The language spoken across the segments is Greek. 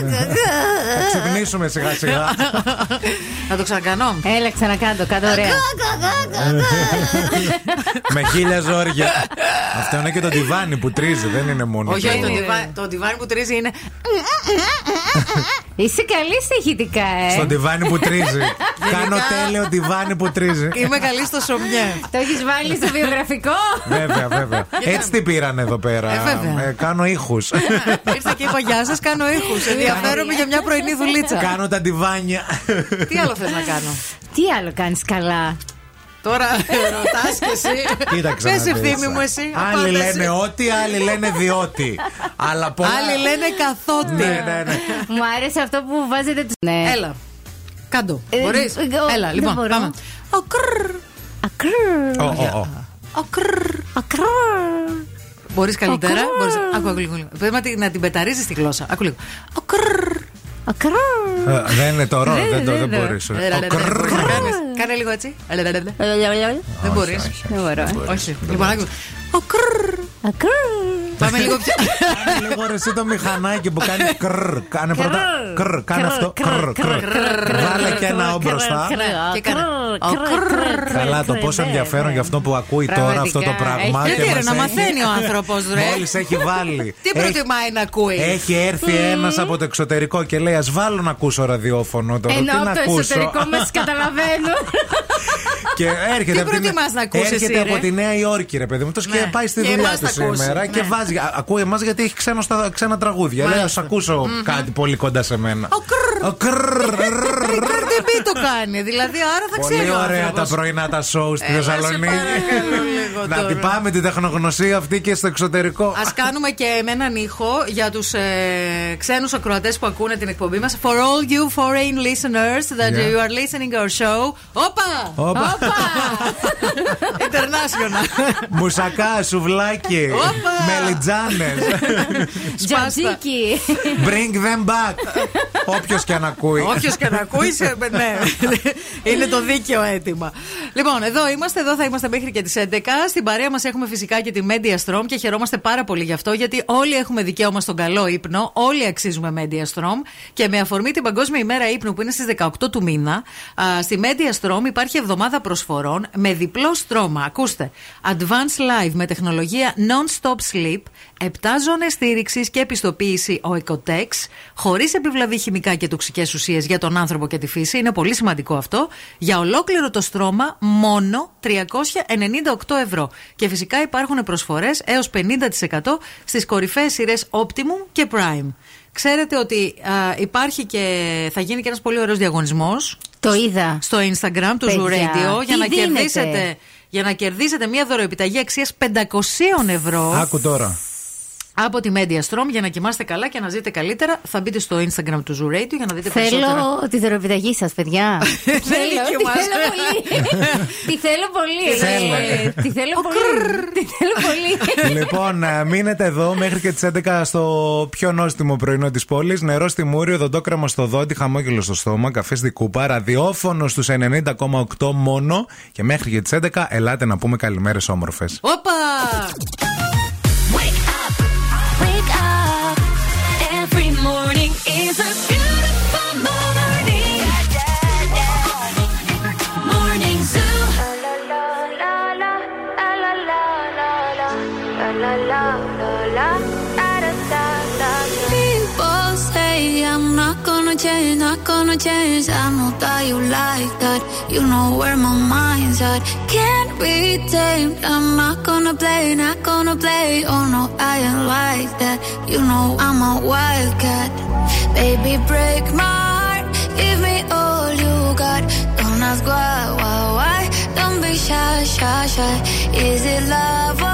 Θα ξυπνήσουμε σιγά σιγά. Να το ξανακάνω. Έλα, ξανακάντο, κάτω ωραία. Με χίλια ζόρια. Αυτό είναι και το τιβάνι που τρίζει, δεν είναι μόνο. Όχι, το- όχι, το τιβάνι- το τιβάνι που τρίζει είναι. Είσαι καλή στα ηχητικά, ε. Στο τιβάνι που τρίζει. Κάνω τέλειο τιβάνι που τρίζει. Είμαι καλή στο σομιέ. Το έχεις βάλει στο βιογραφικό; Βέβαια, βέβαια. Έτσι τι πήραν εδώ πέρα. Ε, βέβαια. Ε, κάνω ήχους. Ήρθα και είπα Γεια σας, κάνω ήχους. Ενδιαφέρομαι για μια πρωινή δουλίτσα. κάνω τα τιβάνια. Τι άλλο θες να κάνω; Τι άλλο κάνεις καλά; Τώρα ρωτάς και εσύ. Κοίταξε. Πες να δεις. ευθύμη μου εσύ. Άλλοι απάντα λένε εσύ. ότι, άλλοι λένε διότι. Αλλά πολλά. Άλλοι λένε καθότι. Ναι, ναι, ναι. Μου άρεσε αυτό που βάζετε του. Ναι. Έλα. Κάντο. Ε, Μπορείς; εγώ Έλα, δεν λοιπόν, μπορώ. πάμε. Ο κρρρ, Ακρρ. Ω, Μπορείς καλύτερα. Μπορείς... Ακού, ακού, Πρέπει να την πεταρίζεις τη γλώσσα. Ακούω λίγο. Ε, δεν είναι το ρο, δεν το δεν μπορείς. Κάνε λίγο έτσι. Δεν μπορείς. Δεν μπορείς. Όχι. Λοιπόν, άκου. Ο κρρρ. Ακρρ. Πάμε λίγο πιο. Κάνε λίγο ρε εσύ το μηχανάκι που κάνει κρρ. Κάνε πρώτα κρρ. Κάνε αυτό κρρ. κρρ. Βάλε και ένα ο μπροστά. Και κάνε. Καλά, το πόσο ενδιαφέρον για αυτό που ακούει τώρα αυτό το Πραγματικά. πράγμα. Έχει- και Γιατί ρε, μας να έχει- μαθαίνει ο άνθρωπος, ρε. Μόλις έχει βάλει. Τι Έχει- προτιμάει να ακούει; Έχει έρθει ένας από το εξωτερικό και λέει: Α βάλω να ακούσω ραδιόφωνο τώρα. Ενώ Τι από να το ακούσω; εσωτερικό μας καταλαβαίνουν. Και έρχεται, Τι από την, προτιμάς να ακούσεις έρχεται εσύ, ρε; από τη Νέα Υόρκη, ρε παιδί μου. Τόσο Ναι. και πάει στη Και δουλειά εμάς του θα ακούσει. σήμερα και Ναι. βάζει. α- Ακούει εμάς γιατί έχει ξένο στα, ξένα τραγούδια. Λέει: Α Μάλιστα. ακούσω κάτι πολύ κοντά σε μένα. Ο κρρρ. Ο κρρρ. Cardi B το κάνει. Δηλαδή, άρα θα ξέρει. Πολύ ο ωραία τα άνθρωπος. πρωινά τα σοου στη Έλα, σε Θεσσαλονίκη. παρακαλώ λίγο Να τώρα. την πάμε την τεχνογνωσία αυτή και στο εξωτερικό. Α κάνουμε και με έναν ήχο για τους ε, ξένους ακροατές που ακούνε την εκπομπή μας. For all you foreign listeners that Yeah. you are listening our show. Όπα! Όπα. International. Μουσακά, σουβλάκι, Όπα. μελιτζάνες. Τζατζίκι. Bring them back. Όποιος και αν ακούει. Όποιος και να ακούει, σε- ναι. Είναι το δίκαιο αίτημα. Λοιπόν, εδώ είμαστε, εδώ θα είμαστε μέχρι και τις 11. Στην παρέα μας έχουμε φυσικά και τη Media Strom και χαιρόμαστε πάρα πολύ γι' αυτό, γιατί όλοι έχουμε δικαίωμα στον καλό ύπνο. Όλοι αξίζουμε Media Strom. Και με αφορμή την Παγκόσμια ημέρα ύπνου που είναι στις 18 του μήνα, α, στη Media Strom υπάρχει εβδομάδα προσφορών με διπλό στρώμα. Ακούστε. Advanced Live με τεχνολογία Non-Stop Sleep, 7 ζώνες στήριξης και επιστοποίηση ο Ecotex, χωρίς επιβλαβή χημικά και τοξικές ουσίες για τον άνθρωπο και τη φύση. Είναι πολύ σημαντικό αυτό. Για ολόκληρο το στρώμα, μόνο 398 ευρώ. Και φυσικά υπάρχουν προσφορές έως 50% στις κορυφαίες σειρές Optimum και Prime. Ξέρετε ότι α, υπάρχει και θα γίνει και ένας πολύ ωραίος διαγωνισμός Το είδα. στο Instagram του Zoo Παιδιά, Radio για τι να, δίνετε; κερδίσετε, για να κερδίσετε μια δωροεπιταγή αξίας 500 ευρώ Άκου τώρα. Από τη Media Strom για να κοιμάστε καλά και να ζείτε καλύτερα. Θα μπείτε στο Instagram του Zoo Radio για να δείτε περισσότερα. Θέλω τη δωροπιταγή σας, παιδιά. Θέλει Θέλω, και τη μας. θέλω πολύ. Τη θέλω πολύ. Θέλε. Ε, Τη θέλω πολύ. Τη θέλω πολύ. λοιπόν, ε, μείνετε εδώ μέχρι και τις 11 στο πιο νόστιμο πρωινό της πόλης. Νερό στη μούρη, οδοντόκραμα στο δόντι, χαμόγελο στο στόμα, καφές στη κούπα, ραδιόφωνο στους 90,8 μόνο. Και μέχρι και τις 11 ελάτε να πούμε καλημέρες όμορφες. Όπα! This is gonna change, not gonna change. I know that you like that. You know where my mind's at. Can't be tamed. I'm not gonna play, not gonna play. Oh no, I ain't like that. You know I'm a wildcat. Baby, break my heart. Give me all you got. Don't ask why, why, why. Don't be shy, shy, shy. Is it love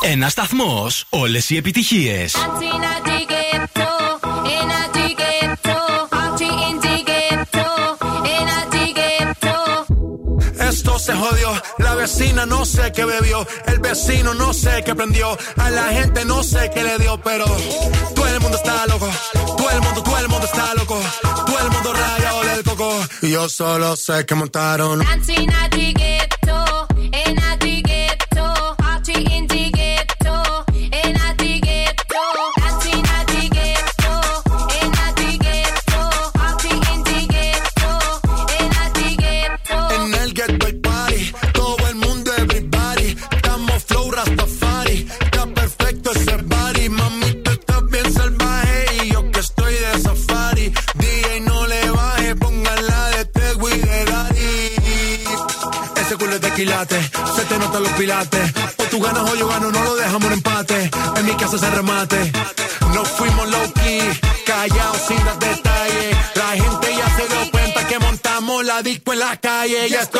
Ένα σταθμό. Όλε οι επιτυχίε. Esto se jodió, la vecina no sé qué bebió, el vecino no sé qué prendió, a la gente no sé qué le dio, pero todo el mundo está loco, todo el mundo, todo el mundo está loco, todo el mundo rayado del coco, y yo solo sé que montaron. Casa se remate. No fuimos low key, callados sin dar detalles. La gente ya se dio cuenta que montamos la disco en la calle. Y esto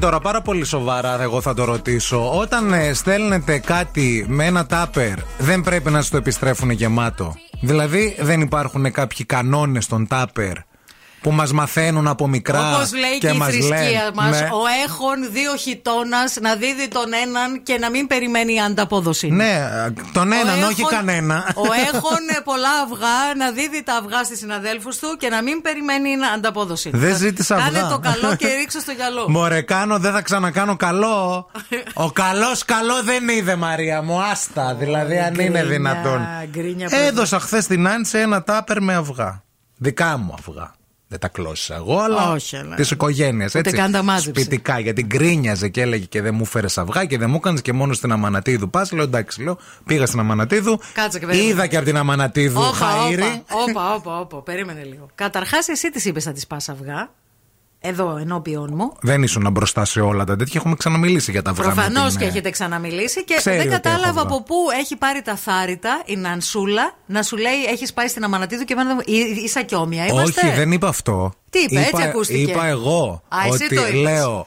Τώρα, πάρα πολύ σοβαρά εγώ θα το ρωτήσω. Όταν ε, στέλνετε κάτι με ένα τάπερ, δεν πρέπει να σας το επιστρέφουν γεμάτο. Δηλαδή, δεν υπάρχουν κάποιοι κανόνες στον τάπερ; Που μας μαθαίνουν από μικρά. Όπως λέει και, η μας θρησκεία λένε, μας, ναι. ο έχων δύο χιτώνας να δίδει τον έναν και να μην περιμένει ανταπόδοση. Ναι, τον Ο έναν, όχι έχων- κανένα. Ο έχων ε, πολλά αυγά να δίδει τα αυγά στις συναδέλφους του και να μην περιμένει ανταπόδοση. Δεν ζήτησα Κάνε αυγά. το καλό και ρίξω στο γυαλό. Μωρέ, κάνω, δεν θα ξανακάνω καλό. Ο καλός καλό δεν είδε, Μαρία μου. Άστα, δηλαδή, αν είναι Γκρίνια, δυνατόν. γκρίνια που Έδωσα χθες την Άνση ένα τάπερ με αυγά. Δικά μου αυγά. Δεν τα κλώσσα εγώ, αλλά Όχι, αλλά- τη οικογένεια. Ούτε καν τα μάζεψε. Σπιτικά, γιατί γκρίνιαζε και έλεγε και δεν μου φέρε αυγά και δεν μου έκανες και μόνο στην Αμανατίδου. Πας, λέω εντάξει, λέω. Πήγα στην Αμανατίδου. Κάτσε και περίμενε. Είδα και από την Αμανατίδου Όπα, χαΐρι. όπα, όπα, όπα, όπα, περίμενε λίγο. Καταρχάς, εσύ τι είπες να της πας αυγά. Εδώ ενώπιον μου. Δεν ήσουν μπροστά σε όλα τα τέτοια. Έχουμε ξαναμιλήσει για τα αυγά. με Προφανώς την, και ε, έχετε ξαναμιλήσει και Ξέρει δεν ότι έχω κατάλαβα αυγά. από πού έχει πάρει τα θάρρυτα η Νανσούλα να σου λέει: Έχεις πάει στην Αμανατίδου και εμένα. Ή- Ίσα και όμοια είμαστε; Όχι, δεν είπα αυτό. Τι είπε, έτσι ακούστηκε. Είπα εγώ Α, εσύ ότι το είπες. λέω.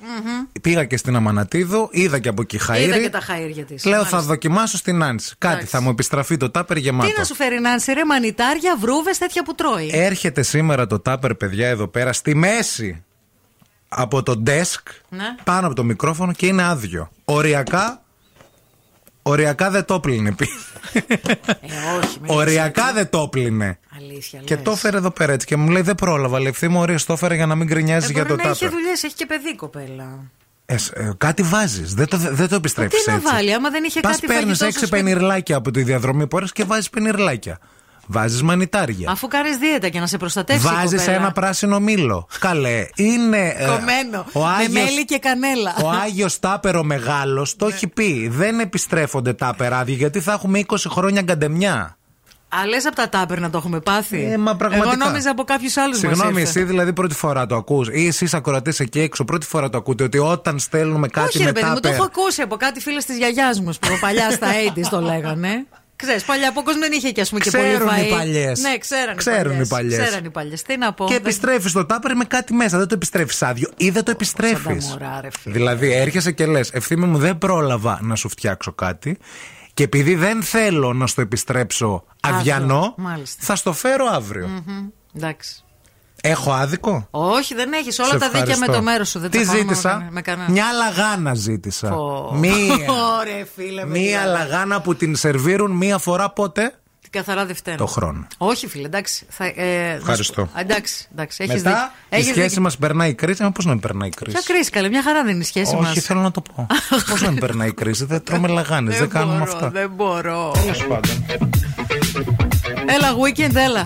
Πήγα και στην Αμανατίδου, είδα και από εκεί χαΐρι. Είδα και τα χαΐρια της, Λέω μάλιστα. θα δοκιμάσω στην Άνση. Κάτι Εντάξει. θα μου επιστραφεί το τάπερ γεμάτο. Τι να σου φέρει Νάνση, ρε μανιτάρια, βρούβες τέτοια που τρώει. Έρχεται σήμερα το τάπερ, παιδιά, εδώ πέρα, στη μέση από το desk, Ναι. πάνω από το μικρόφωνο και είναι άδειο. Οριακά Οριακά δεν το πλύνε. πει. Ε, όχι. μην Οριακά λες δεν το πλύνε. έτσι. Αλήθεια. Και λες. το έφερε εδώ πέρα έτσι και μου λέει δεν πρόλαβα. Λευθεί μου ωραία, το έφερε για να μην γκρινιάζει Ε, για μπορεί το να είχε τάπερ. δουλειές, έχει και παιδί κοπέλα. Ε, σ- ε, κάτι βάζεις. Δεν το, δεν το επιστρέφει Τι να έτσι. βάλει, άμα δεν είχε Πας κάτι παίρνεις φαγητό στο έξι σπίτι. πενιρλάκια από τη διαδρομή που και βάζεις πενιρλάκια. Βάζεις μανιτάρια. Αφού κάνεις δίαιτα και να σε προστατεύσει. η Βάζεις κοπέλα. ένα πράσινο μήλο. Καλέ. Είναι. ε, Κομμένο. ο με Άγιος- μέλι και κανέλα. Ο Άγιος Τάπερο Μεγάλος το έχει πει. Δεν επιστρέφονται τα άδεια γιατί θα έχουμε 20 χρόνια γκαντεμιά. Α, λες από τα τάπερ να το έχουμε πάθει; Ε, μα πραγματικά. Εγώ νόμιζα από κάποιους άλλους Συγγνώμη, εσύ δηλαδή πρώτη φορά το ακούς ή εσείς ακροατές εκεί έξω πρώτη φορά το ακούτε ότι όταν στέλνουμε κάτι Όχι, με ρε παιδί μου, το τάπερ. έχω ακούσει από κάτι φίλες της γιαγιάς μου που παλιά στα 80s το λέγανε. Ξέρεις, παλιά από κόσμο δεν είχε και, ας πούμε, και πολύ Ξέρουν οι φαΐ. παλιές. Ναι, ξέραν, Ξέρουν οι παλιές. Ξέραν οι παλιές. Τι να πω. Και δεν- επιστρέφεις το τάπερ με κάτι μέσα. Δεν το επιστρέφεις άδειο ή δεν το επιστρέφεις. Σαν τα μωρά, ρε φίλε. Δηλαδή, έρχεσαι και λες: Ευθύμη μου, δεν πρόλαβα να σου φτιάξω κάτι. Και επειδή δεν θέλω να στο επιστρέψω Αύριο, αδιανό, μάλιστα. θα στο φέρω αύριο. Μμμ, Εντάξει. Έχω άδικο; Όχι, δεν έχεις. Όλα Σε τα δίκαια με ευχαριστώ. το μέρος σου. Δεν Τι τσακώνομαι με ζήτησα; κανένα- Με κανένα. Μια λαγάνα ζήτησα. Πω. Μία. Ωραία, φίλε. με Μία τη- λαγάνα που την σερβίρουν μία φορά πότε; Την καθαρά Δευτέρα. Το χρόνο. Όχι, φίλε, εντάξει. Θα, ε, να σου Ευχαριστώ. πω- Α, Εντάξει, εντάξει. Έχεις Μετά δίκιο. η Έχεις σχέση δίκιο. μας περνάει η κρίση. Μα πώς να μην περνάει η κρίση; Ποια κρίση, καλέ, μια χαρά δεν είναι η σχέση μας. Όχι, θέλω να το πω. Πώς να μην περνάει η κρίση; Δεν τρώμε λαγάνες, δεν κάνουμε μπορώ, αυτά. Δεν μπορώ. Τέλος πάντων. Έλα, weekend, έλα.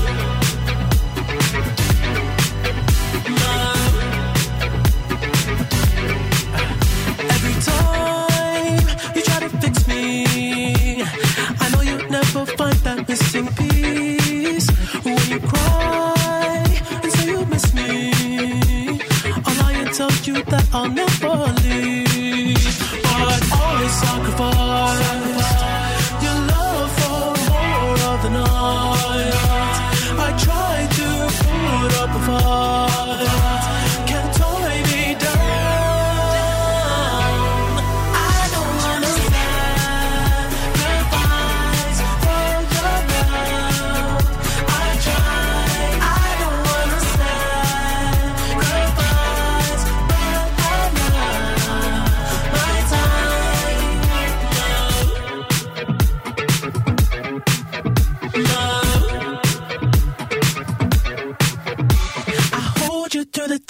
Missing piece. When you cry and you miss me, I'll you that I'll never leave. But always sacrifice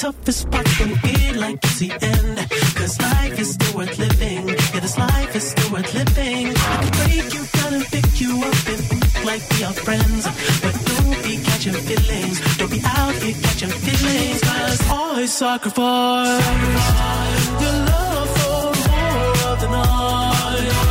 toughest parts when it like it's the end. Cause life is still worth living. Yeah, this life is still worth living. I can break you down and pick you up and like we are friends. But don't be catching feelings. Don't be out here catching feelings. Cause I sacrifice your love for more of the night.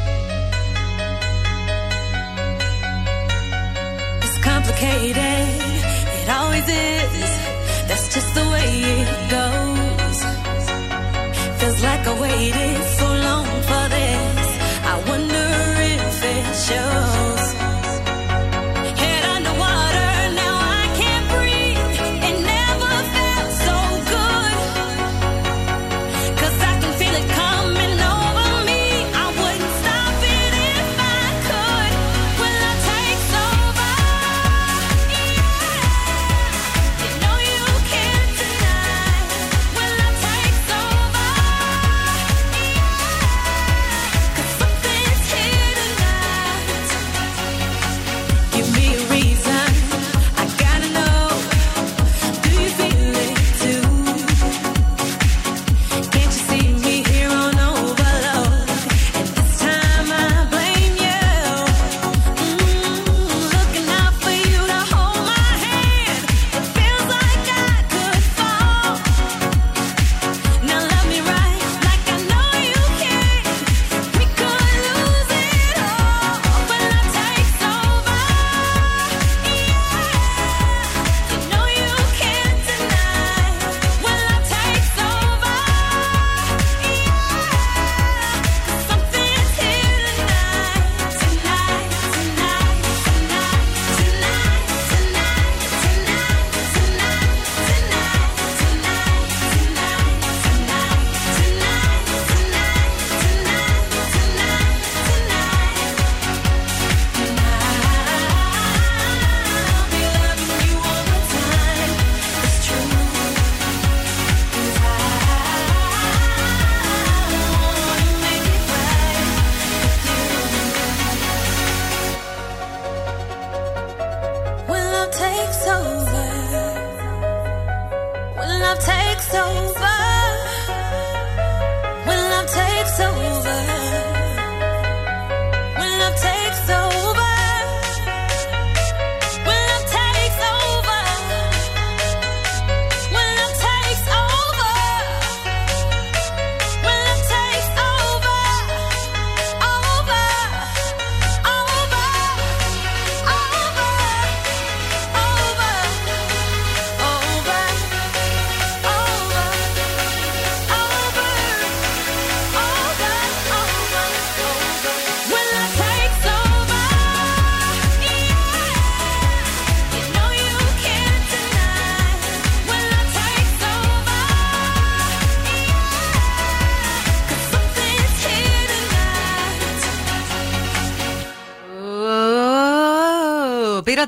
Complicated, it always is. That's just the way it goes. Feels like I waited so long for this. I wonder if it shows.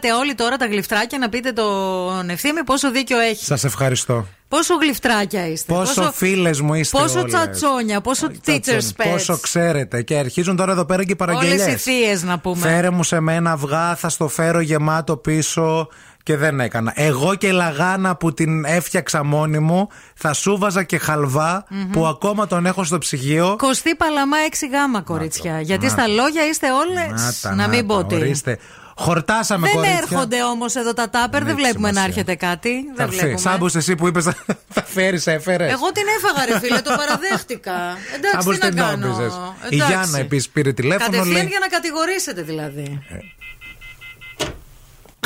Ω, Πήρατε όλοι τώρα τα γλυφτράκια να πείτε τον ευθύμη πόσο δίκιο έχεις. Σας ευχαριστώ. Πόσο γλυφτράκια είστε. Πόσο, φίλες μου είστε Πόσο όλες. τσατσόνια, πόσο teacher's pets. Πόσο ξέρετε. Και αρχίζουν τώρα εδώ πέρα και οι παραγγελίε. Όλες οι θείες να πούμε. Φέρε μου σε μένα αυγά, θα στο φέρω γεμάτο πίσω. Και δεν έκανα. Εγώ και λαγάνα που την έφτιαξα μόνη μου, θα σούβαζα και χαλβα που ακόμα τον έχω στο ψυγείο. Κωστή Παλαμά 6 γάμα, κορίτσια. Γιατί να στα τα. λόγια είστε όλες. τα, Να μην τα, πω τι. Ορίστε. Χορτάσαμε Δεν κορίτσια. έρχονται όμως εδώ τα τάπερ, δεν έχει βλέπουμε να σημασία. έρχεται κάτι. Θα Δεν έρθει. βλέπουμε. Σάμπος εσύ που είπες θα φέρεις, έφερες. Εγώ την έφαγα, ρε φίλε, το παραδέχτηκα. Εντάξει, Σάμπος τι να τι κάνω. νόμιζες. Η Εντάξει. Γιάννα επίσης πήρε τηλέφωνο. Κατευθείαν λέει, για να κατηγορήσετε δηλαδή.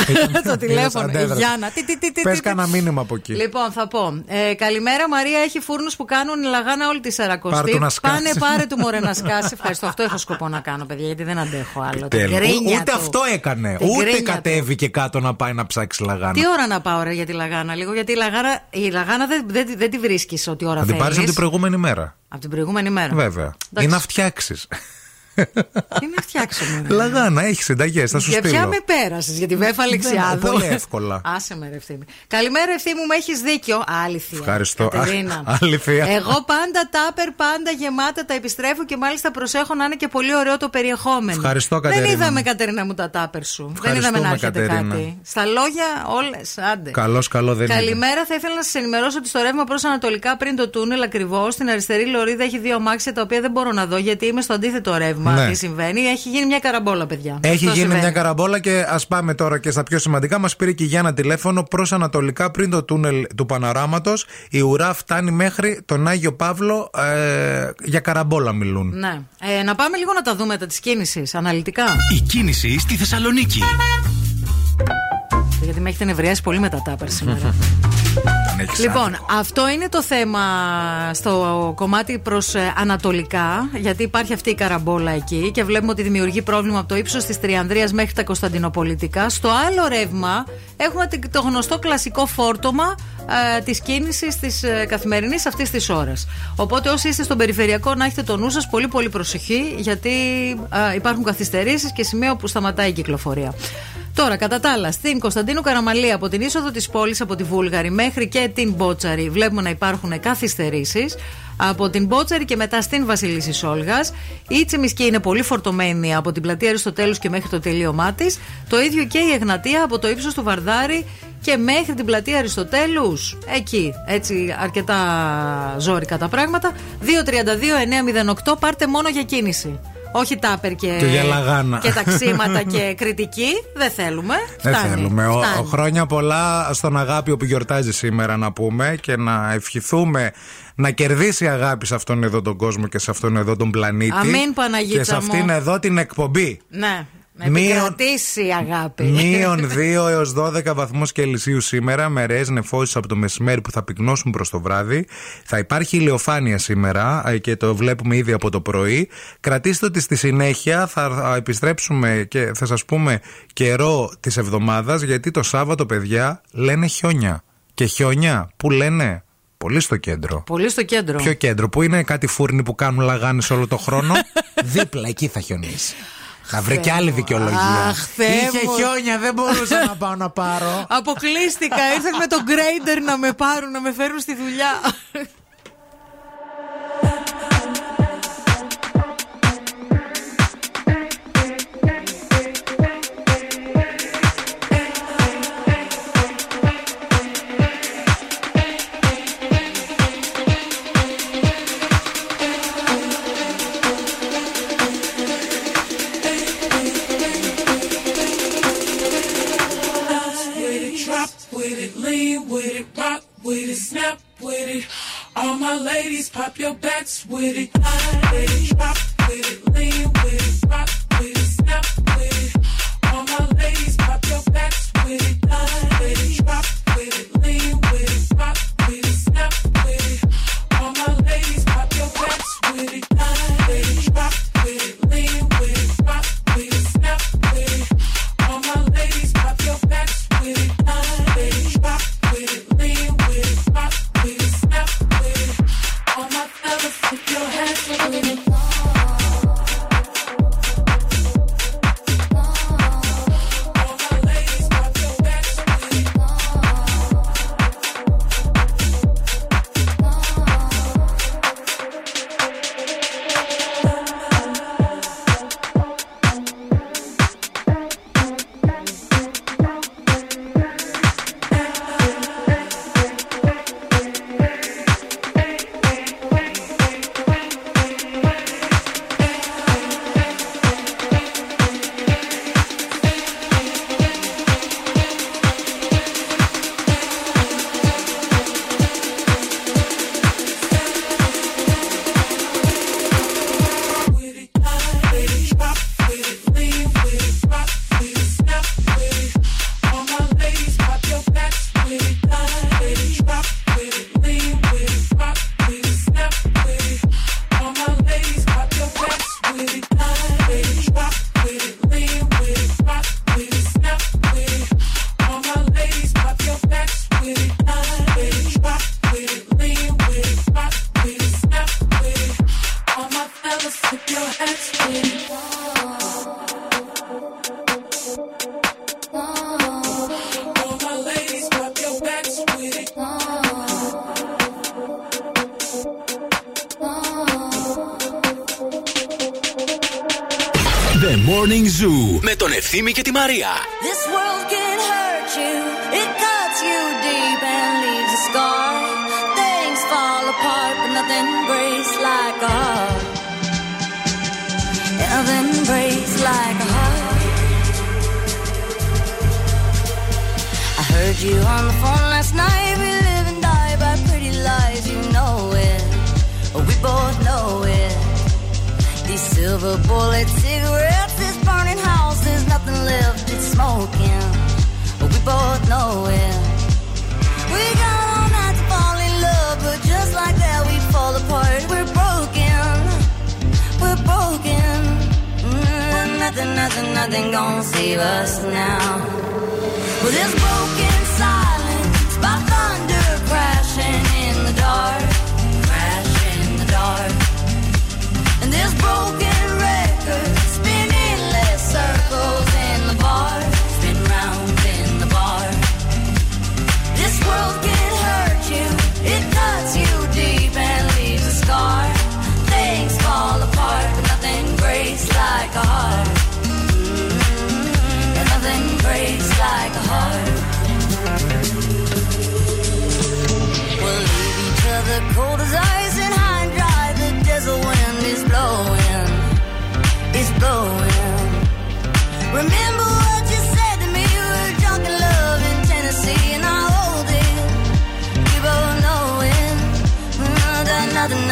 Ήταν- το τηλέφωνο. Η αντέδρασε. Γιάννα. Τι, τι, τι, τι, Πες τι. κανένα μήνυμα από εκεί. Λοιπόν, θα πω. Ε, καλημέρα, Μαρία. Έχει φούρνους που κάνουν λαγάνα όλη τη Σαρακοστή. Πάρ' του να σκάσει. Πάνε, πάρε του μωρέ να σκάσει. Ευχαριστώ. Αυτό έχω σκοπό να κάνω, παιδιά, γιατί δεν αντέχω άλλο. Την Τέλεια. γκρίνια Ούτε του. αυτό έκανε. Την Ούτε γκρίνια του. κατέβηκε κάτω να πάει να ψάξει λαγάνα. Τι ώρα να πάω ρε, για τη λαγάνα, λίγο. Γιατί η λαγάνα, η λαγάνα δεν, δεν, δεν τη βρίσκεις ό,τι ώρα Θα την θέλεις. πάρει από την προηγούμενη μέρα. Από την προηγούμενη μέρα. Βέβαια. Εντάξει. Ή να φτιάξεις. Τι να φτιάξουμε. ρε; Λαγάνα, έχεις συνταγές, θα σου Για στείλω. ποια με πέρασες, για τη Βέφα Αλεξιάδου; πολύ εύκολα. Άσε με, ρε ευθύμη. Καλημέρα, ευθύμη μου, έχεις δίκιο. Άλλη θεία. Ευχαριστώ. Κατερίνα. Α, άλλη θεία. Εγώ πάντα τάπερ, πάντα γεμάτα τα επιστρέφω και μάλιστα προσέχω να είναι και πολύ ωραίο το περιεχόμενο. Ευχαριστώ, Κατερίνα. Δεν είδαμε, Κατερίνα μου, τα τάπερ σου. Δεν είδαμε να Ευχαριστούμε, έρχεται Κατερίνα. κάτι. Στα λόγια, όλες. Άντε. Καλό, καλό δεν είναι. Καλημέρα, θα ήθελα να σας ενημερώσω ότι στο ρεύμα προς Ανατολικά πριν το τούνελ ακριβώς στην αριστερή λωρίδα έχει δύο μάξια τα οποία δεν μπορώ να δω γιατί είμαι στο αντίθετο ρεύμα. Ναι. Τι συμβαίνει. Έχει έχει γίνει μια καραμπόλα, παιδιά. Έχει Αυτό γίνει συμβαίνει. μια καραμπόλα και ας πάμε τώρα και στα πιο σημαντικά. Μας πήρε και η Γιάννα τηλέφωνο προς ανατολικά πριν το τούνελ του Πανοράματο. Η ουρά φτάνει μέχρι τον Άγιο Παύλο. Ε, για καραμπόλα μιλούν. Ναι. Ε, να πάμε λίγο να τα δούμε τα της κίνησης αναλυτικά. Η κίνηση στη Θεσσαλονίκη. Γιατί με έχετε νευριάσει πολύ με τα τάπερ σήμερα. Τον έχεις Λοιπόν, αυτό είναι το θέμα στο κομμάτι προς Ανατολικά, γιατί υπάρχει αυτή η καραμπόλα εκεί και βλέπουμε ότι δημιουργεί πρόβλημα από το ύψος της Τριανδρίας μέχρι τα Κωνσταντινοπολιτικά. Στο άλλο ρεύμα έχουμε το γνωστό κλασικό φόρτωμα ε, της κίνησης της ε, καθημερινής αυτής της ώρας. Οπότε, όσοι είστε στον περιφερειακό, να έχετε το νου σας πολύ πολύ προσοχή, γιατί ε, υπάρχουν καθυστερήσεις και σημείο που σταματάει η κυκλοφορία. Τώρα, κατά τα άλλα, στην Κωνσταντίνου Καραμαλή από την είσοδο της πόλης από τη Βούλγαρη μέχρι και την Μπότσαρη βλέπουμε να υπάρχουν καθυστερήσεις. Από την Μπότσαρη και μετά στην Βασιλίση Σόλγας. Η Τσιμισκή είναι πολύ φορτωμένη από την πλατεία Αριστοτέλους και μέχρι το τελείωμά της. Το ίδιο και η Εγνατία από το ύψος του Βαρδάρη και μέχρι την πλατεία Αριστοτέλους. Εκεί, έτσι, αρκετά ζώρικα τα πράγματα. 232-908, πάρτε μόνο για κίνηση. Όχι τάπερ και, Και για λαγάνα. και ταξίματα και κριτική. Δεν θέλουμε. Δεν Φτάνει. θέλουμε. Ο, Φτάνει. χρόνια πολλά στον αγάπη που γιορτάζει σήμερα να πούμε και να ευχηθούμε να κερδίσει αγάπη σε αυτόν εδώ τον κόσμο και σε αυτόν εδώ τον πλανήτη. Αμήν, Παναγίτσα Και σε μου. αυτήν εδώ την εκπομπή. Ναι. Να Μείον- επικρατήσει η αγάπη. Μείον 2 έως 12 βαθμούς Κελσίου σήμερα, με ρεέ νεφώσεις από το μεσημέρι που θα πυκνώσουν προς το βράδυ. Θα υπάρχει ηλιοφάνεια σήμερα ε, και το βλέπουμε ήδη από το πρωί. Κρατήστε ότι στη συνέχεια θα θα επιστρέψουμε και θα σας πούμε καιρό της εβδομάδας, γιατί το Σάββατο, παιδιά, λένε χιόνια. Και χιόνια που λένε; Πολύ στο κέντρο. Πολύ στο κέντρο. Ποιο κέντρο, που είναι κάτι φούρνοι που κάνουν λαγάνες όλο το χρόνο. Δίπλα, εκεί θα χιονίσει. Να βρει και άλλη δικαιολογία. Αχ, Θεέ Είχε μου. χιόνια, δεν μπορούσα να πάω να πάρω. Αποκλείστηκα. Ήρθαν με τον γκρέιντερ να με πάρουν, να με φέρουν στη δουλειά. With it, snap with it. All my ladies, pop your backs with it. With it, drop with it, lean with it, rock with it, snap with it. All my ladies, pop your backs with it. With it, drop with it, lean with it, rock with it, snap with it. All my ladies, pop your backs with it. Line Ευθύμη nothing, gonna save us now. Well, this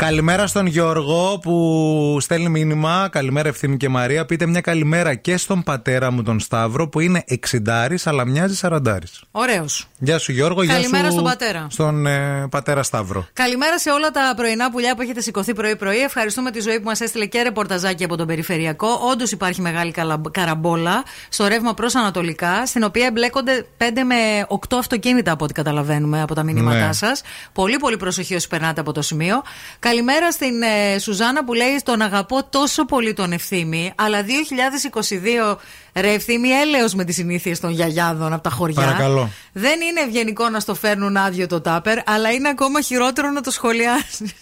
Καλημέρα στον Γιώργο που στέλνει μήνυμα. Καλημέρα Ευθύμη και Μαρία. Πείτε μια καλημέρα και στον πατέρα μου τον Σταύρο που είναι 60 αλλά μοιάζει 40. Ωραίος. Γεια σου Γιώργο, γεια Καλημέρα σου στον πατέρα. Στον ε, πατέρα Σταύρο. Καλημέρα σε όλα τα πρωινά πουλιά που έχετε σηκωθεί πρωί-πρωί. Ευχαριστούμε τη ζωή που μας έστειλε και ρεπορταζάκι από τον Περιφερειακό. Όντως υπάρχει μεγάλη καλα- καραμπόλα στο ρεύμα προς Ανατολικά, στην οποία εμπλέκονται 5 με 8 αυτοκίνητα από ό,τι καταλαβαίνουμε από τα μηνύματά Ναι. σας. Πολύ, πολύ προσοχή όσοι περνάτε από το σημείο. Καλημέρα στην ε, Σουζάνα που λέει: Τον αγαπώ τόσο πολύ τον ευθύμη, αλλά 2022 ρε ευθύμη έλεος με τις συνήθειες των γιαγιάδων από τα χωριά. Παρακαλώ. Δεν είναι ευγενικό να στο φέρνουν άδειο το τάπερ, αλλά είναι ακόμα χειρότερο να το σχολιάσεις.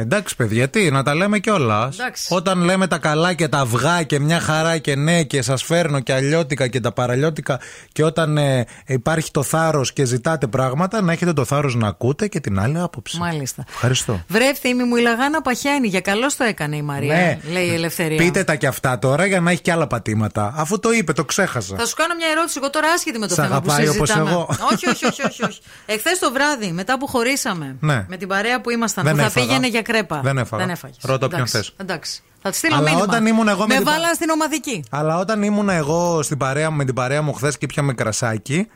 Εντάξει, παιδιά, τι, να τα λέμε κιόλας. Εντάξει. Όταν λέμε τα καλά και τα αυγά και μια χαρά και ναι και σας φέρνω και αλλιώτικα και τα παραλλιώτικα και όταν ε, υπάρχει το θάρρος και ζητάτε πράγματα, να έχετε το θάρρος να ακούτε και την άλλη άποψη. Μάλιστα. Ευχαριστώ. Βρε ευθύμη μου, η λαγάνα παχαίνει. Για καλώς το έκανε η Μαρία. Ναι. Λέει η Ελευθερία. Πείτε τα κι αυτά τώρα για να έχει κι άλλα πατήματα. Αφού το είπε, το ξέχασα. Θα σου κάνω μια ερώτηση. Εγώ τώρα άσχετη με το Σ' θέμα που αγαπάει όπως συζητάμε. εγώ. όχι, όχι, όχι. όχι, όχι. Εχθές το βράδυ, μετά που χωρίσαμε, Ναι. με την παρέα που ήμασταν, Δεν που θα έφαγα. πήγαινε για κρέπα. Δεν έφαγα. έφαγες. Ρώτα ποιον Εντάξει, θες. Εντάξει. Θα τη στείλω Αλλά μήνυμα. όταν ήμουν εγώ με με την πα- βάλαν στην ομαδική. Αλλά όταν ήμουν εγώ στην παρέα, μου- με την παρέα μου χθες και πιάμε κρασάκι,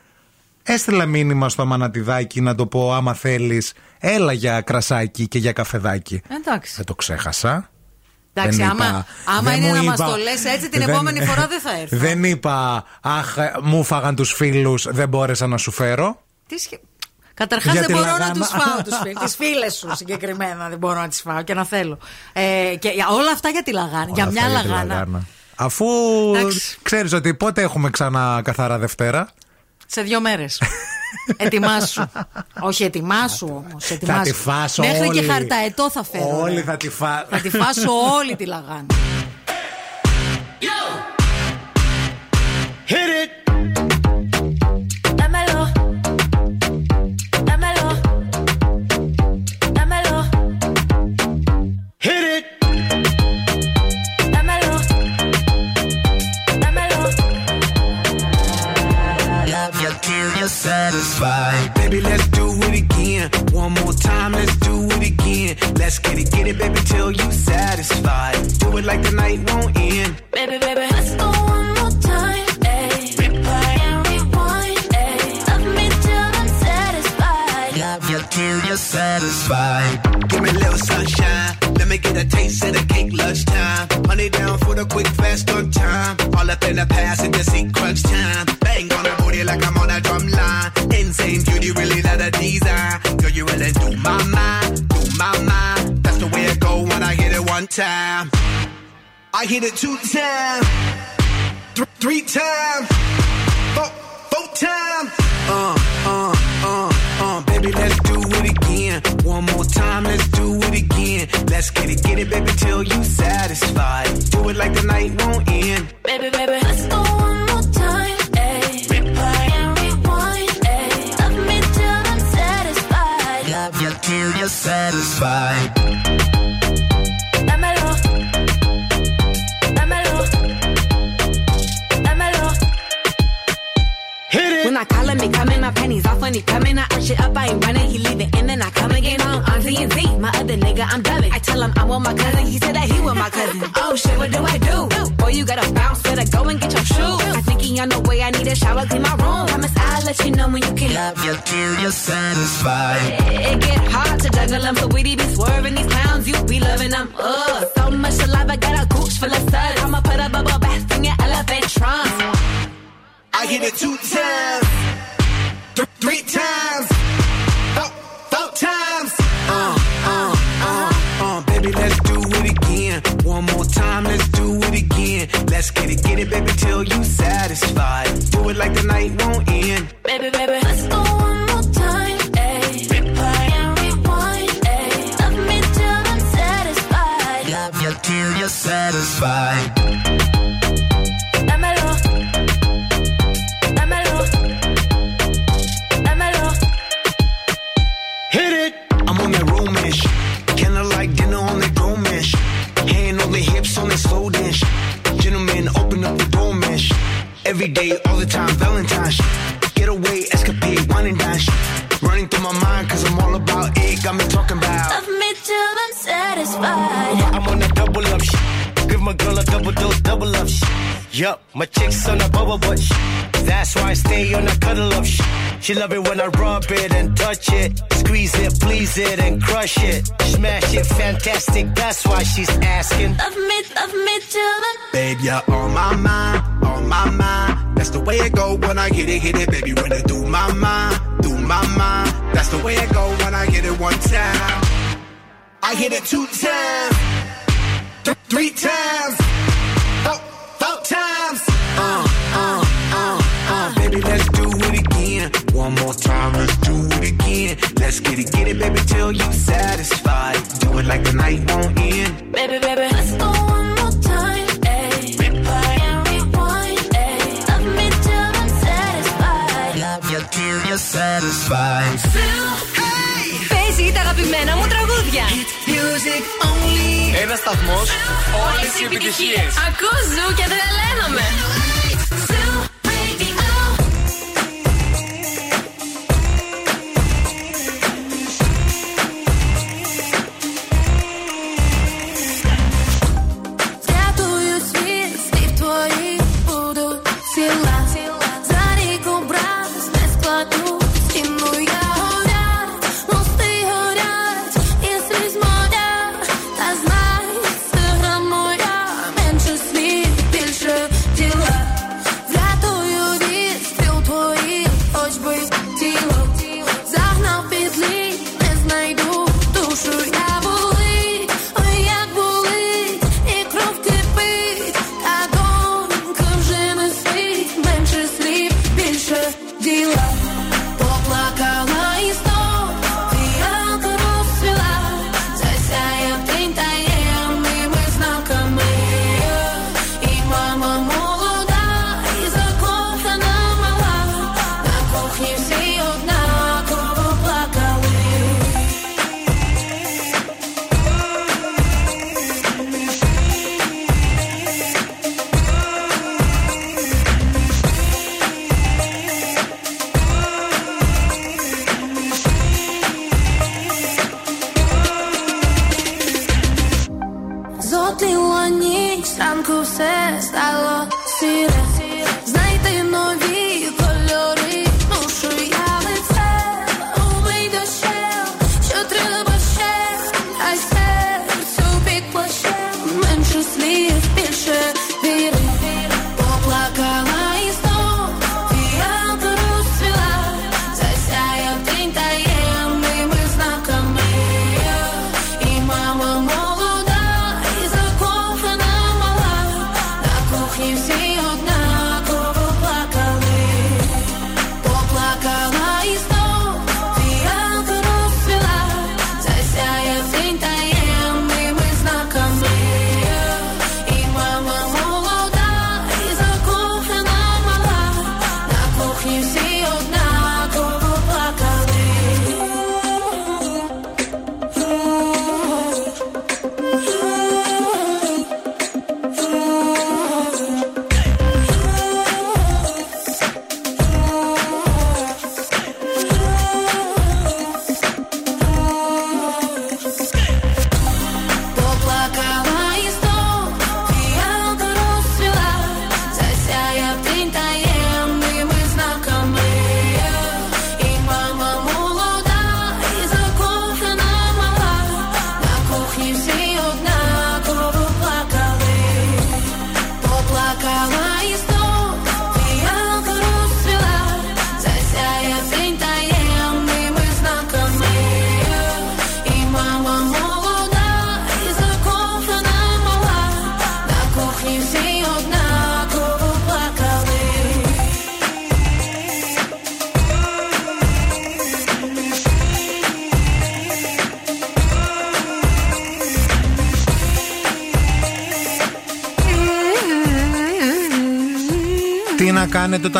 έστειλα μήνυμα στο μανατιδάκι να το πω άμα θέλεις, έλα για κρασάκι και για καφεδάκι. Εντάξει. Δεν το ξέχασα. Εντάξει, Δεν άμα, είπα- άμα δεν είναι μου να μας είπα- το λες έτσι, την δεν- επόμενη φορά δεν θα έρθω. Δεν είπα, Αχ, μου φάγαν τους φίλους, δεν μπόρεσα να σου φέρω. Τι σχε... Καταρχάς δεν μπορώ να τους φάω τους φίλου. Τις φίλες σου συγκεκριμένα δεν μπορώ να τις φάω και να θέλω. Ε, και όλα αυτά για τη λαγάνα. για μια λαγάνα. Αφού ξέρεις ότι πότε έχουμε ξανά καθαρά Δευτέρα; Σε δύο μέρες. Ετοιμάσου. Όχι, ετοιμάσου όμως. Θα τη φάσω Μέχρι και χαρταετό θα φέρω. Όλοι θα τη φάσω. Θα τη φάσω όλη τη λαγάνη. hit it two times. fantastic. That's why she's asking. Love me, love me till the. Babe, you're on my mind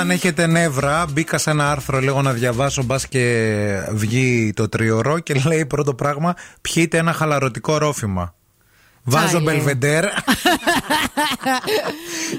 όταν έχετε νεύρα. Μπήκα σε ένα άρθρο λίγο να διαβάσω, μπας και βγει το τριωρό και λέει πρώτο πράγμα: Πιείτε ένα χαλαρωτικό ρόφημα. Βάζω Τσάι, λέει. μπελβεντέρ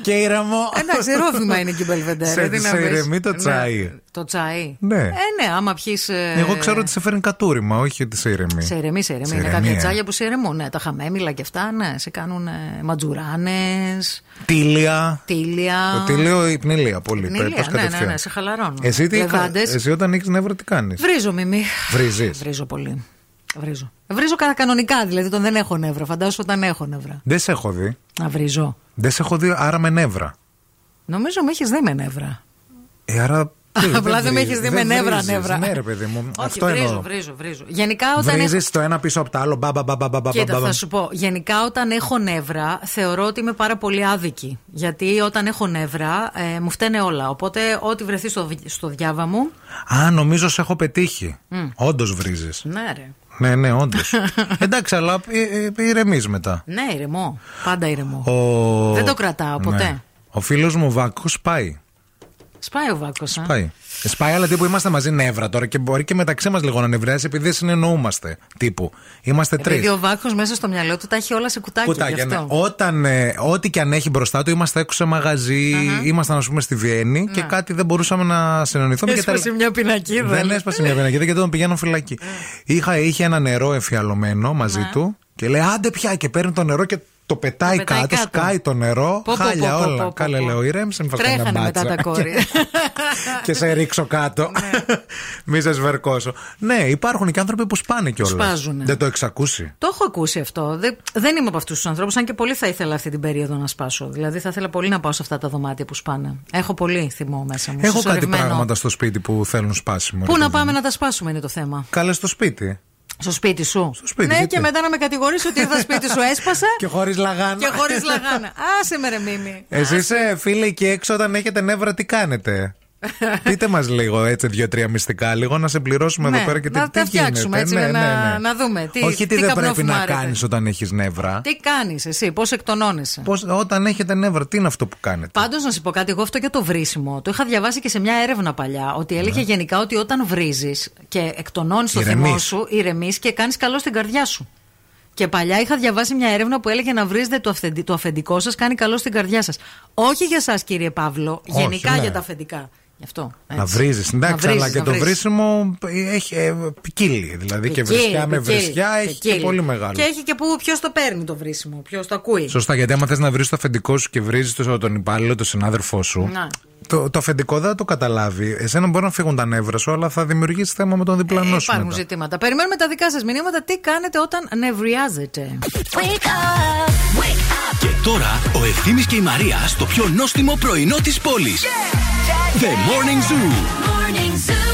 και ηρεμό. Εντάξει, ρόφημα είναι και η Μπελβεντέρ. Σε- τι να σε πεις. ηρεμεί το Ναι. τσάι. Το τσάι. Ναι. Ε, ναι, άμα πιεις. Εγώ ξέρω ότι σε φέρνει κατούριμα, όχι ότι σε ηρεμεί. Σε ηρεμεί, σε ηρεμεί. Σε Είναι ηρεμεί, κάποια ε. τσάγια που σε ηρεμούν. Ναι, τα χαμέμιλα και αυτά, ναι. Σε κάνουν ματζουράνες, Τίλια. τίλια. Το τίλιο υπνηλία πολύ. Πνηλία, πες ναι, ναι, κατευθείαν. ναι, σε χαλαρώνουν. Εσύ, τι, Λεβάντες. εσύ όταν έχεις νεύρα, τι κάνεις; Βρίζω, Μιμή. Βρίζεις. Βρίζω πολύ. Βρίζω. Βρίζω κατά κανονικά, δηλαδή όταν δεν έχω νεύρα. Φαντάζομαι όταν έχω νεύρα. Δεν σε έχω δει. Να βρίζω. Δεν σε έχω δει, άρα με νεύρα. Νομίζω με έχεις δει με νεύρα. Ε, άρα. Τι, Απλά δεν με βρίζεις, έχει δει με δεν νεύρα, βρίζεις. νεύρα. Ναι, ρε παιδί μου. Όχι, αυτό βρίζω, εννοώ. βρίζω, βρίζω. Γενικά όταν έχω. Βρίζεις το ένα πίσω από το άλλο. Μπα, μπα, μπα, μπα, μπα, μπα, Κοίτα, μπα. θα σου πω. Γενικά, όταν έχω νεύρα, θεωρώ ότι είμαι πάρα πολύ άδικη. Γιατί όταν έχω νεύρα, ε, μου φταίνε όλα. Οπότε, ό,τι βρεθεί στο, στο διάβα μου. Α, νομίζω σε έχω πετύχει. Μμ. Όντως βρίζεις. Ναι, ρε. Ναι, ναι, όντως. Εντάξει, αλλά ηρεμείς μετά. Ναι, ηρεμό. Πάντα ηρεμό. Ο... Δεν το κρατάω ποτέ. Ναι. Ο φίλος μου Βάκος πάει. Σπάει ο βάκος. Πάει. Ε, Σπάει, αλλά τύπου είμαστε μαζί νεύρα τώρα και μπορεί και μεταξύ μας λίγο να νευριάσει επειδή συνεννοούμαστε. Τύπου. Είμαστε τρεις. Επειδή ο βάκος μέσα στο μυαλό του τα έχει όλα σε κουτάκι. Κουτάκια, γι' ναι. αυτό. Όταν, ε, ό,τι και αν έχει μπροστά του, είμαστε έξω σε μαγαζί, Αχα. ήμασταν, ας πούμε, στη Βιέννη και Ναι. κάτι δεν μπορούσαμε να συνεννοηθούμε. και Έσπασε μια πινακίδα. Δεν λέει. έσπασε μια πινακίδα γιατί τον πηγαίνω φυλακή. Είχα, είχε ένα νερό εφιαλωμένο μαζί Ναι. του και λέει άντε πια και παίρνει το νερό και το πετάει, Το πετάει κάτω, κάτω. σκάει το νερό, Πω, πω, χάλια πω, πω, όλα. πω, πω, Κάλε πω. λέω, ηρέμησε, μην φας καμιά Τρέχανε μετά μπάτσα. τα κόρη. και σε ρίξω κάτω. Μη σε σβερκώσω. Ναι, υπάρχουν και άνθρωποι που σπάνε κιόλας. Σπάζουνε. Δεν το έχεις ακούσει; Το έχω ακούσει αυτό. Δεν, δεν είμαι από αυτούς τους ανθρώπους, αν και πολύ θα ήθελα αυτή την περίοδο να σπάσω. Δηλαδή θα ήθελα πολύ να πάω σε αυτά τα δωμάτια που σπάνε. Έχω πολύ θυμό μέσα μου. Έχω κάτι συσσωρευμένο. πράγματα στο σπίτι που θέλουν σπάσιμο. Πού ρε να παιδί πάμε μου. να τα σπάσουμε είναι το θέμα. Κάλε στο σπίτι. Στο σπίτι σου. Στο σπίτι, ναι, γιατί; και μετά να με κατηγορήσει ότι ήρθα σπίτι σου, έσπασα. Και χωρίς λαγάνα. και χωρίς λαγάνα. Άσε με ρε μίμη. Εσεί, φίλοι, εκεί έξω, όταν έχετε νεύρα, τι κάνετε; Πείτε μας λίγο έτσι δύο-τρία μυστικά, λίγο να σε πληρώσουμε Ναι, εδώ πέρα και τι, να τι τα φτιάξουμε γίνεται. Ναι, έτσι, να- να δούμε τι- Όχι τι, τι δεν πρέπει να καπνοφουμάρετε. κάνεις όταν έχεις νεύρα. Τι κάνεις εσύ, πώς εκτονώνεσαι; Πώς, όταν έχετε νεύρα, τι είναι αυτό που κάνετε; Πάντως να σου πω κάτι, εγώ αυτό για το βρίσιμο. Το είχα διαβάσει και σε μια έρευνα παλιά. Ότι έλεγε γενικά ότι όταν βρίζεις και εκτονώνεις το θυμό Ηρεμείς. σου, ηρεμείς και κάνεις καλό στην καρδιά σου. Και παλιά είχα διαβάσει μια έρευνα που έλεγε να βρίζετε το, αυθεντι- το αφεντικό σας κάνει καλό στην καρδιά σας. Όχι για εσά, κύριε Παύλο, Όχι, γενικά ναι. για τα αφεντικά. Γι' αυτό. Να έτσι. βρίζεις. Να Εντάξει, αλλά βρίζεις, και να το βρίζεις. βρίσιμο έχει ε, ποικίλει. Δηλαδή και Ποικίλει, βρισιά με ποικίλει, βρισιά έχει και ποικίλει. πολύ μεγάλο. Και έχει και που ποιος το παίρνει το βρίσιμο, ποιος το ακούει. Σωστά, γιατί άμα θες να βρεις το αφεντικό σου και βρίζεις τον υπάλληλο, τον συνάδελφό σου. Να. Το, το αφεντικό δεν θα το καταλάβει. Εσένα μπορεί να φύγουν τα νεύρα σου, αλλά θα δημιουργήσει θέμα με τον διπλανό σου. Υπάρχουν μετά. ζητήματα. Περιμένουμε τα δικά σας μηνύματα. Τι κάνετε όταν νευριάζετε; Και τώρα ο Ευθύμης και η Μαρία στο πιο νόστιμο πρωινό της πόλης. The Morning Zoo. Hey,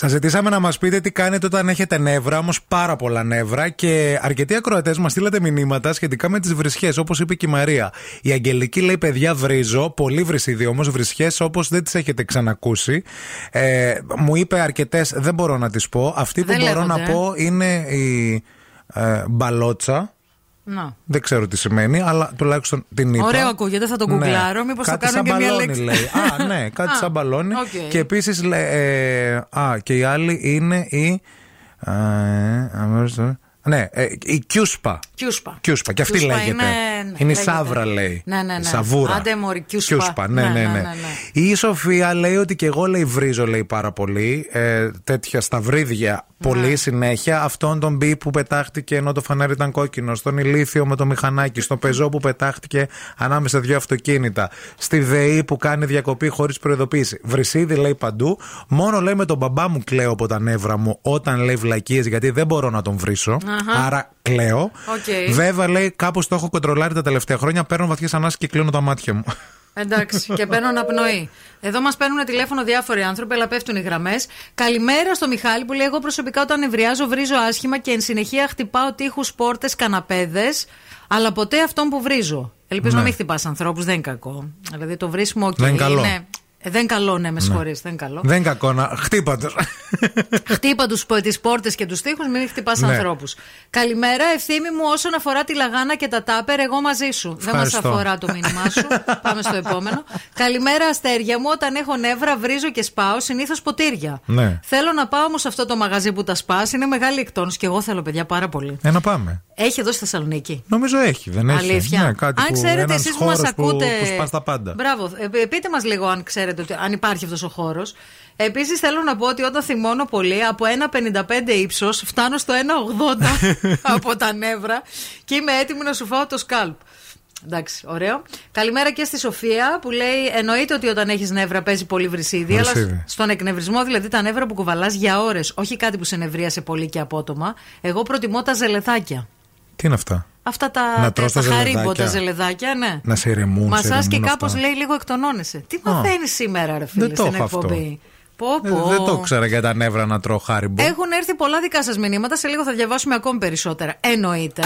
Σας ζητήσαμε να μας πείτε τι κάνετε όταν έχετε νεύρα, όμως πάρα πολλά νεύρα. Και αρκετοί ακροατές μας στείλατε μηνύματα σχετικά με τις βρισχές, όπως είπε και η Μαρία. Η Αγγελική λέει: Παιδιά, βρίζω. Πολύ βρυσίδι όμως, βρισχές όπως δεν τις έχετε ξανακούσει. Ε, μου είπε αρκετές, δεν μπορώ να τις πω. Αυτή που Δεν μπορώ να λέγονται, ε. πω είναι η ε, μπαλότσα. Να. Δεν ξέρω τι σημαίνει, αλλά τουλάχιστον την είπα. Ωραίο ακούγεται, θα το Ναι. γκουγκλάρω. Μήπως θα Κάτι κάνω σαν και μια μπαλόνι, λέξη. λέει. Α, ναι, κάτι Α, σαν μπαλόνι. οκ. Και επίσης. Ε, α, και η άλλη είναι η. ε, αμέσως τώρα. Ναι, ε, η Κιούσπα. Κιούσπα. Κιούσπα, και αυτή Κιούσπα λέγεται. είναι- ναι, είναι η λέγεται. Σάβρα, λέει. Ναι, ναι, ναι. Σαβούρα. Άντε, μωρή, Κιούσπα. ναι, Ναι, ναι, ναι, ναι. ναι, ναι. Η Σοφία λέει ότι και εγώ λέει βρίζω λέει πάρα πολύ. Ε, τέτοια σταυρίδια πολύ Ναι. συνέχεια. Αυτόν τον μπι που πετάχτηκε ενώ το φανάρι ήταν κόκκινο. Στον ηλίθιο με το μηχανάκι. Στο πεζό που πετάχτηκε ανάμεσα σε δύο αυτοκίνητα. Στη ΔΕΗ που κάνει διακοπή χωρίς προειδοποίηση. Βρισίδι λέει παντού. Μόνο λέει με τον μπαμπά μου κλαίω από τα νεύρα μου όταν λέει βλακείες γιατί δεν μπορώ να τον βρίσω. Αχα. Άρα κλαίω. Οκ. Βέβαια λέει κάπως το έχω κοντρολάρει τα τελευταία χρόνια. Παίρνω βαθιές ανάσες και κλείνω τα μάτια μου. Εντάξει, και παίρνω αναπνοή. Εδώ μας παίρνουν τηλέφωνο διάφοροι άνθρωποι, αλλά πέφτουν οι γραμμές. Καλημέρα στο Μιχάλη που λέει: Εγώ προσωπικά όταν νευριάζω, βρίζω άσχημα και εν συνεχεία χτυπάω τοίχους, πόρτες, καναπέδες, αλλά ποτέ αυτόν που βρίζω. Ελπίζω Ναι. να μην χτυπάς ανθρώπους, δεν είναι κακό. Δηλαδή το βρίσιμο και Δεν είναι καλό. είναι Ε, δεν καλό, ναι, με συγχωρείς. Δεν καλό. Δεν κακό να. Χτύπα τους. Χτύπα τις πόρτες και τους τοίχου, μην χτυπάς Ναι. ανθρώπους. Καλημέρα, ευθύμη μου, όσον αφορά τη λαγάνα και τα τάπερ, εγώ μαζί σου. Δεν μας Ευχαριστώ. αφορά το μήνυμά σου. Πάμε στο επόμενο. Καλημέρα, αστέρια μου. Όταν έχω νεύρα, βρίζω και σπάω συνήθως ποτήρια. Ναι. Θέλω να πάω όμως σε αυτό το μαγαζί που τα σπάς. Είναι μεγάλη εκτόνωση και εγώ θέλω, παιδιά, πάρα πολύ. Ε, να πάμε. Έχει εδώ στη Θεσσαλονίκη. Νομίζω έχει, δεν έχει. Αλήθεια. Ναι, κάτι αν που, ξέρετε ένας εσείς που μας χώρος ακούτε. Που, που σπάς τα πάντα. Μπράβο. Ε, ε, πείτε μας λίγο αν ξέρετε ότι, αν υπάρχει αυτός ο χώρος. Επίσης θέλω να πω ότι όταν θυμώνω πολύ, από 1,55 ύψος φτάνω στο 1,80 από τα νεύρα και είμαι έτοιμη να σου φάω το σκάλπ. Εντάξει, ωραίο. Καλημέρα και στη Σοφία που λέει: Εννοείται ότι όταν έχεις νεύρα παίζει πολύ βρυσίδι, αλλά Βρυσίδι. στον εκνευρισμό, δηλαδή τα νεύρα που κουβαλάς για ώρες, όχι κάτι που σε νευρίασε πολύ και απότομα. Εγώ προτιμώ τα ζελεθάκια. Τι είναι αυτά; Αυτά τα, Να τρως τα χαρίμπο, ζελεδάκια. τα ζελεδάκια, ναι. Να σε ηρεμούν. σε Μασά και ηρεμούν κάπως αυτά. λέει λίγο εκτονώνεσαι. Τι Α. μαθαίνεις σήμερα, ρε φίλε, Δεν το στην έχω αυτό. εκπομπή; Πω, Ε, πω. δεν το ξέρα για τα νεύρα να τρώω χάριμπο. Έχουν έρθει πολλά δικά σας μηνύματα. Σε λίγο θα διαβάσουμε ακόμη περισσότερα. Εννοείται.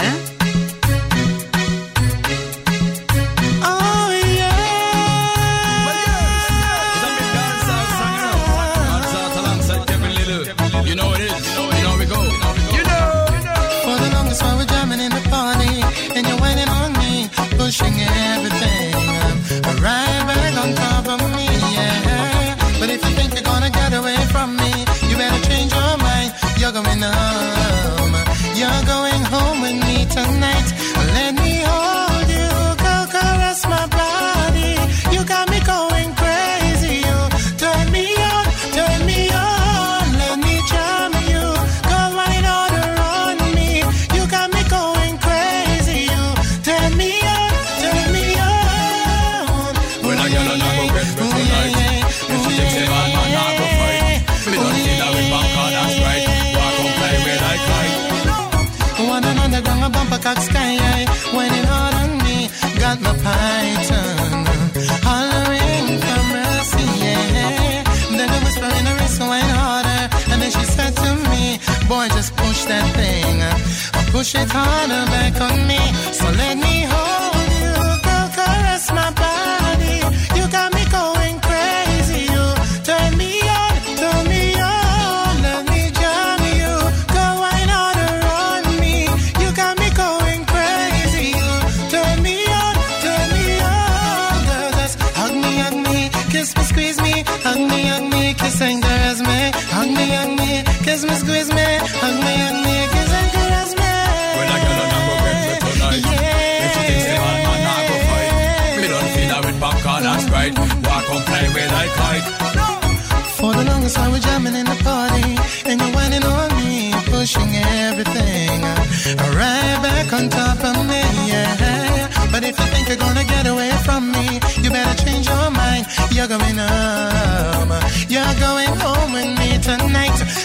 Push it harder back on me. So let me You're going home, you're going home with me tonight.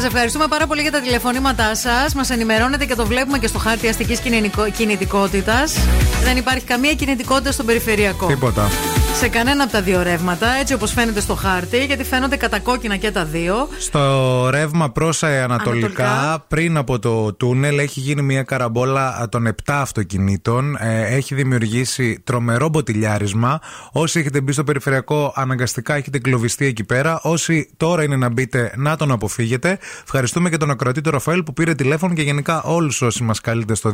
Σας ευχαριστούμε πάρα πολύ για τα τηλεφωνήματά σας. Μας ενημερώνετε και το βλέπουμε και στο χάρτη αστικής κινητικότητας. Δεν υπάρχει καμία κινητικότητα στον περιφερειακό. Τίποτα. Σε κανένα από τα δύο ρεύματα, έτσι όπως φαίνεται στο χάρτη, γιατί φαίνονται κατακόκκινα και τα δύο. Στο ρεύμα προς ανατολικά, Ανατολικά. πριν από το τούνελ, έχει γίνει μια καραμπόλα α, των 7 αυτοκινήτων. Ε, έχει δημιουργήσει τρομερό μποτιλιάρισμα. Όσοι έχετε μπει στο περιφερειακό, αναγκαστικά έχετε κλωβιστεί εκεί πέρα. Όσοι τώρα είναι να μπείτε, να τον αποφύγετε. Ευχαριστούμε και τον ακροατή του Ραφαέλ που πήρε τηλέφωνο και γενικά όλους όσοι μας καλείτε στο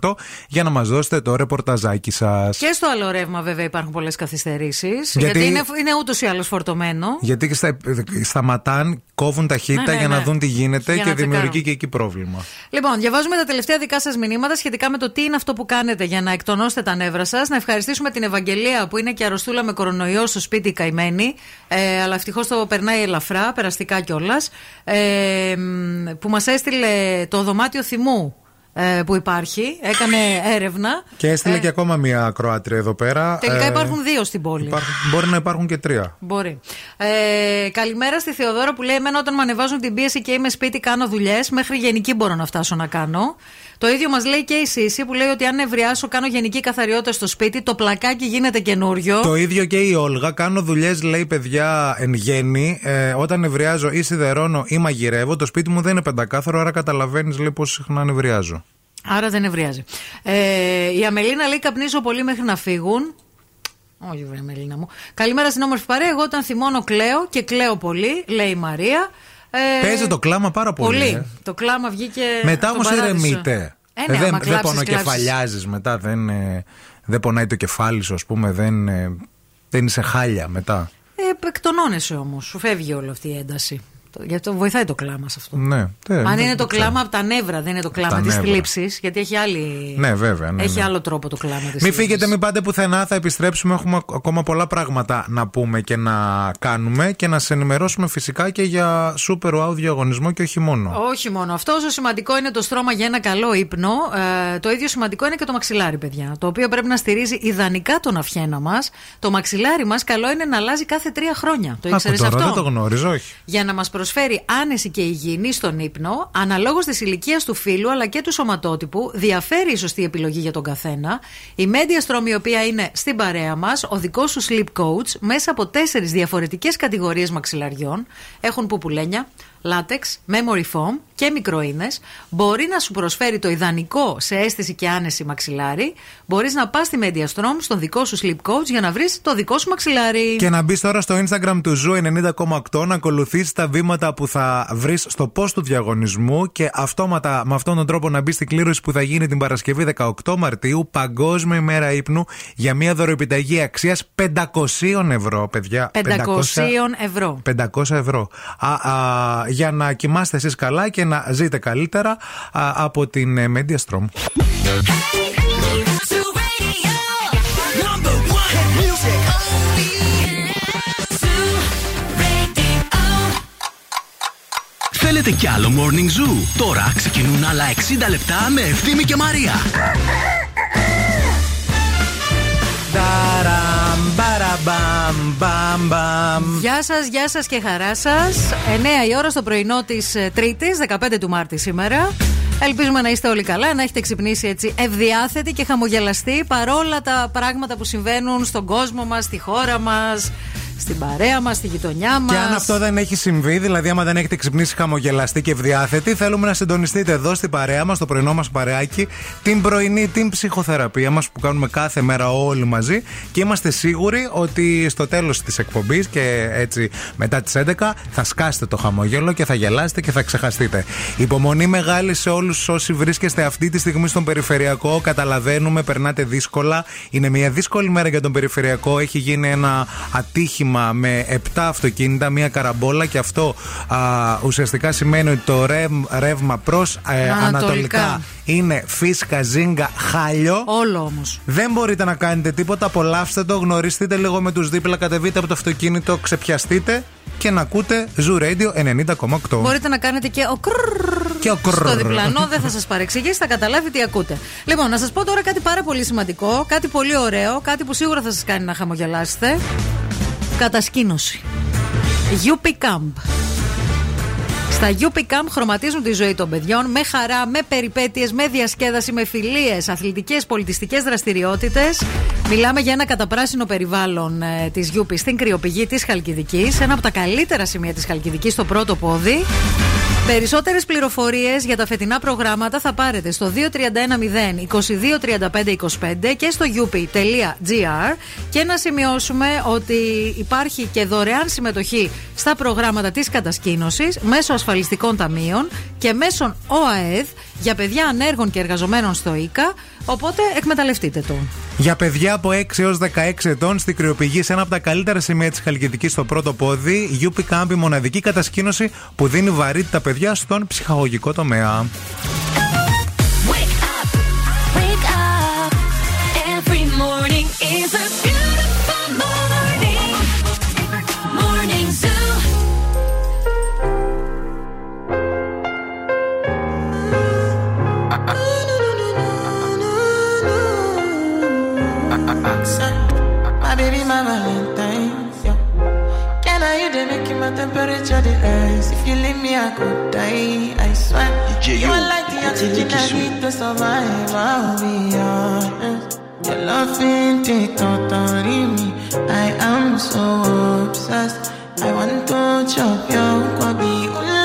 232-908 για να μας δώσετε το ρεπορταζάκι σας. Και στο άλλο ρεύμα, βέβαια, υπάρχουν πολλές καθυστερήσεις. Γιατί... Γιατί- είναι, είναι ούτως ή άλλως φορτωμένο. Γιατί και στα, σταματάν, κόβουν ταχύτητα Ναι, ναι, για να ναι. δουν τι γίνεται Για και να δημιουργεί τσεκάρουν. και εκεί πρόβλημα. Λοιπόν, διαβάζουμε τα τελευταία δικά σας μηνύματα σχετικά με το τι είναι αυτό που κάνετε για να εκτονώσετε τα νεύρα σας. Να ευχαριστήσουμε την Ευαγγελία που είναι και αρρωστούλα με κορονοϊό στο σπίτι καημένη. Ε, αλλά ευτυχώς το περνάει ελαφρά, περαστικά κιόλας. Ε, μ, που μας έστειλε το δωμάτιο θυμού ε, που υπάρχει. Έκανε έρευνα. Και έστειλε Ε, και ακόμα μία Κροάτρια εδώ πέρα. Τελικά Ε, υπάρχουν δύο στην πόλη. υπάρχουν- μπορεί να υπάρχουν και τρία. Μπορεί. Ε, καλημέρα στη Θεοδόρα που λέει: Εμένα όταν με ανεβάζουν την πίεση και είμαι σπίτι, κάνω δουλειές. Μέχρι γενική μπορώ να φτάσω να κάνω. Το ίδιο μας λέει και η Σύση που λέει ότι αν νευριάσω, κάνω γενική καθαριότητα στο σπίτι, το πλακάκι γίνεται καινούριο. Το ίδιο και η Όλγα. Κάνω δουλειές, λέει παιδιά, εν γέννη. Ε, όταν νευριάζω ή σιδερώνω ή μαγειρεύω, το σπίτι μου δεν είναι πεντακάθαρο, άρα καταλαβαίνεις λέει πόσο συχνά νευριάζω. Άρα δεν νευριάζει. Ε, η Αμελίνα λέει: Καπνίζω πολύ μέχρι να φύγουν. Όχι, βρε Αμελίνα μου. Καλημέρα στην όμορφη παρέα. Εγώ όταν θυμώνω κλαίω και κλαίω πολύ, λέει η Μαρία. Ε, Παίζει το κλάμα πάρα πολύ. Πολύ. ε. Το κλάμα βγήκε. Μετά από όμως τον παράδεισο. ηρεμείτε. Ε, ναι, δεν άμα δεν κλάψεις, πονοκεφαλιάζει μετά, δεν, ε, δεν πονάει το κεφάλι σου, ας πούμε, δεν, ε, δεν είσαι χάλια μετά. Ε, εκτονώνεσαι όμως. Σου φεύγει όλη αυτή η ένταση. Το- Γι' αυτό βοηθάει το κλάμα σε αυτό. Ναι, τε, Αν δεν είναι το ξέρω. κλάμα από τα νεύρα, δεν είναι το κλάμα τα της νεύρα. θλίψης. Γιατί έχει άλλη. Ναι, βέβαια. Ναι, έχει ναι. άλλο τρόπο το κλάμα της Μην φύγετε, μην πάτε πουθενά. Θα επιστρέψουμε. Έχουμε ακόμα πολλά πράγματα να πούμε και να κάνουμε και να σε ενημερώσουμε φυσικά και για super wow διαγωνισμό και όχι μόνο. Όχι μόνο αυτό. Όσο σημαντικό είναι το στρώμα για ένα καλό ύπνο, ε, το ίδιο σημαντικό είναι και το μαξιλάρι, παιδιά. Το οποίο πρέπει να στηρίζει ιδανικά τον αυχένα μας. Το μαξιλάρι μας καλό είναι να αλλάζει κάθε τρία χρόνια. Το Από ήξερες τώρα αυτό; δεν το γνώριζω, όχι. για να μας προσφέρει άνεση και υγιεινή στον ύπνο, αναλόγως της ηλικίας του φύλου αλλά και του σωματότυπου, διαφέρει η σωστή επιλογή για τον καθένα. Η Media Strom, η οποία είναι στην παρέα μας, ο δικός σου sleep coach, μέσα από τέσσερις διαφορετικές κατηγορίες μαξιλαριών, έχουν πουπουλένια, λάτεξ, memory foam και μικροΐνες μπορεί να σου προσφέρει το ιδανικό σε αίσθηση και άνεση μαξιλάρι. Μπορείς να πας στη Media Strom, στον δικό σου sleep coach, για να βρεις το δικό σου μαξιλάρι. Και να μπεις τώρα στο Instagram του Zoo 90,8 να ακολουθήσεις τα βήματα που θα βρεις στο post του διαγωνισμού και αυτόματα με αυτόν τον τρόπο να μπεις στην κλήρωση που θα γίνει την Παρασκευή 18 Μαρτίου, Παγκόσμια ημέρα ύπνου, για μια δωρεοπιταγή αξίας 500 ευρώ, παιδιά. 500 ευρώ. 500 ευρώ. Α, α, για να κοιμάστε εσείς καλά και να ζείτε καλύτερα α, από την ε, Media Strom. Θέλετε κι άλλο Morning Zoo; Τώρα ξεκινούν άλλα 60 λεπτά με Ευθύμη και Μαρία. Ταραμ, μπαραμπαμ, μπαμ, μπαμ. Γεια σας, γεια σας και χαρά σας. 9 η ώρα στο πρωινό της Τρίτης, 15 του Μάρτη σήμερα. Ελπίζουμε να είστε όλοι καλά, να έχετε ξυπνήσει έτσι ευδιάθετοι και χαμογελαστοί παρόλα τα πράγματα που συμβαίνουν στον κόσμο μας, στη χώρα μας, στην παρέα μας, στη γειτονιά μα. Και αν αυτό δεν έχει συμβεί, δηλαδή άμα δεν έχετε ξυπνήσει χαμογελαστή και ευδιάθετη, θέλουμε να συντονιστείτε εδώ στην παρέα μας, στο πρωινό μας παρεάκι, την πρωινή, την ψυχοθεραπεία μας που κάνουμε κάθε μέρα όλοι μαζί και είμαστε σίγουροι ότι στο τέλος της εκπομπής και έτσι μετά τις 11 θα σκάσετε το χαμόγελο και θα γελάσετε και θα ξεχαστείτε. Υπομονή μεγάλη σε όλους όσοι βρίσκεστε αυτή τη στιγμή στον περιφερειακό. Καταλαβαίνουμε, περνάτε δύσκολα. Είναι μια δύσκολη μέρα για τον περιφερειακό. Έχει γίνει ένα ατύχημα με 7 αυτοκίνητα, μια καραμπόλα και αυτό α, ουσιαστικά σημαίνει ότι το ρεύ- ρεύμα προς Ανατολικά. ανατολικά είναι φίσκα, ζίγκα, χάλιο. Όλο όμως. Δεν μπορείτε να κάνετε τίποτα. Απολαύστε το, γνωριστείτε λίγο με τους δίπλα, κατεβείτε από το αυτοκίνητο, ξεπιαστείτε και να ακούτε Zoo Radio 90,8. Μπορείτε να κάνετε και ο κρρρρρ Και ο κρρρρ. στο διπλανό, δεν θα σα παρεξηγήσει, θα καταλάβει τι ακούτε. Λοιπόν, να σα πω τώρα κάτι πάρα πολύ σημαντικό, κάτι πολύ ωραίο, κάτι που σίγουρα θα σα κάνει να χαμογελάσετε. Κατασκήνωση. UP Camp. Στα UPCAM χρωματίζουν τη ζωή των παιδιών με χαρά, με περιπέτειες, με διασκέδαση, με φιλίες, αθλητικές, πολιτιστικές δραστηριότητες. Μιλάμε για ένα καταπράσινο περιβάλλον ε, της UP στην κρυοπηγή της Χαλκιδικής, ένα από τα καλύτερα σημεία της Χαλκιδικής στο πρώτο πόδι. Περισσότερες πληροφορίες για τα φετινά προγράμματα θα πάρετε στο 2310-223525 και στο up.gr και να σημειώσουμε ότι υπάρχει και δωρεάν συμμετοχή στα προγράμματα της κατασκήνωσης μέσω ασφαλιστικών ταμείων και μέσω ΟΑΕΔ για παιδιά ανέργων και εργαζομένων στο ΙΚΑ. Οπότε εκμεταλλευτείτε το. Για παιδιά από 6 έως 16 ετών στην κρυοπηγή σε ένα από τα καλύτερα σημεία της Χαλκιδικής στο πρώτο πόδι, UP Camp η μοναδική κατασκήνωση που δίνει βαρύτητα παιδιά στον ψυχαγωγικό τομέα. Wake up. Every morning is a temperature the rise? If you leave me, I could die. I swear. you are like the oxygen I need to survive. I'll be honest. Your love ain't it totally me. I am so obsessed. I want to chop your kwabi. Ule,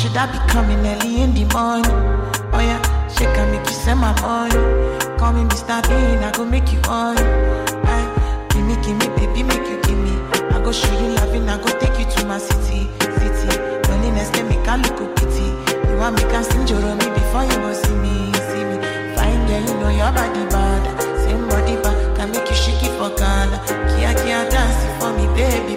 should I be coming early in the morning? Oh yeah, she can make you send my money. Call me Mr. Bean, I go make you on. Aye, eh, give me, give me, baby, make you give me. I go show you loving, I go take you to my city, city. Loneliness, they make I look a pity. You want me can sing your me before you go see me, see me. Fine girl, you know your body bad. Same body bad, can make you shake it for Ghana. Kia, kia, dance for me, baby,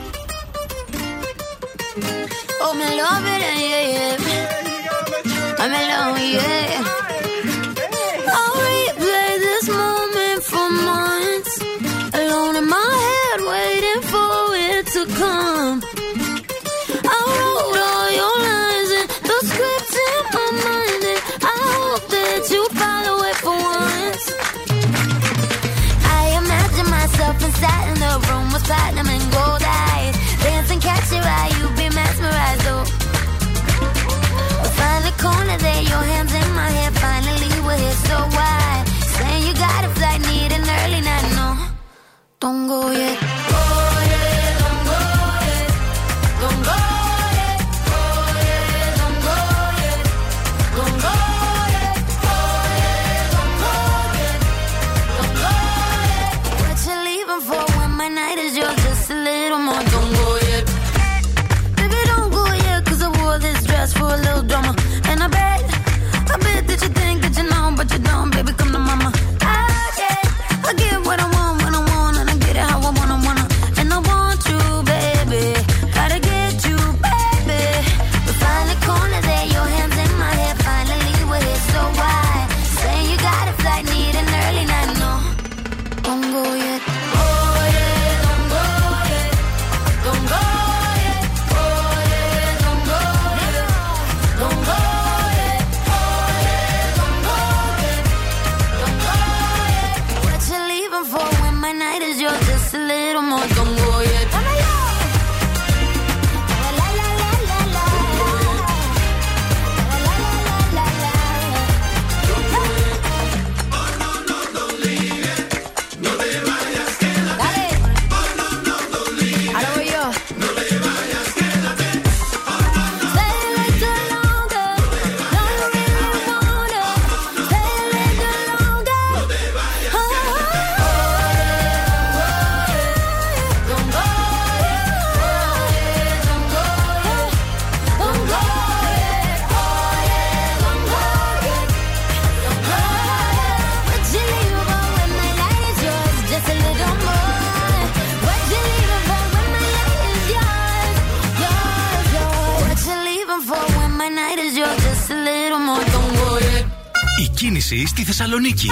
Θεσσαλονίκη.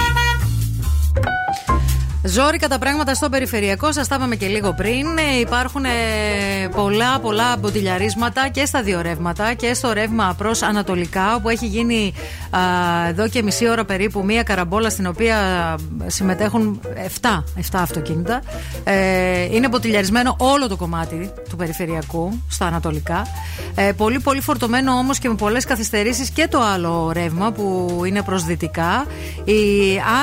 Ζόρικα τα πράγματα στο περιφερειακό, σας τα είπαμε και λίγο πριν. Ε, Υπάρχουν ε, πολλά, πολλά μποτιλιαρίσματα και στα δύο ρεύματα και στο ρεύμα προς Ανατολικά, όπου έχει γίνει α, εδώ και μισή ώρα περίπου μία καραμπόλα στην οποία συμμετέχουν 7, 7 αυτοκίνητα. Ε, είναι μποτιλιαρισμένο όλο το κομμάτι του περιφερειακού στα Ανατολικά. Ε, πολύ, πολύ φορτωμένο όμως και με πολλές καθυστερήσεις και το άλλο ρεύμα που είναι προς δυτικά. Η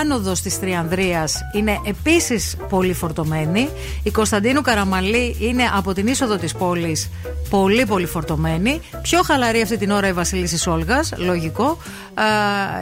άνοδος της Τριανδρίας είναι επίσης πολύ φορτωμένη. Η Κωνσταντίνου Καραμαλή είναι από την είσοδο της πόλης πολύ πολύ φορτωμένη. Πιο χαλαρή αυτή την ώρα η Βασίλισσα Σόλγα, λογικό.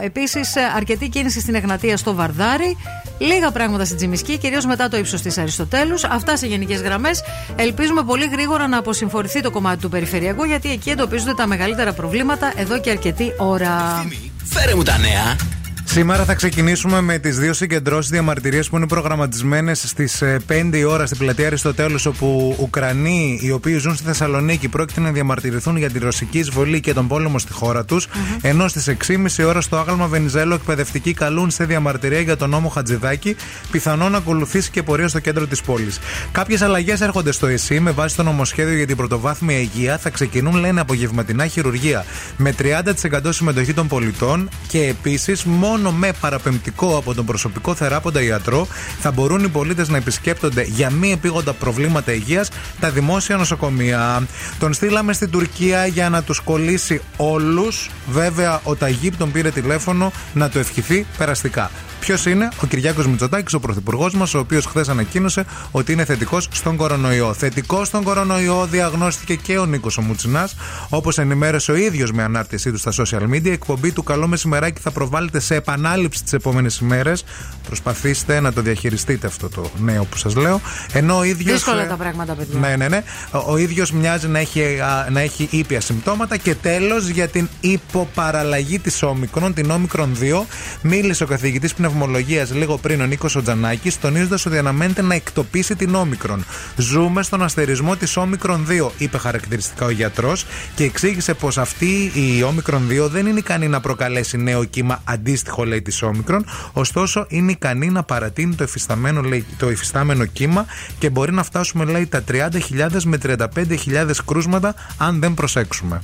Επίσης αρκετή κίνηση στην Εγνατία στο Βαρδάρι. Λίγα πράγματα στην Τζιμισκή, κυρίως μετά το ύψος της Αριστοτέλους. Αυτά σε γενικές γραμμές. Ελπίζουμε πολύ γρήγορα να αποσυμφορηθεί το κομμάτι του περιφερειακού, γιατί εκεί εντοπίζονται τα μεγαλύτερα προβλήματα εδώ και αρκετή ώρα. Φέρε μου τα νέα. Σήμερα θα ξεκινήσουμε με τις δύο συγκεντρώσεις διαμαρτυρίες που είναι προγραμματισμένες στις 5 η ώρα στην πλατεία Αριστοτέλους, όπου Ουκρανοί οι οποίοι ζουν στη Θεσσαλονίκη πρόκειται να διαμαρτυρηθούν για τη ρωσική εισβολή και τον πόλεμο στη χώρα τους. Ενώ στις 6.30 ώρα στο άγαλμα Βενιζέλο εκπαιδευτικοί καλούν σε διαμαρτυρία για τον νόμο Χατζηδάκη, πιθανόν να ακολουθήσει και πορεία στο κέντρο της πόλης. Κάποιες αλλαγές έρχονται στο ΕΣΥ με βάση το νομοσχέδιο για την πρωτοβάθμια υγεία. Θα ξεκινούν, λένε, απογευματινά χειρουργία με 30% συμμετοχή των πολιτών και επίσης μόνο με παραπεμπτικό από τον προσωπικό θεράποντα ιατρό θα μπορούν οι πολίτες να επισκέπτονται για μη επίγοντα προβλήματα υγείας τα δημόσια νοσοκομεία. Τον στείλαμε στην Τουρκία για να τους κολλήσει όλους. Βέβαια, ο Ταγίπ τον πήρε τηλέφωνο να το ευχηθεί περαστικά. Ποιος είναι; Ο Κυριάκος Μητσοτάκης, ο πρωθυπουργός μας, ο οποίος χθες ανακοίνωσε ότι είναι θετικός στον κορονοϊό. Θετικός στον κορονοϊό διαγνώστηκε και ο Νίκος ο Μουτσινά, όπως ενημέρωσε ο ίδιος με ανάρτησή του στα social media. Η εκπομπή του Καλό Μεσημεράκι θα προβάλλεται σε επανάληψη τις επόμενες ημέρες. Προσπαθήστε να το διαχειριστείτε αυτό το νέο που σας λέω. Ενώ ο ίδιος. Δύσκολα τα πράγματα, παιδιά. Ναι, ναι, ναι. Ο, ο ίδιος μοιάζει να έχει, α, να έχει ήπια συμπτώματα. Και τέλος, για την υποπαραλλαγή της όμικρον, την όμικρον 2, μίλησε ο καθηγητής πνευμολογία λίγο πριν ο Νίκος Οτζανάκης, τονίζοντας ότι αναμένεται να εκτοπίσει την όμικρον. Ζούμε στον αστερισμό της όμικρον 2, είπε χαρακτηριστικά ο γιατρός και εξήγησε πως αυτή η όμικρον 2 δεν είναι ικανή να προκαλέσει νέο κύμα αντίστοιχο, λέει, της όμικρον. Ωστόσο, είναι ικανή να παρατείνει το υφισταμένο, λέει, το υφιστάμενο κύμα και μπορεί να φτάσουμε, λέει, τα 30.000 με 35.000 κρούσματα αν δεν προσέξουμε.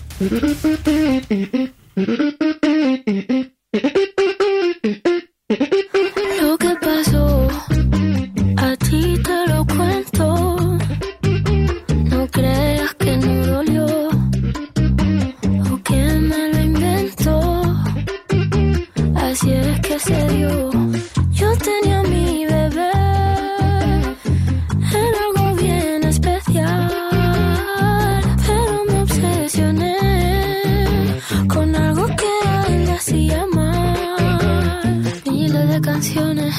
Lo que pasó, a ti te lo cuento. No creas que no dolió o que me lo inventó. Así es que se dio.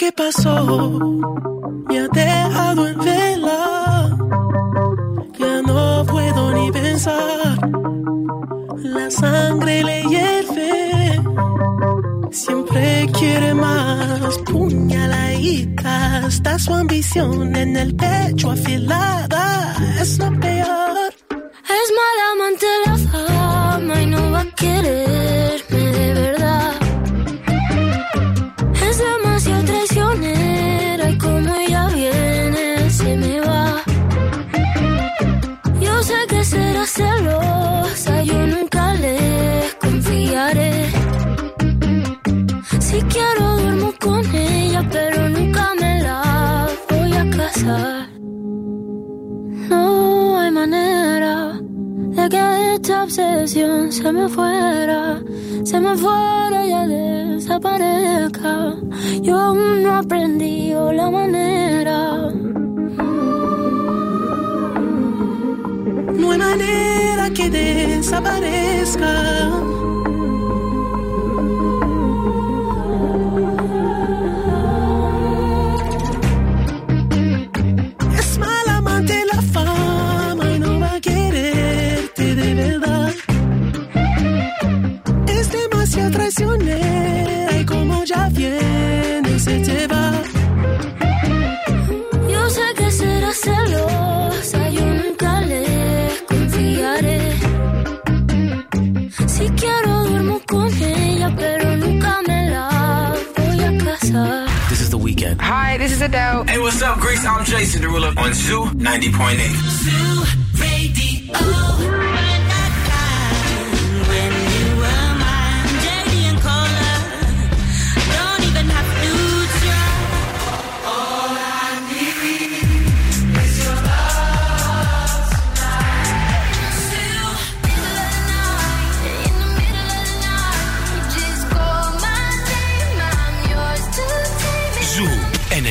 Que pasó me ha dejado en vela. Ya no puedo ni pensar. La sangre le hierve. Siempre quiere más. Puñaladita. Está su ambición en el pecho afilada. Es lo peor. Es mala amante la fama y no va a quererme que esta obsesión se me fuera, se me fuera ya desaparezca. Yo aún no aprendí la manera. No hay manera que desaparezca. traicioné. Ay, como ya viene se te va. Yo sé que será celosa, yo nunca le confiaré. Si quiero duermo con ella, pero nunca me la voy a casar. This is The Weekend. Hi, this is Adele. Hey, what's up, Grace? I'm Jason Derulo on Zoo 90.8. Zoo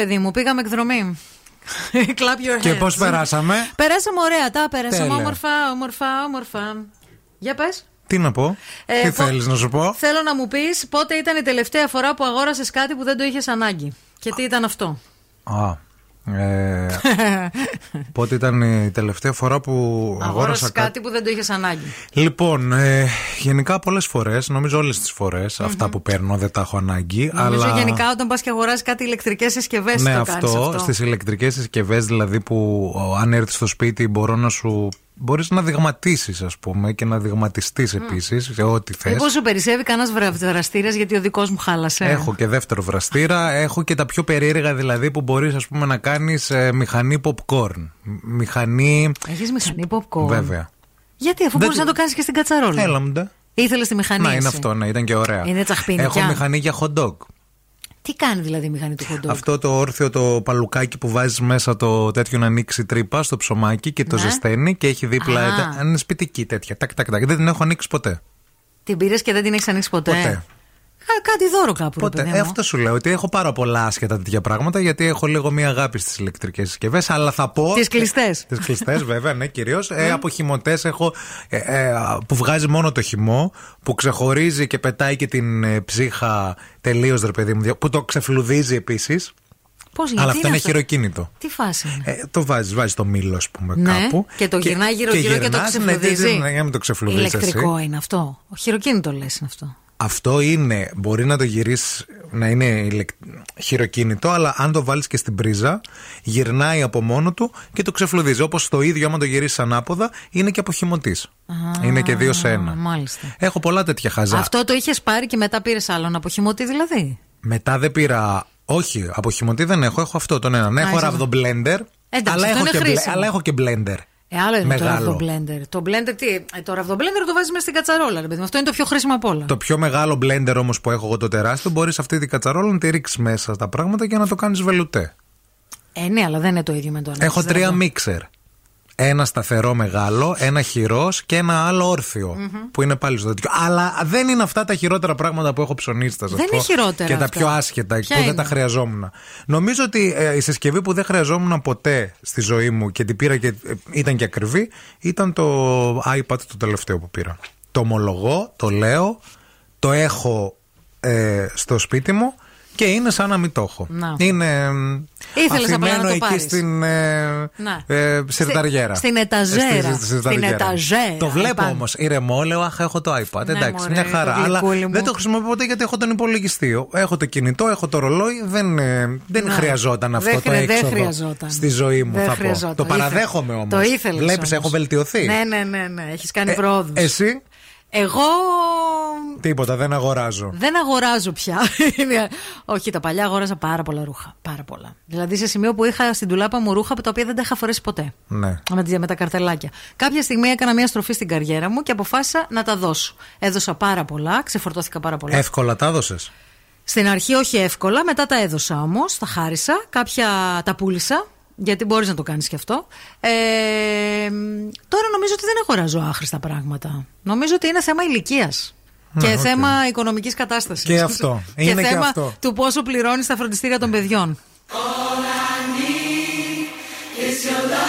Παιδί μου, πήγαμε εκδρομή. Clap your hands. Και πώς περάσαμε; Περάσαμε ωραία, τα περάσαμε Τέλεια. όμορφα, όμορφα, όμορφα. Για πες. Τι να πω; Ε, Τι πο- θέλεις να σου πω; Θέλω να μου πεις πότε ήταν η τελευταία φορά που αγόρασες κάτι που δεν το είχες ανάγκη. Και τι ήταν αυτό; Α, ε, πότε ήταν η τελευταία φορά που αγόρασα Αγόρασες κάτι. κάτι που δεν το είχες ανάγκη. Λοιπόν, ε, γενικά πολλές φορές, νομίζω όλες τις φορές, αυτά που παίρνω δεν τα έχω ανάγκη. Νομίζω αλλά... γενικά όταν πας και αγοράζεις κάτι ηλεκτρικές συσκευές ναι, το κάνεις αυτό, αυτό. στις ηλεκτρικές συσκευές, δηλαδή που ο, αν έρθεις στο σπίτι μπορώ να σου μπορείς να δειγματίσεις, ας πούμε, και να δειγματιστείς επίσης σε ό,τι θες. Μήπω σου περισσεύει κανένας βραστήρας γιατί ο δικός μου χάλασε. Έχω και δεύτερο βραστήρα. έχω και τα πιο περίεργα δηλαδή που μπορείς πούμε να κάνεις μηχανή popcorn. Μηχανή. Έχεις μηχανή popcorn; Βέβαια. Γιατί αφού Δεν μπορείς τη- να το κάνεις και στην κατσαρόλα. Έλα μου ντε. Ήθελες τη μηχανή. Να είναι εσύ. αυτό, ναι, ήταν και ωραία. Είναι τσαχπίνικια. Έχω μηχανή για hot dog. Τι κάνει δηλαδή η μηχανή του χοντό. Αυτό το όρθιο το παλουκάκι που βάζεις μέσα το τέτοιο να ανοίξει τρύπα στο ψωμάκι και το Ναι. ζεσταίνει και έχει δίπλα. Α. τε- Είναι σπιτική τέτοια. Τακ, τακ, τακ. Δεν την έχω ανοίξει ποτέ. Την πήρες και δεν την έχεις ανοίξει ποτέ; Ποτέ. Κα- κάτι δώρο κάπου. Ποτέ. ρε παιδί Ε, μου. αυτό σου λέω ότι έχω πάρα πολλά άσχετα τέτοια πράγματα γιατί έχω λίγο μία αγάπη στις ηλεκτρικές συσκευές. Αλλά θα πω. Τις κλειστές. Τις κλειστές, βέβαια, ναι, κυρίως. Ε, από χυμωτές έχω. Ε, ε, που βγάζει μόνο το χυμό, που ξεχωρίζει και πετάει και την ε, ψύχα τελείως, ρε παιδί μου. Που το ξεφλουδίζει επίσης. Πώς γιατί Αλλά αυτό είναι αυτό; χειροκίνητο. Τι φάση είναι; Ε, το βάζεις, βάζεις το μήλο, ας πούμε, Ναι, κάπου. και το γυρνάει γύρω-γύρω και το γυρνάς, ναι, ξεφλουδίζει. δεν- ναι, για να μην το ξεφλουδίσει. Ηλεκτρικό εσύ. είναι αυτό. Ο χειροκίνητο λες είναι αυτό. Αυτό είναι, μπορεί να το γυρίσει να είναι ηλεκ... χειροκίνητο, αλλά αν το βάλεις και στην πρίζα, γυρνάει από μόνο του και το ξεφλουδίζει. Όπως το ίδιο, άμα το γυρίσεις ανάποδα, είναι και αποχημωτή. Είναι και δύο σε ένα. Μάλιστα. Έχω πολλά τέτοια χαζά. Αυτό το είχες πάρει και μετά πήρες άλλον αποχημωτή δηλαδή; Μετά δεν πήρα. Όχι, αποχημωτή δεν έχω. Έχω αυτό τον έναν. Έχω είσαι ραβδομπλέντερ. Εντάξει, αλλά, αυτό έχω είναι και μπλε- χρήσιμο. αλλά έχω και blender. Ε, άλλο είναι Μεγάλο. το ραβδομπλέντερ. Το blender τι. Ε, το ραβδομπλέντερ το βάζεις μέσα στην κατσαρόλα. Ρε, παιδί μου. Αυτό είναι το πιο χρήσιμο απ' όλα. Το πιο μεγάλο blender όμως που έχω εγώ το τεράστιο, μπορείς αυτή την κατσαρόλα να τη ρίξεις μέσα στα πράγματα και να το κάνεις βελουτέ. Ε, ναι, αλλά δεν είναι το ίδιο με το άλλο. Έχω τρία μίξερ. Ένα σταθερό μεγάλο, ένα χειρός και ένα άλλο όρθιο, Που είναι πάλι στο τέτοιο. Αλλά δεν είναι αυτά τα χειρότερα πράγματα που έχω ψωνίσει. θα σας Δεν πω, είναι χειρότερα Και τα αυτά. πιο άσχετα Ποια που δεν είναι; τα χρειαζόμουν. Νομίζω ότι ε, η συσκευή που δεν χρειαζόμουν ποτέ στη ζωή μου και την πήρα και ε, ήταν και ακριβή ήταν το iPad το τελευταίο που πήρα. Το ομολογώ, το λέω, το έχω ε, στο σπίτι μου και είναι σαν να μην το έχω. Να. Είναι εμ, Ήθελες απλά να αφημένο το εκεί πάρεις. στην ε, Να. ε, σιρταριέρα. Στη- στην εταζέρα. Στη- στη Στην σιρταριέρα. εταζέρα, Το βλέπω επάνω. όμως. Ηρεμό, λέω, Αχ, έχω το iPad. Ναι, Εντάξει, μωρέ, μια το χαρά. Αλλά γλυκούλι μου. δεν το χρησιμοποιώ ποτέ γιατί έχω τον υπολογιστή. Έχω το κινητό, έχω το ρολόι. Δεν, ε, δεν Ναι. χρειαζόταν αυτό Δεν το χρεια- δεν έξοδο χρειαζόταν. στη ζωή μου. Δεν θα χρειαζόταν. πω. Το Ήθε- παραδέχομαι όμως. Το ήθελες Βλέπεις, όμως. έχω βελτιωθεί. Ναι, ναι, ναι, ναι. Έχεις κάνει Ε, πρόοδους. Εσύ, Εγώ τίποτα, δεν αγοράζω. δεν αγοράζω πια. Είναι- Όχι, τα παλιά αγόραζα πάρα πολλά ρούχα. Πάρα πολλά. Δηλαδή σε σημείο που είχα στην τουλάπα μου ρούχα τα οποία δεν τα είχα φορέσει ποτέ. Ναι. Με, τις- με τα καρτελάκια. Κάποια στιγμή έκανα μια στροφή στην καριέρα μου και αποφάσισα να τα δώσω. Έδωσα πάρα πολλά, ξεφορτώθηκα πάρα πολλά. Εύκολα τα έδωσες; Στην αρχή όχι εύκολα, μετά τα έδωσα όμως, τα χάρισα. Κάποια τα πούλησα, γιατί μπορείς να το κάνεις και αυτό. Ε, τώρα νομίζω ότι δεν αγοράζω άχρηστα πράγματα. Νομίζω ότι είναι θέμα ηλικίας. Ναι, και οκ. θέμα οικονομικής κατάστασης. Και αυτό. Είναι και θέμα αυτό. του πόσο πληρώνεις τα φροντιστήρια των παιδιών. It's your love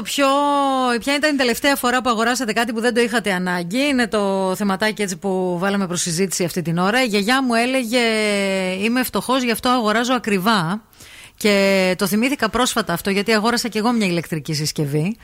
το πιο. Ποια ήταν η τελευταία φορά που αγοράσατε κάτι που δεν το είχατε ανάγκη; Είναι το θεματάκι έτσι που βάλαμε προς συζήτηση αυτή την ώρα. Η γιαγιά μου έλεγε Είμαι φτωχός, γι' αυτό αγοράζω ακριβά. Και το θυμήθηκα πρόσφατα αυτό, γιατί αγόρασα και εγώ μια ηλεκτρική συσκευή.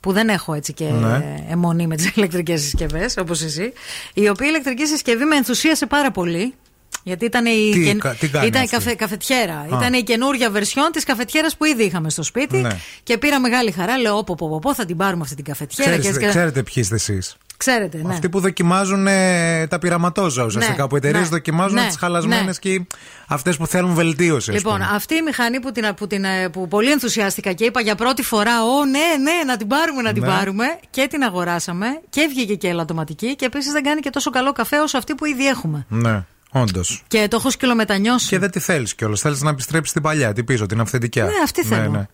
Που δεν έχω έτσι και Ναι. αιμονή με τις ηλεκτρικές συσκευές, όπως εσύ. Η οποία ηλεκτρική συσκευή με ενθουσίασε πάρα πολύ. Γιατί ήταν η, Τι κεν- κα- τι κάνει ήταν η αυτή; καφε, καφετιέρα. Α. Ήταν η καινούργια βερσιόν της καφετιέρας που ήδη είχαμε στο σπίτι. Ναι. Και πήρα μεγάλη χαρά. Λέω: Όπω, πω, πω, πω, θα την πάρουμε αυτή την καφετιέρα. και Ξέρετε, έτσι και- ξέρετε ποιοι είστε εσείς. Ξέρετε, ναι. Αυτοί που δοκιμάζουν ε, τα πειραματόζα ουσιαστικά. Ναι, που εταιρείες ναι, δοκιμάζουν ναι, τις χαλασμένες ναι. και αυτές που θέλουν βελτίωση. ας Λοιπόν, πούμε. αυτή η μηχανή που, την, που, την, ε, που πολύ ενθουσιάστηκα και είπα για πρώτη φορά, Ω, ναι, ναι, να την πάρουμε, να την Ναι. πάρουμε. Και την αγοράσαμε και βγήκε και ελαττωματική. Και επίσης δεν κάνει και τόσο καλό καφέ όσο αυτή που ήδη έχουμε. Ναι, όντως. Και το έχω σκυλομετανιώσει. Και δεν τη θέλεις κιόλας. Θέλεις να επιστρέψεις την παλιά, την πίσω, την αυθεντικιά. Ναι, αυτή θέλω. Ναι.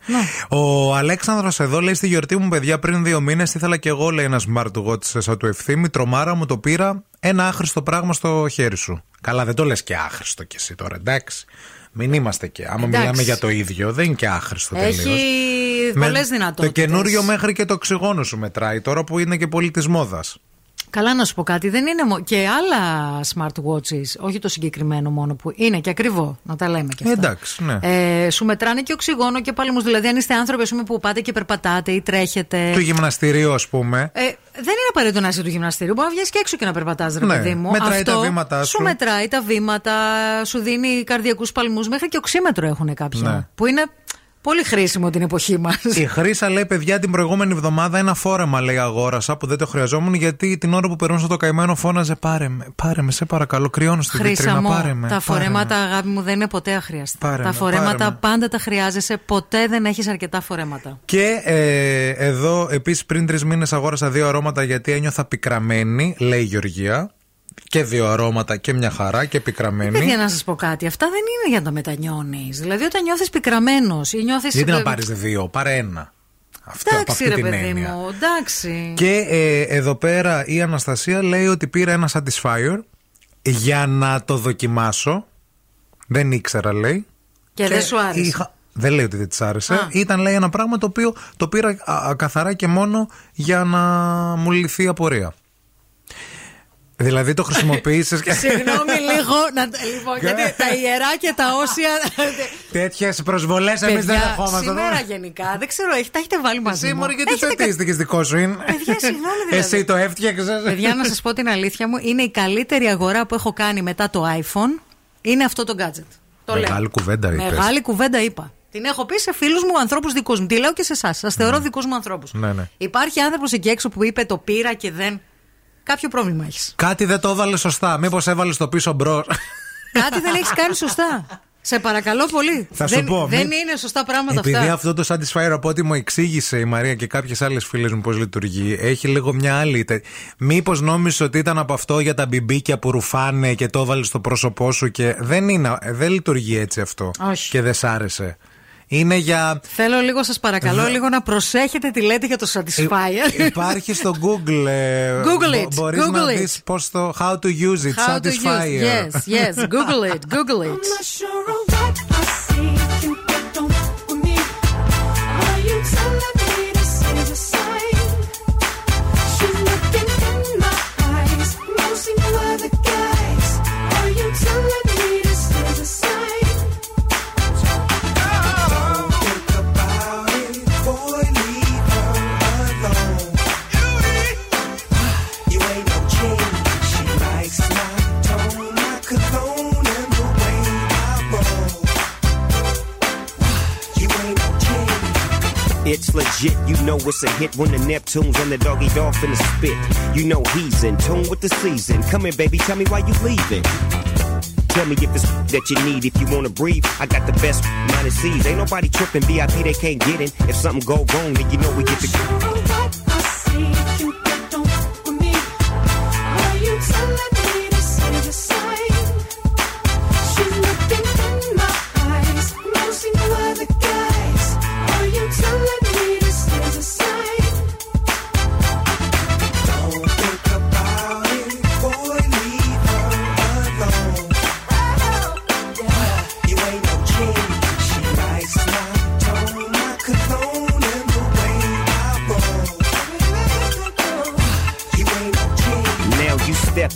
Ο Αλέξανδρος εδώ λέει στη γιορτή μου, παιδιά, πριν δύο μήνες ήθελα κι εγώ, λέει ένας smartwatch σαν του ευθύμη. Τρομάρα μου το πήρα. Ένα άχρηστο πράγμα στο χέρι σου. Καλά, δεν το λες και άχρηστο κι εσύ τώρα, εντάξει. Μην είμαστε και. Άμα Εντάξει. μιλάμε για το ίδιο, δεν είναι και άχρηστο τελείως. Έχει πολλέ δυνατότητες. Το καινούριο μέχρι και το οξυγόνο σου μετράει τώρα που είναι και πολύ τη μόδα. Καλά να σου πω κάτι, δεν είναι μο- και άλλα smartwatches, όχι το συγκεκριμένο μόνο που είναι και ακριβό, να τα λέμε και αυτά. Εντάξει, ναι. Ε, σου μετράνε και οξυγόνο και παλμούς, δηλαδή αν είστε άνθρωποι ας πούμε, που πάτε και περπατάτε ή τρέχετε. Του γυμναστηρίου, ας πούμε. Ε, δεν είναι απαραίτητο να είσαι του γυμναστηρίου. Μπορεί να βγεις και έξω και να περπατάς, ρε Ναι, παιδί μου. μετράει Αυτό τα βήματά σου. Σου μετράει τα βήματα, σου δίνει καρδιακούς παλμούς. Μέχρι και οξύμετρο έχουν κάποια. Ναι. Που είναι Πολύ χρήσιμο την εποχή μας. Η Χρήσα λέει: Παιδιά, την προηγούμενη εβδομάδα ένα φόρεμα λέει αγόρασα που δεν το χρειαζόμουν γιατί την ώρα που περνούσα το καημένο φώναζε Πάρε με, πάρε με, σε παρακαλώ, κρυώνω στη Χρήσα βιτρίνα. μου, Πάρε με. τα πάρε φορέματα, με». αγάπη μου, δεν είναι ποτέ αχρίαστα. Πάρε τα με, φορέματα πάρε με. πάντα τα χρειάζεσαι, ποτέ δεν έχεις αρκετά φορέματα. Και ε, εδώ επίσης πριν τρεις μήνες αγόρασα δύο αρώματα γιατί ένιωθα πικραμένη, λέει η Γεωργία. Και δύο αρώματα και μια χαρά και πικραμένη. Παιδιά, να σας πω κάτι. Αυτά δεν είναι για να τα μετανιώνεις. Δηλαδή, όταν νιώθεις πικραμένος ή νιώθεις. Γιατί να πάρεις δύο, πάρε ένα. Αυτό, από Εντάξει, αυτή ρε την παιδί έννοια. μου, εντάξει. Και ε, εδώ πέρα η Αναστασία λέει ότι πήρα ένα Satisfyer για να το δοκιμάσω. Δεν ήξερα, λέει. Και δεν σου άρεσε. είχα- Δεν λέει ότι δεν της άρεσε. Α. Ήταν, λέει, ένα πράγμα το οποίο το πήρα α, α, καθαρά και μόνο για να μου λυθεί η απορία. Δηλαδή το χρησιμοποίησε και. Συγγνώμη λίγο. Να, λοιπόν, γιατί τα ιερά και τα όσια. Τέτοιες προσβολές εμείς δεν Παιδιά, δεχόμαστε. Σήμερα γενικά, δεν ξέρω, έχει- τα έχετε βάλει μαζί. Εσύ, μου; μωρέ, γιατί Έχετε το αιτήστηκε δικό σου είναι; Παιδιά, συγγνώμη δηλαδή. Εσύ το έφτιαξες; Παιδιά, να σας πω την αλήθεια μου, είναι η καλύτερη αγορά που έχω κάνει μετά το iPhone. Είναι αυτό το gadget. Το λέω. Μεγάλη κουβέντα είπες. Μεγάλη κουβέντα είπα. Την έχω πει σε φίλους μου, ανθρώπους δικούς μου. Τη λέω και σε εσάς. Σας θεωρώ δικούς μου ανθρώπους. Ναι, ναι. Υπάρχει άνθρωπος εκεί έξω που είπε το πήρα και δεν. Κάποιο πρόβλημα έχεις. Κάτι δεν το έβαλε σωστά. Μήπως έβαλες το πίσω μπρο. Κάτι δεν έχεις κάνει σωστά. Σε παρακαλώ πολύ. Θα σου δεν, πω, δεν μη- είναι σωστά πράγματα Επειδή αυτά. αυτό το Satisfyer από ό,τι μου εξήγησε η Μαρία και κάποιες άλλες φίλες μου πώς λειτουργεί, έχει λίγο μια άλλη. Μήπως νόμιζες ότι ήταν από αυτό για τα μπιμπίκια που ρουφάνε και το έβαλες στο πρόσωπό σου και δεν είναι. Δεν λειτουργεί έτσι αυτό. Όχι. Και δεν σ' άρεσε; Είναι για. Θέλω λίγο, σα παρακαλώ, Δε- λίγο να προσέχετε τι λέτε για το Satisfyer. Ε, Υπάρχει στο Google. ε, Google it, μπο- Μπορείς Google να it. δεις πώς το. How to use it. How to use. Satisfyer. Yes, yes. Google it. Google it. I'm not sure It's legit, you know it's a hit when the Neptunes and the doggy dog finna spit. You know he's in tune with the season. Come here, baby, tell me why you leaving. Tell me if it's that you need, if you wanna breathe. I got the best minus C's. Ain't nobody tripping, VIP they can't get in. If something go wrong, then you know we get the. I see you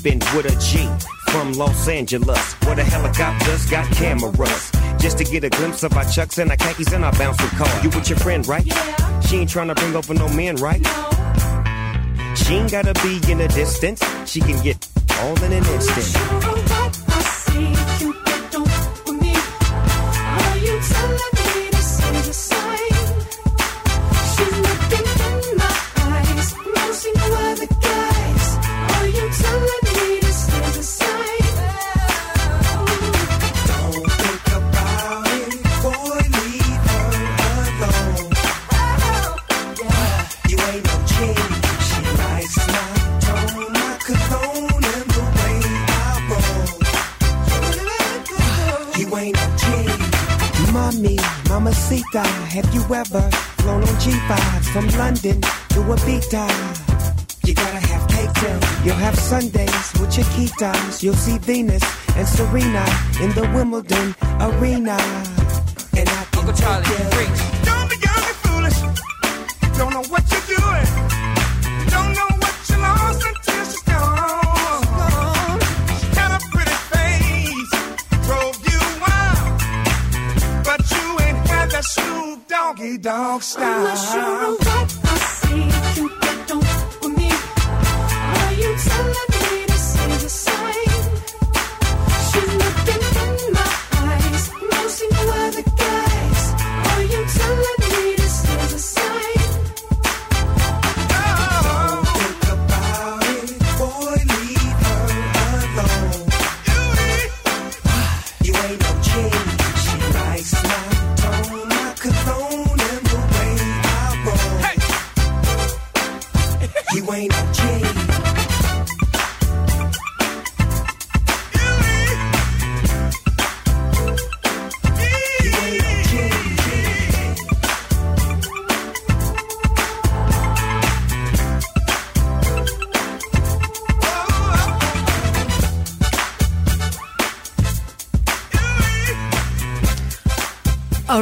you step in with a G from Los Angeles, where the helicopters got cameras. Just to get a glimpse of our chucks and our khakis and our bouncing car. You with your friend, right? Yeah. She ain't trying to bring over no men, right? No. She ain't gotta be in the distance. She can get all in an instant. Mommy, mamacita, have you ever flown on G5s from London to Ibiza? You gotta have cake till you'll have Sundays with your Chiquitas. You'll see Venus and Serena in the Wimbledon arena. And I can Uncle Charlie, preach. Don't be young and foolish. Don't know what Hey, dog style. Unless you're a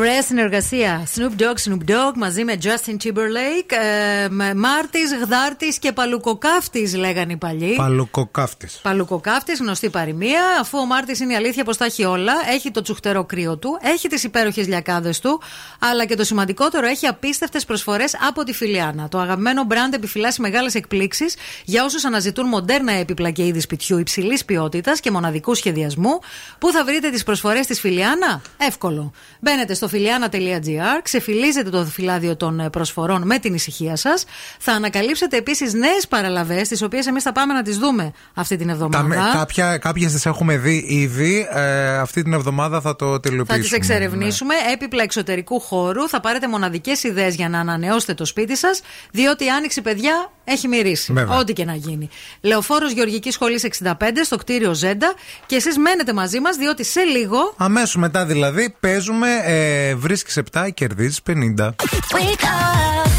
Ωραία συνεργασία. Snoop Dogg, Snoop Dogg μαζί με Justin Timberlake. Ε, Μάρτης, Γδάρτης και Παλουκοκάφτης, λέγανε οι παλιοί. Παλουκοκάφτης. Παλουκοκάφτης, γνωστή παροιμία. Αφού ο Μάρτης είναι η αλήθεια πως τα έχει όλα, έχει το τσουχτερό κρύο του, έχει τις υπέροχες λιακάδες του, αλλά και το σημαντικότερο, έχει απίστευτες προσφορές από τη Φιλιάνα. Το αγαπημένο μπραντ επιφυλάσσει μεγάλες εκπλήξεις για όσους αναζητούν μοντέρνα έπιπλα και είδη σπιτιού υψηλής ποιότητας και μοναδικού σχεδιασμού. Πού θα βρείτε τις προσφορές της Φιλιάνα, εύκολο. Μπαίνετε στο φιλιάνα.gr. Ξεφυλίζετε το φυλάδιο των ε, προσφορών με την ησυχία σας. Θα ανακαλύψετε επίσης νέες παραλαβές, τις οποίες εμείς θα πάμε να τις δούμε αυτή την εβδομάδα. Κάποιες τις έχουμε δει ήδη. Ε, αυτή την εβδομάδα θα το τελειοποιήσουμε. Θα τις εξερευνήσουμε. Ναι. Έπιπλα εξωτερικού χώρου. Θα πάρετε μοναδικές ιδέες για να ανανεώσετε το σπίτι σας, διότι η άνοιξη, παιδιά, έχει μυρίσει. Βέβαια. Ό,τι και να γίνει. Λεωφόρος Γεωργικής Σχολής 65 στο κτίριο Ζέντα. Και εσείς μένετε μαζί μας, διότι σε λίγο. Αμέσως μετά δηλαδή παίζουμε. Ε, βρίσκεις 7 και κερδίζεις 50. Wake up.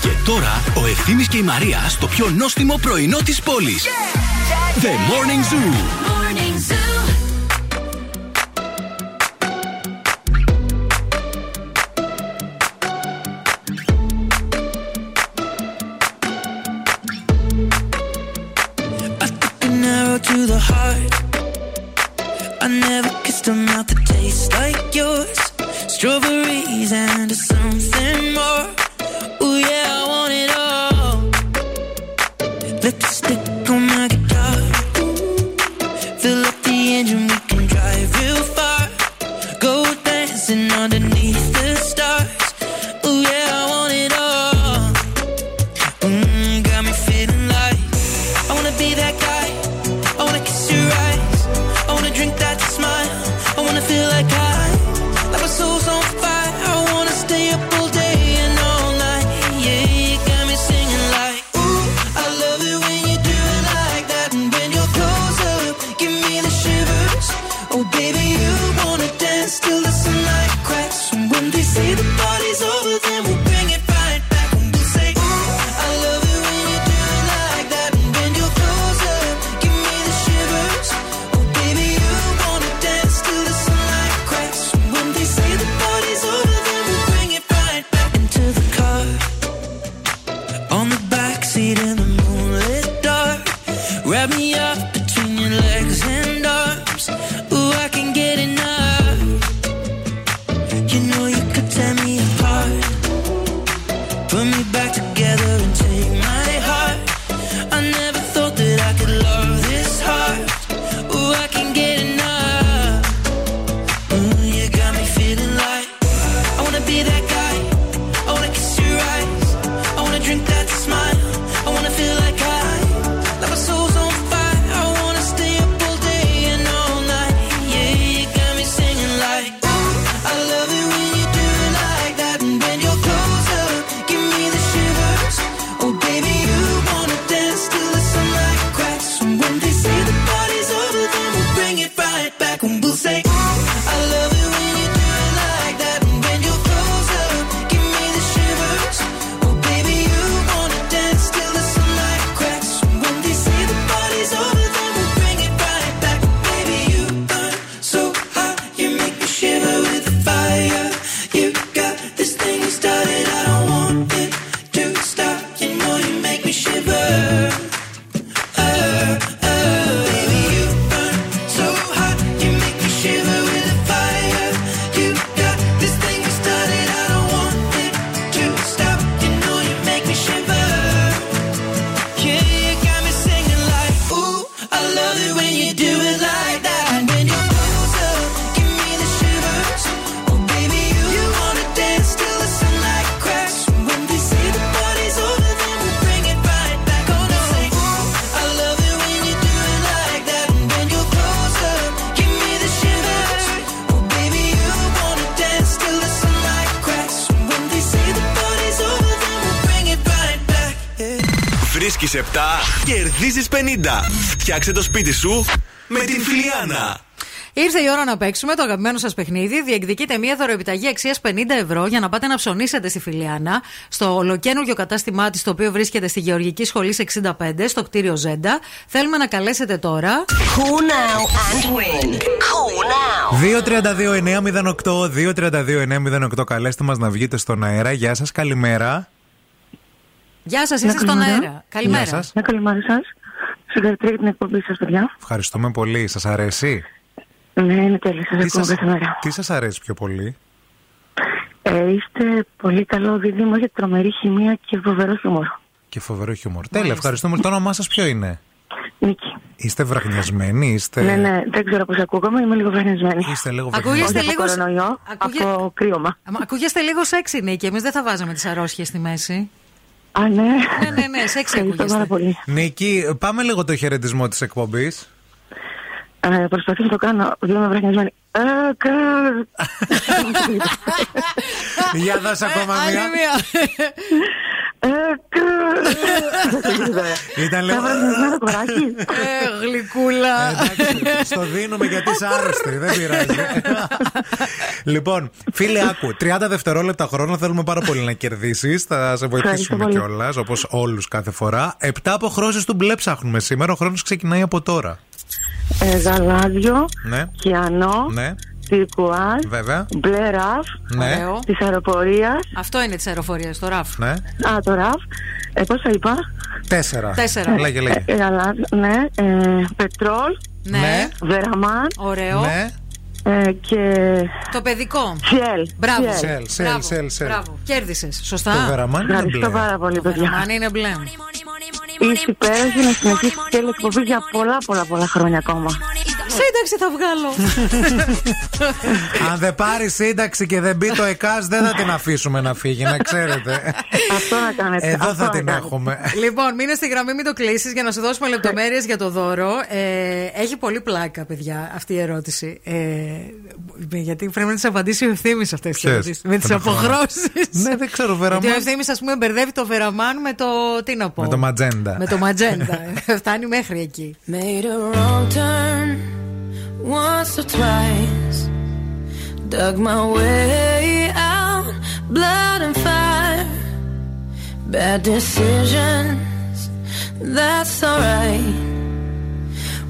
Και τώρα ο Ευθύνη και η Μαρία στο πιο νόστιμο πρωινό της πόλης. Yeah. The Morning Zoo. Morning strawberries and something more. Ooh yeah, I want it all. Lipstick on my guitar, fill up the engine. Φτιάξε το σπίτι σου με την Φιλιάνα. Ήρθε η ώρα να παίξουμε το αγαπημένο σας παιχνίδι. Διεκδικείτε μία δωροεπιταγή αξίας 50 ευρώ για να πάτε να ψωνίσετε στη Φιλιάνα, στο ολοκένουργιο κατάστημά της, το οποίο βρίσκεται στη Γεωργική Σχολή 65, στο κτίριο Ζέντα. Θέλουμε να καλέσετε τώρα. Call now and win. Call now. 232-908, 232-908. Καλέστε μας να βγείτε στον αέρα. Γεια σας, καλημέρα. Γεια σας, είστε στον καλημέρα. αέρα. Καλημέρα. Γεια σας. Ναι, καλημέρα σας. Συγχαρητήρια για την εκπομπή σας, παιδιά. Ευχαριστούμε πολύ. Σας αρέσει; Ναι, είναι τέλεια. Σας Τι ακούω σας, κάθε μέρα. τι σας αρέσει πιο πολύ; Ε, είστε πολύ καλό δίδυμο για τρομερή χημεία και φοβερό χιούμορ. Και φοβερό χιούμορ. Τέλεια, ευχαριστούμε. Το όνομά σας ποιο είναι; Νίκη. Είστε βραχνιασμένοι, είστε. Ναι, ναι, δεν ξέρω πώς ακούγομαι, είμαι λίγο βαρνισμένη. Είστε λίγο Ακούγεστε Όχι από λίγο- κορονοϊό, Ακούγε- από κρύωμα. Μα Ακούγεστε λίγο σεξι, Νίκη. Εμείς δεν θα βάζαμε τις αρρώστιες στη μέση. Α, ναι. Ναι, ναι, ναι, σεξι Ευχαριστώ ακούγεστε. πάρα πολύ. Νίκη, πάμε λίγο το χαιρετισμό της εκπομπής. Ε, προσπαθώ να το κάνω, δεν είμαι βραχνιασμένη. Ε, κα- Για δώσε ακόμα Άλλη μία. Μία. Ε, κα- Ήταν λίγο. Τα βραχνισμένο κοράκι. Ε, γλυκούλα. Εντάξει, στο δίνουμε γιατί είσαι άρρωστη, δεν πειράζει. λοιπόν, φίλε, άκου. 30 δευτερόλεπτα χρόνο θέλουμε πάρα πολύ να κερδίσεις. Θα σε βοηθήσουμε πολύ. κιόλας, όπως όλους κάθε φορά. Επτά αποχρώσεις του μπλε ψάχνουμε σήμερα. Ο χρόνος ξεκινάει από τώρα. Ε, γαλάζιο, Ναι, κιανό, ναι, τυρκουάζ, βέβαια. μπλε ραφ, Ναι, Ωραίο. της αεροπορίας. Αυτό είναι της αεροφορία, το ραφ. ναι. Α, το ραφ. Ε, πόσα είπα; Τέσσερα. Τέσσερα. Λέγε, λέγε. Ε, γαλάζιο, ναι. Ε, πετρόλ, Ναι. βεραμάν Ωραίο. Ναι. ε, και Το παιδικό. σιέλ. Μπράβο. Σιέλ. Σελ, σελ, Μπράβο. σελ, σελ. Μπράβο. Κέρδισες. Σωστά. Το βεραμάν είναι Ευχαριστώ μπλε. πάρα πολύ, παιδιά. Αν είναι μπλε. Είστε υπέροχοι να συνεχίσετε και άλλη εκπομπή για πολλά πολλά πολλά χρόνια ακόμα. Σύνταξη θα βγάλω. Αν δεν πάρει σύνταξη και δεν μπει το ΕΚΑΣ, δεν θα την αφήσουμε να φύγει, να ξέρετε. Αυτό να κάνετε. Εδώ αυτό θα να την κάνετε. έχουμε. λοιπόν, μείνε στη γραμμή, μην το κλείσεις για να σου δώσουμε λεπτομέρειες για το δώρο. Ε, έχει πολύ πλάκα, παιδιά, αυτή η ερώτηση. Ε, γιατί πρέπει να τις απαντήσει ο ευθύνη αυτές τις Ποιες; ερωτήσεις. Με τις Δεν έχω αποχρώσεις. Ναι, δεν ξέρω, Γιατί ο Βεραμάν. ευθύνη, ας πούμε, μπερδεύει το βεραμάν με το. Τι να πω. Με το ματζέντα. Με το ματζέντα. Φτάνει μέχρι εκεί. Made a wrong turn once or twice. Dug my way out, blood and fire. Bad decisions, that's alright.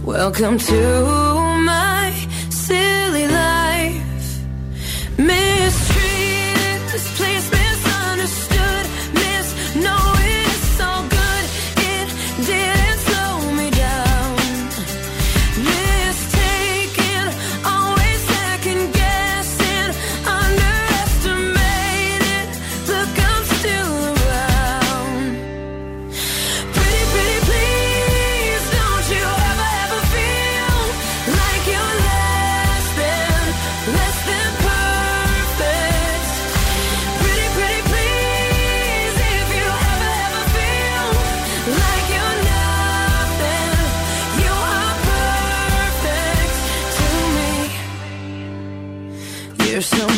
Welcome to my silly life. Mistreated, this There's no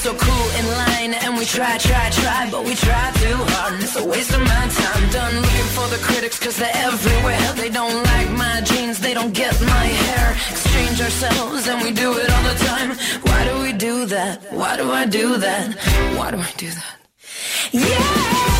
So cool in line, and we try, try, try, but we try too hard, and it's a waste of my time. Done looking for the critics, cause they're everywhere. They don't like my jeans, they don't get my hair. Exchange ourselves, and we do it all the time. Why do we do that? Why do I do that? Why do I do that? Yeah.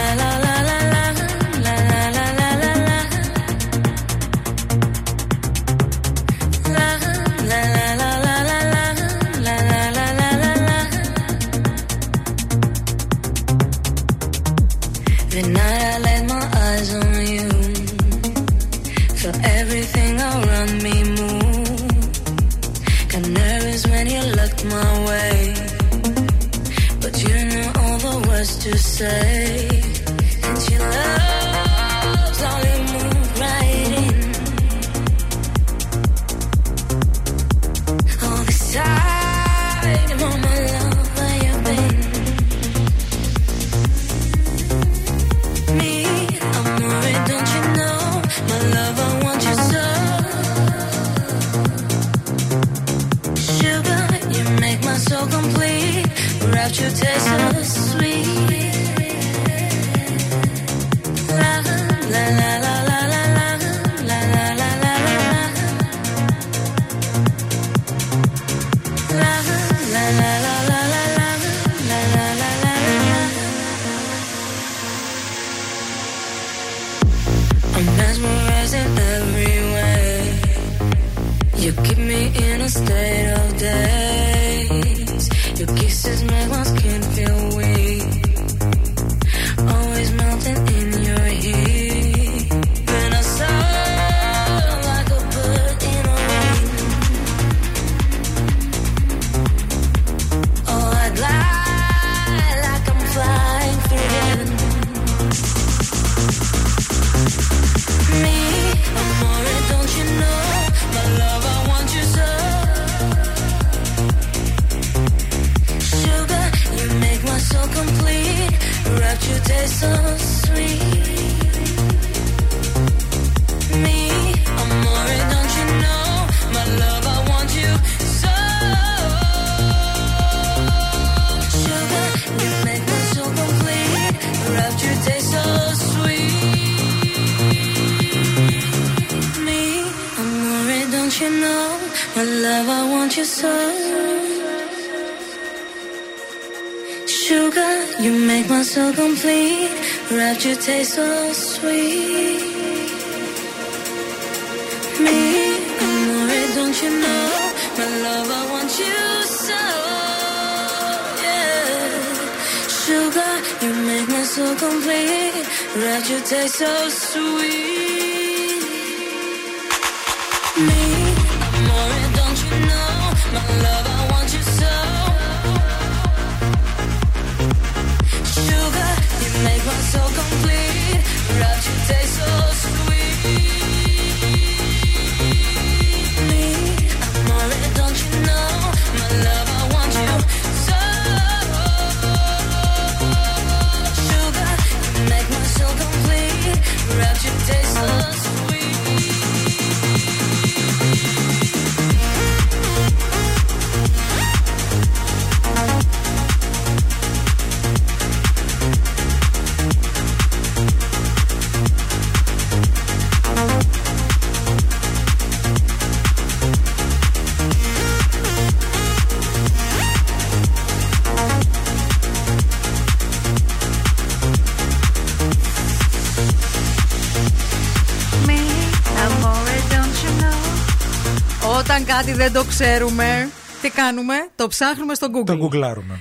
Κάτι δεν το ξέρουμε, τι κάνουμε, το ψάχνουμε στο Google. Το γκουγκλάρουμε.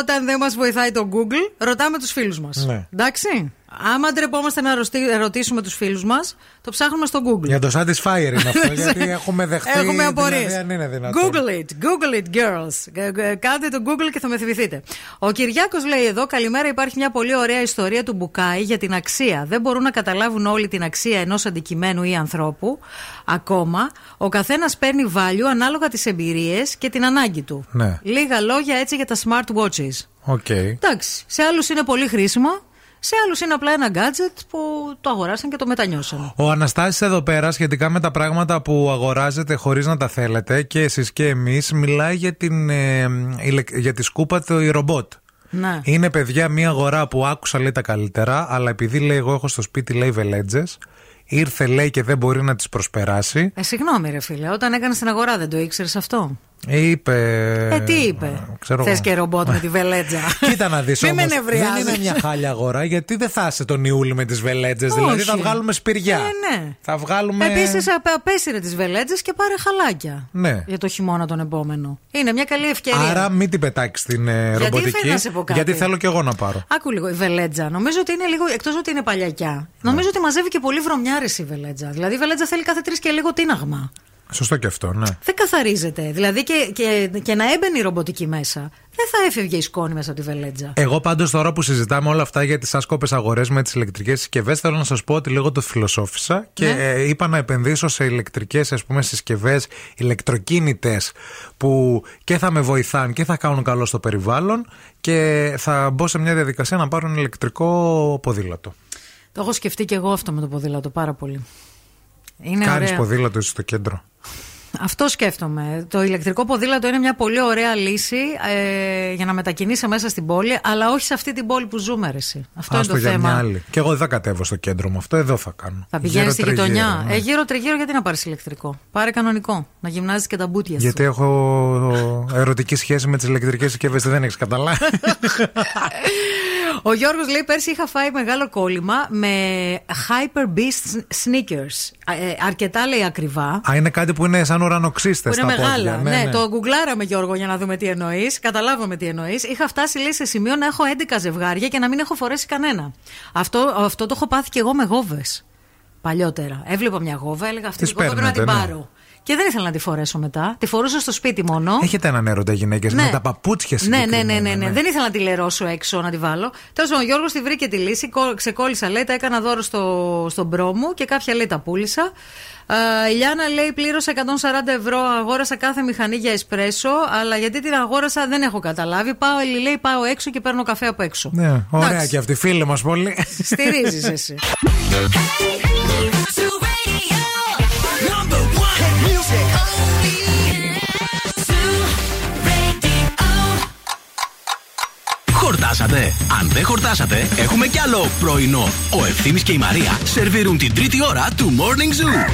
Όταν δεν μας βοηθάει το Google, ρωτάμε τους φίλους μας. Ναι. Εντάξει. Άμα ντρεπόμαστε να ρωστεί- ρωτήσουμε τους φίλους μας, το ψάχνουμε στο Google. Για το Satisfyer είναι αυτό, γιατί έχουμε δεχτεί. Έχουμε απορίες. δηλαδή, αν είναι δυνατόν. Google it, Google it, girls. Γκ- γκ- Κάντε το Google και θα με θυμηθείτε. Ο Κυριάκος λέει εδώ: Καλημέρα, υπάρχει μια πολύ ωραία ιστορία του Μπουκάη για την αξία. Δεν μπορούν να καταλάβουν όλοι την αξία ενός αντικειμένου ή ανθρώπου. Ακόμα, ο καθένας παίρνει value ανάλογα τις εμπειρίες και την ανάγκη του. Ναι, Λίγα λόγια έτσι για τα smartwatches. ok. Εντάξει, σε άλλους είναι πολύ χρήσιμο, σε άλλους είναι απλά ένα gadget που το αγοράσαν και το μετανιώσαν. Ο Αναστάσης εδώ πέρα σχετικά με τα πράγματα που αγοράζετε χωρίς να τα θέλετε και εσείς και εμείς μιλάει για, την, ε, ηλεκ- για τη σκούπα το η ρομπότ. Ναι. Είναι παιδιά μια αγορά που άκουσα λέει τα καλύτερα, αλλά επειδή λέει εγώ έχω στο σπίτι λέει βελέντζες, ήρθε λέει και δεν μπορεί να τις προσπεράσει. Ε, συγγνώμη, ρε φίλε, όταν έκανες την αγορά δεν το ήξερες αυτό; Είπε. Ε, τι είπε; ξέρω Θες εγώ. και ρομπότ με τη βελέτζα. Κοίτα να δεις Μη όμως, με δεν νευριάζεις. είναι μια χάλια αγορά γιατί δεν θα είσαι τον Ιούλη με τις βελέτζες Όχι. δηλαδή θα βγάλουμε σπηριά Ε, ναι. θα βγάλουμε Επίσης, απέσυρε τις βελέτζες και πάρε χαλάκια. Ναι. Για το χειμώνα τον επόμενο. Είναι μια καλή ευκαιρία. Άρα μην την πετάξεις στην ε, Γιατί ρομποτική. ήθελα να σε πω κάτι; γιατί θέλω κι εγώ να πάρω. Άκου λίγο, η βελέτζα. Νομίζω ότι είναι λίγο, εκτός ότι είναι παλιακιά, νομίζω ότι μαζεύει και πολύ βρωμιάρες η βελέτζα. Δηλαδή η βελέτζα θέλει κάθε τρεις και λίγο τίναγμα. Σωστό και αυτό, ναι. Δεν καθαρίζεται. Δηλαδή και, και, και να έμπαινε η ρομποτική μέσα, δεν θα έφευγε η σκόνη μέσα από τη βελέτζα. Εγώ πάντως τώρα που συζητάμε όλα αυτά για τις άσκοπες αγορές με τις ηλεκτρικές συσκευές, θέλω να σας πω ότι λίγο το φιλοσόφισα και Ναι. ε, είπα να επενδύσω σε ηλεκτρικές συσκευές, ηλεκτροκίνητες που και θα με βοηθάνε και θα κάνουν καλό στο περιβάλλον και θα μπω σε μια διαδικασία να πάρω ένα ηλεκτρικό ποδήλατο. Το έχω σκεφτεί και εγώ αυτό με το ποδήλατο πάρα πολύ. Είναι Κάνει ωραία. ποδήλατο εσύ στο κέντρο. Αυτό σκέφτομαι. Το ηλεκτρικό ποδήλατο είναι μια πολύ ωραία λύση ε, για να μετακινήσει μέσα στην πόλη, αλλά όχι σε αυτή την πόλη που ζούμε, ρε, εσύ. Αυτό Άστο είναι το για θέμα. μια άλλη. Και εγώ δεν θα κατέβω στο κέντρο μου αυτό, εδώ θα κάνω. Θα πηγαίνεις στη Γύρω τριγύρω, γειτονιά. ναι. Ε, γύρω τριγύρω, γιατί να πάρεις ηλεκτρικό; Πάρε κανονικό. Να γυμνάζεις και τα μπούτια σου. Γιατί έχω ερωτική σχέση με τις ηλεκτρικές συσκευές, δεν έχεις καταλάβει. Ο Γιώργος λέει: Πέρσι είχα φάει μεγάλο κόλλημα με Hyper Beast sneakers. Ε, αρκετά λέει ακριβά. Α, είναι κάτι που είναι σαν ουρανοξύστε Που είναι στα μεγάλα. πόδια. Ναι, το γκουγκλάραμε Γιώργο για να δούμε τι εννοείς. Καταλάβαμε τι εννοείς. Είχα φτάσει λέει, σε σημείο να έχω 11 ζευγάρια και να μην έχω φορέσει κανένα. Αυτό, αυτό το έχω πάθει και εγώ με γόβες. Παλιότερα. Έβλεπα μια γόβα, έλεγα αυτή Τις την γόβα πρέπει να την παίρνετε, ναι. πάρω. Και δεν ήθελα να τη φορέσω μετά. Τη φορούσα στο σπίτι μόνο. Έχετε έναν έρωτα γυναίκες Ναι. με τα παπούτσια Ναι, ναι, συγκεκριμένα. ναι, ναι, ναι. Δεν ήθελα να τη λερώσω έξω να τη βάλω. Τέλος πάντων, ο Γιώργος τη βρήκε τη λύση. κο- Ξεκόλλησα, λέει, τα έκανα δώρο στο, στον bro μου και κάποια λέει τα πούλησα. Α, η Λιάνα λέει πλήρωσα 140 ευρώ, αγόρασα καφεμηχανή για εσπρέσο, αλλά γιατί την αγόρασα δεν έχω καταλάβει. Πάω, λέει, πάω έξω και παίρνω καφέ από έξω. Ναι, ωραία Εντάξει. και αυτή, φίλη μας πολύ. Στηρίζει εσύ. Χορτάσατε; Αν δεν χορτάσατε, έχουμε κι άλλο πρωινό. Ο Ευθύμης και η Μαρία σερβίρουν την τρίτη ώρα του Morning Zoo.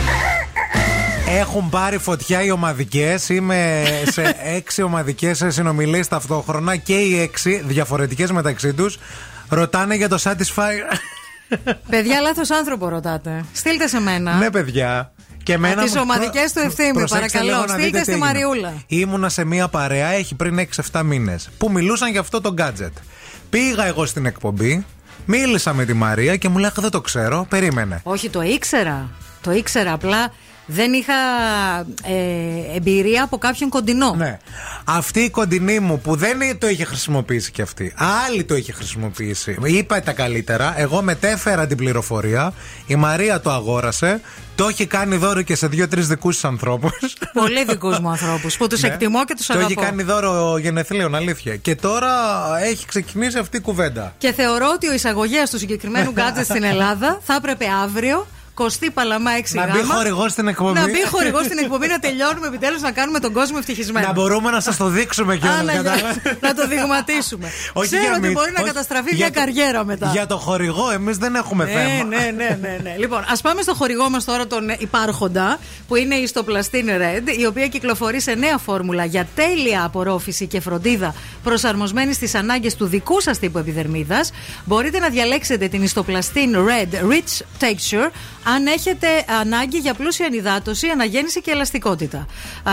Έχουν πάρει φωτιά οι ομαδικές. Είμαι σε έξι ομαδικές συνομιλίες ταυτόχρονα και οι έξι διαφορετικές μεταξύ τους. Ρωτάνε για το Satisfyer. Παιδιά, λάθος άνθρωπο ρωτάτε. Στείλτε σε μένα. ναι, παιδιά. Και εμένα Τις μου- ομαδικές του ευθύμη, Προσέξτε παρακαλώ. λίγο να Στείλτε δείτε στη τι έγινε. Μαριούλα. Ήμουνα σε μία παρέα, έχει πριν 6-7 μήνες, που μιλούσαν για αυτό το gadget. Πήγα εγώ στην εκπομπή, μίλησα με τη Μαρία και μου λέει «Αχ, Δεν το ξέρω, περίμενε. Όχι, το ήξερα. Το ήξερα. Απλά δεν είχα ε, εμπειρία από κάποιον κοντινό. Ναι. Αυτή η κοντινή μου που δεν το είχε χρησιμοποιήσει κι αυτή. Άλλη το είχε χρησιμοποιήσει. Είπα τα καλύτερα. Εγώ μετέφερα την πληροφορία. Η Μαρία το αγόρασε. Το έχει κάνει δώρο και σε δύο-τρεις δικούς της ανθρώπους. Πολύ δικούς μου ανθρώπους που τους Ναι. εκτιμώ και τους Το αγαπώ. έχει κάνει δώρο γενεθλίων, αλήθεια. Και τώρα έχει ξεκινήσει αυτή η κουβέντα. Και θεωρώ ότι ο εισαγωγέας του συγκεκριμένου gadget στην Ελλάδα θα έπρεπε αύριο. Κωστή Παλαμά 6 Να μπει χορηγός στην εκπομπή. Να μπει χορηγός στην εκπομπή να τελειώνουμε επιτέλους να κάνουμε τον κόσμο ευτυχισμένο. Να μπορούμε να σας το δείξουμε κιόλας. Α, να, να το δειγματίσουμε. Ξέρω για ότι μη- μπορεί να όχι, καταστραφεί για μια το- καριέρα μετά. Για το χορηγό, εμείς δεν έχουμε Ναι, θέμα. ναι, ναι, ναι, ναι. Λοιπόν, ας πάμε στο χορηγό μας τώρα, τον υπάρχοντα, που είναι η Stoplastin Red, η οποία κυκλοφορεί σε νέα φόρμουλα για τέλεια απορρόφηση και φροντίδα προσαρμοσμένη στις ανάγκες του δικού σας τύπου επιδερμίδας. Μπορείτε να διαλέξετε την Stoplastin Red Rich Texture αν έχετε ανάγκη για πλούσια ενυδάτωση, αναγέννηση και ελαστικότητα. Α,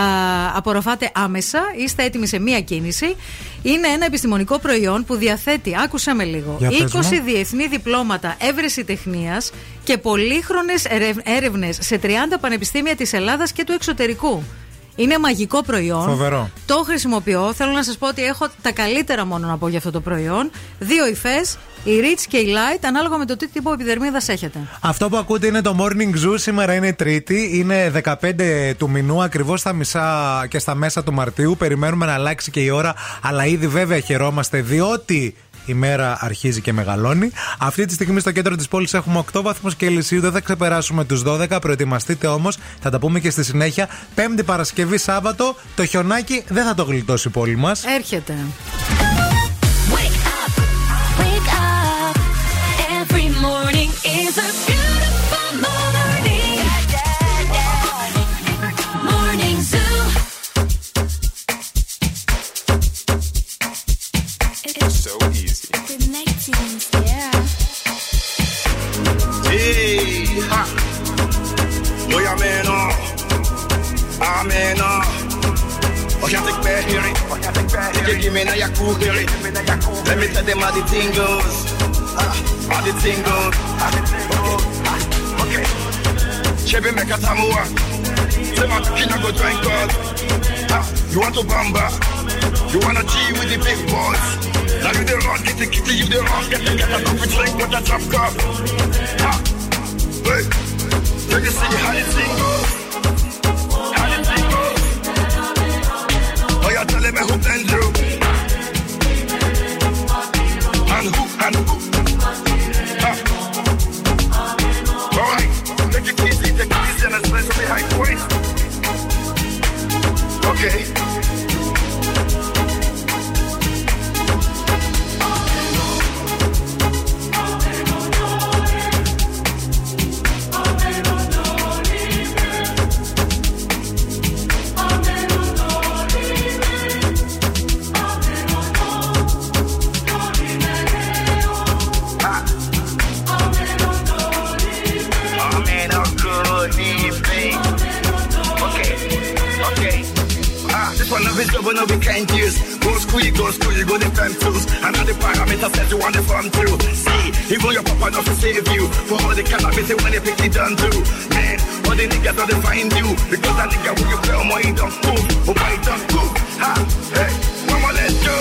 απορροφάτε άμεσα, είστε έτοιμοι σε μία κίνηση. Είναι ένα επιστημονικό προϊόν που διαθέτει, άκουσα με λίγο, Για πες 20 μου. διεθνή διπλώματα έβρεση τεχνίας και πολύχρονες έρευνες σε 30 πανεπιστήμια της Ελλάδας και του εξωτερικού. Είναι μαγικό προϊόν. Φοβερό. Το χρησιμοποιώ. Θέλω να σας πω ότι έχω τα καλύτερα μόνο να πω για αυτό το προϊόν. Δύο υφές, η Rich και η Light, ανάλογα με το τι τύπο επιδερμίδας έχετε. Αυτό που ακούτε είναι το Morning Zoo. Σήμερα είναι Τρίτη. Είναι 15 του μηνού, ακριβώς στα μισά και στα μέσα του Μαρτίου. Περιμένουμε να αλλάξει και η ώρα, αλλά ήδη βέβαια χαιρόμαστε διότι. Η μέρα αρχίζει και μεγαλώνει. Αυτή τη στιγμή στο κέντρο της πόλης έχουμε 8 βαθμούς Κελσίου. Δεν θα ξεπεράσουμε τους 12. Προετοιμαστείτε όμως. Θα τα πούμε και στη συνέχεια. Πέμπτη Παρασκευή Σάββατο. Το χιονάκι δεν θα το γλιτώσει η πόλη μας. Έρχεται. Give me ya cool here. Let me tell them how the thing goes. Ah, how the thing goes. Okay, okay. Chebe make a tamua. Say my kina go drink God. Ah, you want to bamba? You wanna G with the big boys? Now you the run, get the kitty, you the run, get the get a coffee drink with a drop cup. Ah, hey, let me see how the thing goes. And especially high. Okay. Of double, no we can't use. Go school, you go school, you go the time tools. And all the parameters that you want to farm through. See, even your papa not to save you. For all the cannabis when they pick it down too. Man, all the niggas don't find you. Because that nigga will you play on my don't move. Oh, my don't move. Ha, hey, mama, let's go.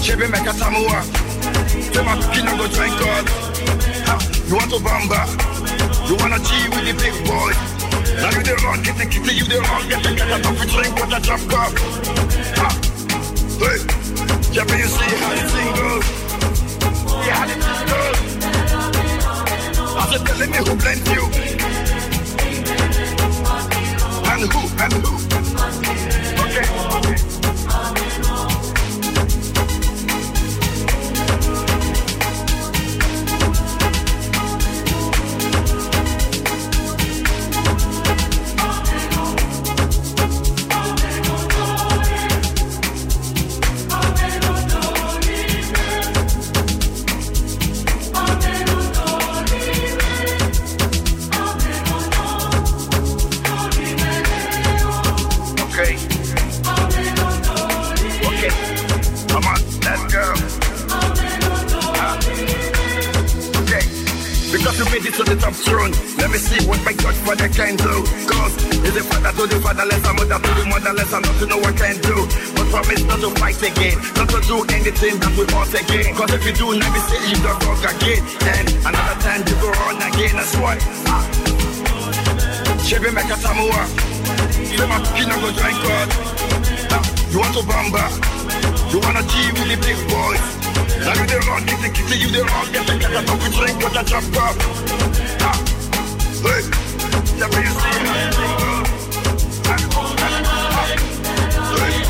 Chebe make a. Say my cooking and go drink God. Ha, you want to bamba? You wanna G with the big boy? Now you the wrong, get the kitty, you the wrong, get the get a coffee drink with a drop cup. Ha, hey, yeah, but you see how the thing goes. Yeah, how the thing goes. Said, telling me who blend you. And who, and who. Okay. Okay. To the top throne. Let me see what my Godfather can do. Cause is the father to the fatherless, a mother to the motherless, and know what can do. But promise not to fight again, not to do anything that we want again. Cause if you do, let me see you don't walk again. And another time you go on again, that's why. Ah. Chebe a. Say my kina go God. Ah, You want to bamba? You wanna G with the big boys? Now you the wrong, get the kitty, you the wrong, get the get a coffee drink with a drop cup. Ah, hey, yeah, but you see how it goes. Ah, ah, ah, hey.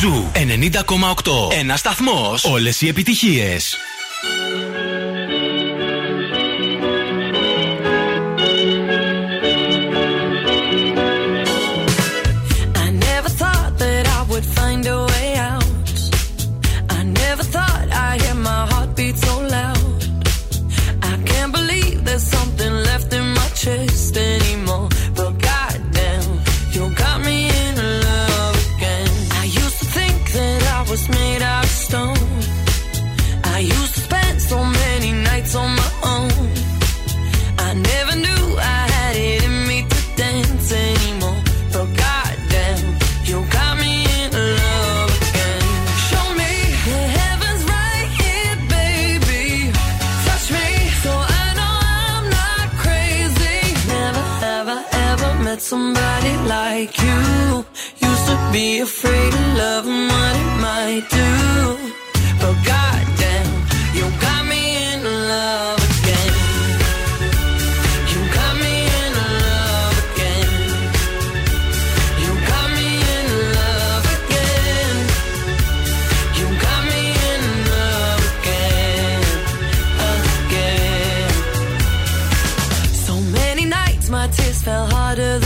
Ζου 90,8. Ένα σταθμό. Όλε οι επιτυχίε. Tears fell harder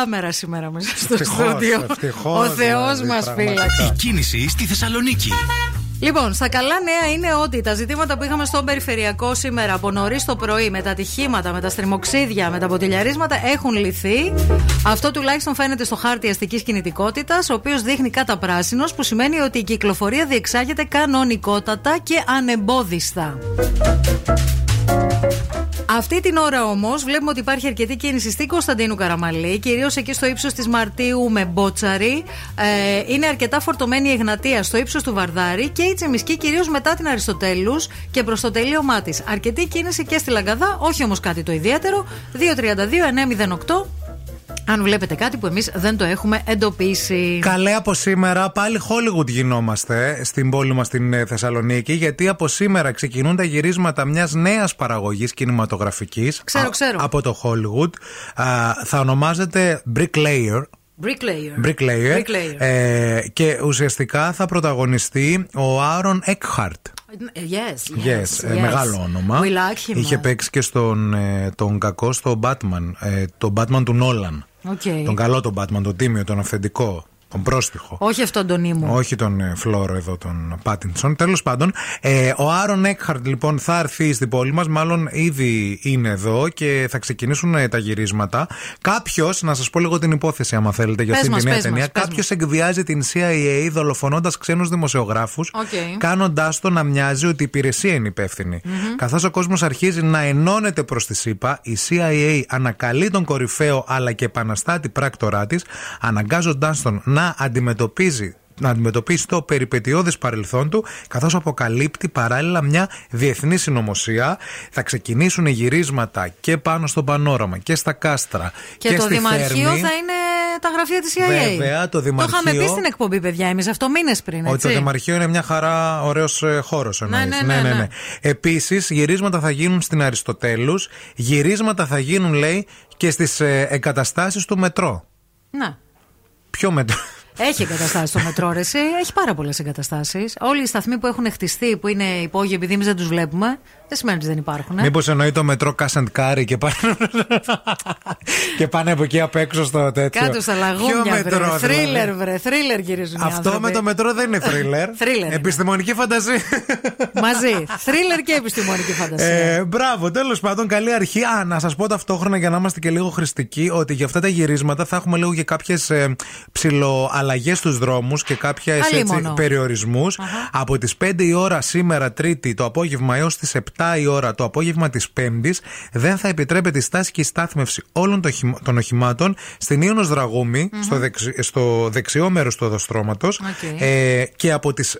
κάμερα σήμερα μέσα στο Ευτυχώς, στούντιο. ευτυχώς, Ο Θεός δηλαδή, μας πραγματικά. φύλαξε. Η κίνηση στη Θεσσαλονίκη. Λοιπόν, στα καλά νέα είναι ότι τα ζητήματα που είχαμε στον περιφερειακό σήμερα από νωρίς το πρωί με τα ατυχήματα, με τα στριμοξίδια, με τα ποτηλιαρίσματα έχουν λυθεί. Αυτό τουλάχιστον φαίνεται στο χάρτη αστικής κινητικότητας, ο οποίος δείχνει κατά πράσινος, που σημαίνει ότι η κυκλοφορία διεξάγεται κανονικότατα και ανεμπόδιστα. Αυτή την ώρα όμως βλέπουμε ότι υπάρχει αρκετή κίνηση στην Κωνσταντίνου Καραμαλή, κυρίως εκεί στο ύψος της Μαρτίου με Μπότσαρη. Ε, είναι αρκετά φορτωμένη η Εγνατία στο ύψος του Βαρδάρη και η Τσιμισκή κυρίως μετά την Αριστοτέλους και προς το τελείωμά της. Αρκετή κίνηση και στη Λαγκαδά, όχι όμως κάτι το ιδιαίτερο. 232-908. Αν βλέπετε κάτι που εμείς δεν το έχουμε εντοπίσει. Καλέ από σήμερα πάλι Hollywood γινόμαστε στην πόλη μας στην ε, Θεσσαλονίκη γιατί από σήμερα ξεκινούν τα γυρίσματα μιας νέας παραγωγής κινηματογραφικής Ξέρω, α- ξέρω. από το Hollywood Α, θα ονομάζεται Bricklayer Bricklayer. Bricklayer, Bricklayer. Ε, και ουσιαστικά θα πρωταγωνιστεί ο Άρον Eckhart Yes, yes, Yes, ε, yes. μεγάλο όνομα. We like him. Είχε παίξει και στον ε, τον κακό στο Batman, ε, τον Batman του Νόλαν. Okay. Τον καλό τον Batman, τον τίμιο, τον αυθεντικό. Τον πρόστιχο. Όχι αυτόν τον ήμου. Όχι τον ε, Φλόρο εδώ, τον Πάτινσον. Τέλος πάντων, ε, ο Άρον Έκχαρτ λοιπόν θα έρθει στην πόλη μας. Μάλλον ήδη είναι εδώ και θα ξεκινήσουν ε, τα γυρίσματα. Κάποιος, να σας πω λίγο την υπόθεση, άμα θέλετε, για Πες αυτήν μας, τη νέα πες ταινία. μας, πες Κάποιος εκβιάζει την CIA δολοφονώντας ξένους δημοσιογράφους, Οκ. κάνοντάς το να μοιάζει ότι η υπηρεσία είναι υπεύθυνη. Μμμ. Καθώς ο κόσμος αρχίζει να εναντιώνεται προς τις ΗΠΑ, η CIA ανακαλεί τον κορυφαίο αλλά και επαναστάτη πράκτορά της, αναγκάζοντάς τον να αντιμετωπίζει να αντιμετωπίσει το περιπετειώδες παρελθόν του, καθώς αποκαλύπτει παράλληλα μια διεθνή συνωμοσία. Θα ξεκινήσουν οι γυρίσματα και πάνω στο πανόραμα και στα κάστρα Και, και, το στη Δημαρχείο Θέρμη. θα είναι τα γραφεία της CIA. Βέβαια, το Το είχαμε Δημαρχείο- πει στην εκπομπή, παιδιά, εμείς αυτό μήνες πριν. Ότι Έτσι. το Δημαρχείο είναι μια χαρά, ωραίος χώρος Ναι, ναι, ναι, ναι. Επίσης, γυρίσματα θα γίνουν στην Αριστοτέλους. Γυρίσματα θα γίνουν, λέει, και στις ε, εγκαταστάσεις του μετρό. Να. Ποιο μετρό. Έχει εγκαταστάσεις στο μετρό, ρε, εσύ. Έχει πάρα πολλές εγκαταστάσεις. Όλοι οι σταθμοί που έχουν χτιστεί, που είναι υπόγειοι επειδή εμείς δεν τους βλέπουμε, δεν σημαίνει ότι δεν υπάρχουν. Ε. Μήπως εννοεί το μετρό Κάσαντ Κάρι και πάνε. και πάνε από εκεί απ' έξω στο τέτοιο. Κάτω στα λαγούμια, Ποιο βρε. μετρό, Θρίλερ, δηλαδή; βρε. Θρίλερ γυρίζουν οι Αυτό άνθρωποι. με το μετρό δεν είναι θρίλερ. Θρίλερ είναι. Επιστημονική φαντασία. Μαζί. Θρίλερ και επιστημονική φαντασία. Ε, μπράβο, τέλος πάντων, καλή αρχή. Α, να σας πω ταυτόχρονα για να είμαστε και λίγο χρηστικοί ότι για αυτά τα γυρίσματα θα έχουμε λίγο και κάποιες ε, ψιλοαλλαγές στους δρόμους και κάποιες Αλίμονο. περιορισμούς. Από τις 5 η ώρα σήμερα, Τρίτη το απόγευμα, έως τις 7 η ώρα το απόγευμα της Πέμπτης, δεν θα επιτρέπεται η στάση και η στάθμευση όλων των, οχημα- των οχημάτων στην Ίωνος Δραγούμη, στο, δεξι- στο δεξιό μέρος του οδοστρώματος. Οκ. Ε, και από τις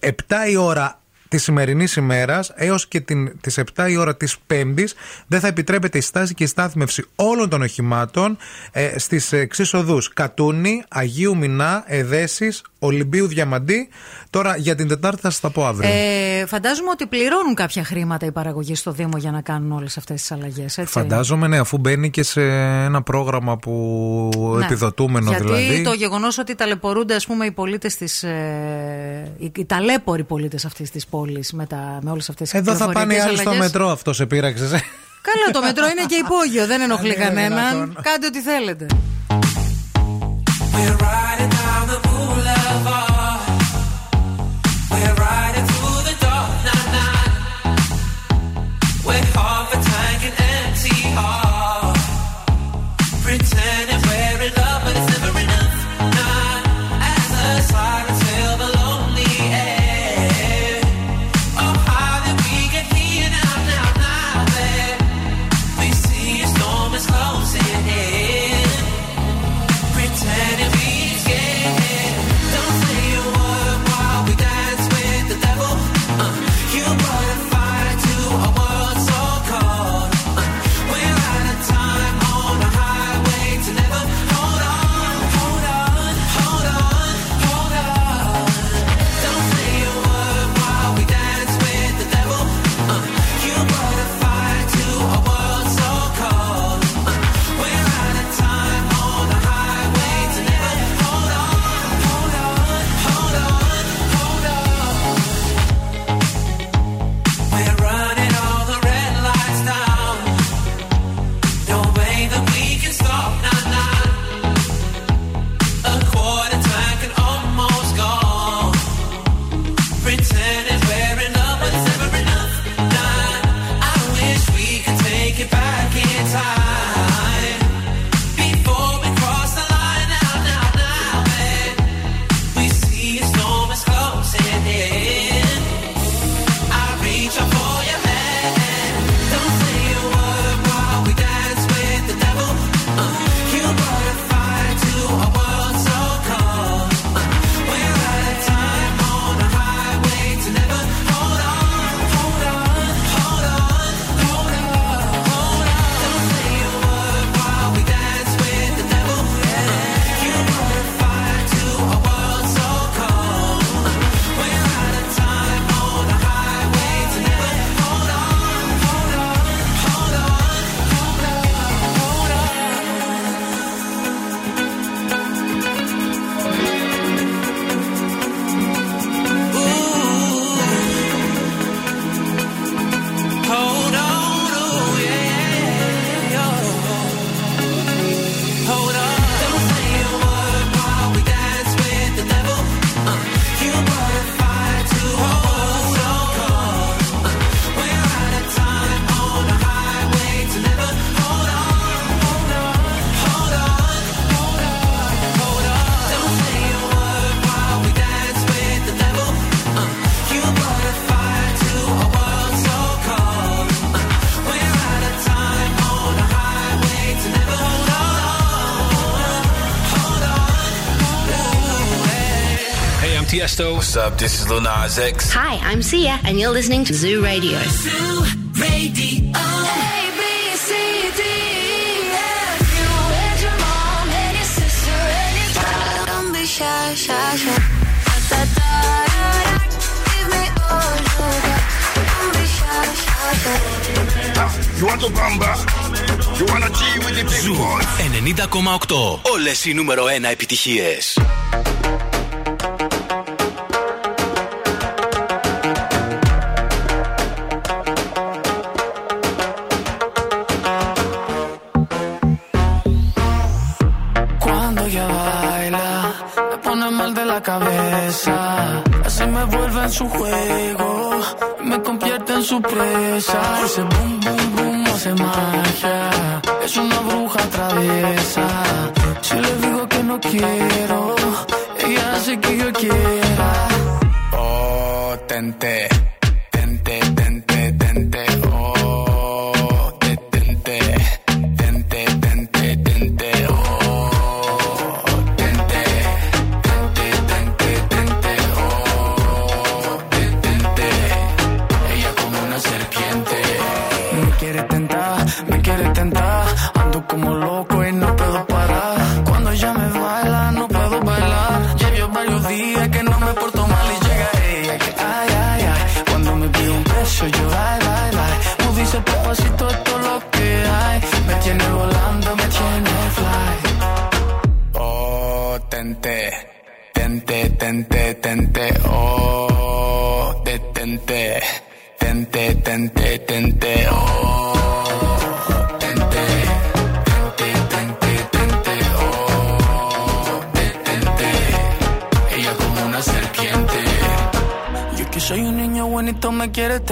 7 η ώρα της σημερινής ημέρας έως και την, τις 7 η ώρα της Πέμπτης δεν θα επιτρέπεται η στάση και η στάθμευση όλων των οχημάτων ε, στις εξής οδούς. Κατούνη, Αγίου Μινά, Εδέσης, Ολυμπίου Διαμαντή. Τώρα για την Τετάρτη θα σας τα πω αύριο. Ε, φαντάζομαι ότι πληρώνουν κάποια χρήματα οι παραγωγοί στο Δήμο για να κάνουν όλες αυτές τις αλλαγές. Φαντάζομαι, ναι, αφού μπαίνει και σε ένα πρόγραμμα που Ναι. επιδοτούμενο Γιατί δηλαδή. το γεγονός ότι ταλαιπωρούνται ας πούμε, οι πολίτες της. Ε, οι, οι ταλέποροι πολίτες αυτής της πόλη με, τα- με όλες αυτές τις Εδώ θα πάνε οι άλλοι στο μετρό, αυτό σε πείραξε. Καλά, το μετρό είναι και υπόγειο, δεν ενοχλεί Αν είναι κανέναν. δυνατόν. Κάντε ό,τι θέλετε. What's up? This is Lil Nas X. Hi, I'm Sia, and you're listening to Zoo Radio. Zoo Radio. A, B, C, D, E, F. You and your mom and your sister and your dad. Don't be shy, shy, shy. Da, da, da, da, da. Give me all you got. Don't be shy, shy, shy. You want to bamba? You wanna G with the big Ζου boys? 90,8. Όλες οι νούμερο 1 επιτυχίες. Ese boom, boom, boom hace magia. Es una bruja traviesa. Si le digo que no quiero, ella hace que yo quiera. Oh,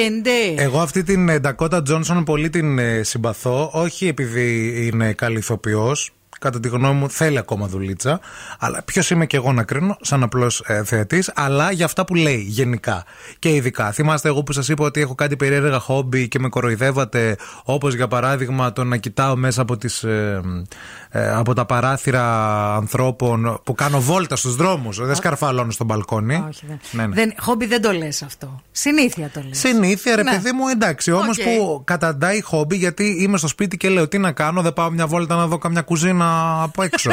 Τέντε, τέντε. Εγώ αυτή την ε, Dakota Johnson πολύ την ε, συμπαθώ. Όχι επειδή είναι καλή ηθοποιός. Κατά τη γνώμη μου θέλει ακόμα δουλίτσα. Αλλά ποιος είμαι και εγώ να κρίνω, σαν απλός ε, θεατής, αλλά για αυτά που λέει γενικά και ειδικά. Θυμάστε εγώ που σας είπα ότι έχω κάτι περίεργα χόμπι και με κοροϊδεύατε, όπως για παράδειγμα το να κοιτάω μέσα από, τις, ε, ε, από τα παράθυρα ανθρώπων που κάνω βόλτα στους δρόμους. Δεν σκαρφαλώνω στο μπαλκόνι. Όχι, δεν. Ναι, ναι. δεν. Χόμπι δεν το λες αυτό. Συνήθεια το λες. Συνήθεια, ρε Ναι. παιδί μου, εντάξει. Όμως Οκ. που καταντάει χόμπι, γιατί είμαι στο σπίτι και λέω τι να κάνω, δεν πάω μια βόλτα να δω καμιά κουζίνα από έξω.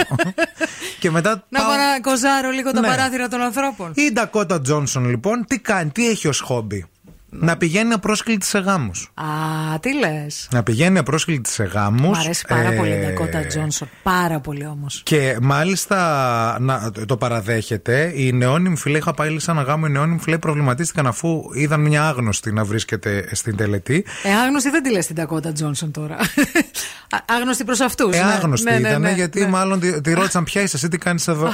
και μετά. Να πάω- πάω να κοζάρω λίγο τα Ναι. παράθυρα των ανθρώπων. Η Ντακότα Τζόνσον λοιπόν, τι κάνει, τι έχει ως χόμπι; Να πηγαίνει απρόσκλητη σε γάμους. Α, τι λες. Να πηγαίνει απρόσκλητη σε γάμους. Μ' αρέσει πάρα πολύ η Ντακότα Τζόνσον. Πάρα πολύ όμως. Και μάλιστα να, το παραδέχεται. Οι νεόνυμφοι, λέει, είχα πάει σε ένα γάμο. Οι νεόνυμφοι, λέει, προβληματίστηκαν αφού είδαν μια άγνωστη να βρίσκεται στην τελετή. Ε, άγνωστη δεν τη λες την Ντακότα Τζόνσον τώρα. Α- άγνωστη προς αυτούς. Ε, άγνωστη ήταν, γιατί μάλλον τη, τη ρώτησαν ποια είσαι, εσύ τι κάνεις εδώ;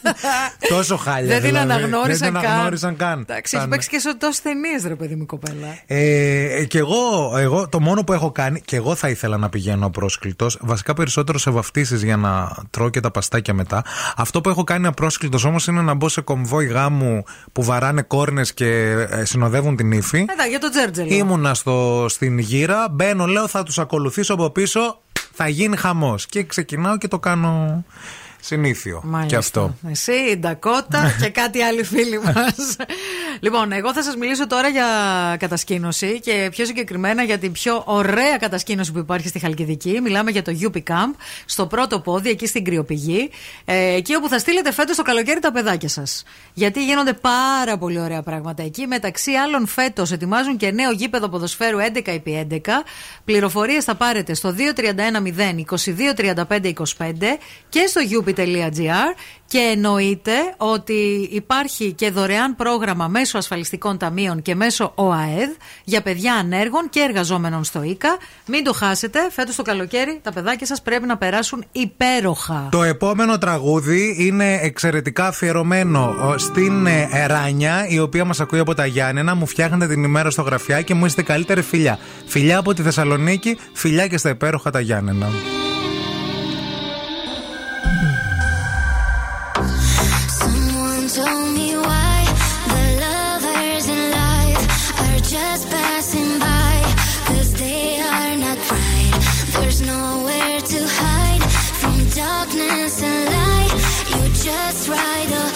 Τόσο χάλια. Δεν την δηλαδή. αναγνώρισαν Δεν την αναγνώρισαν καν. Εντάξει, έχει Σαν- παίξει και σε τόσες ταινίες, ρε παιδί μου, η κοπέλα. Ε, και εγώ, εγώ, το μόνο που έχω κάνει, και εγώ θα ήθελα να πηγαίνω απρόσκλητος, βασικά περισσότερο σε βαφτίσεις για να τρώω και τα παστάκια μετά. Αυτό που έχω κάνει απρόσκλητος όμως είναι να μπω σε κομβόι γάμου που βαράνε κόρνες και ε, συνοδεύουν την ύφη. Εδώ, για το Τζέρτζελο. Ήμουνα στο, στην γύρα, μπαίνω, λέω θα τους ακολουθήσω από πίσω, θα γίνει χαμός. Και ξεκινάω και το κάνω συνήθιο. Μάλιστα. Και αυτό. Εσύ, η Ντακότα και κάτι άλλοι φίλοι μας. λοιπόν, εγώ θα σας μιλήσω τώρα για κατασκήνωση και πιο συγκεκριμένα για την πιο ωραία κατασκήνωση που υπάρχει στη Χαλκιδική. Μιλάμε για το UP Camp, στο πρώτο πόδι, εκεί στην Κρυοπηγή. Ε, εκεί όπου θα στείλετε φέτος το καλοκαίρι τα παιδάκια σας. Γιατί γίνονται πάρα πολύ ωραία πράγματα εκεί. Μεταξύ άλλων, φέτος ετοιμάζουν και νέο γήπεδο ποδοσφαίρου 11x11. Πληροφορίες θα πάρετε στο 2310 2235 25 και στο UP Story.gr και εννοείται ότι υπάρχει και δωρεάν πρόγραμμα μέσω ασφαλιστικών ταμείων και μέσω ΟΑΕΔ για παιδιά ανέργων και εργαζόμενων στο ΙΚΑ. Μην το χάσετε. Φέτος το καλοκαίρι τα παιδάκια σας πρέπει να περάσουν υπέροχα. Το επόμενο τραγούδι είναι εξαιρετικά αφιερωμένο ε, στην ε, Ράνια, η οποία μας ακούει από τα Γιάννενα. Μου φτιάχνετε την ημέρα στο γραφιά και μου είστε καλύτερη φιλιά. Φιλιά από τη Θεσσαλονίκη, φιλιά και στα υπέροχα τα Γιάννενα. just right. Uh,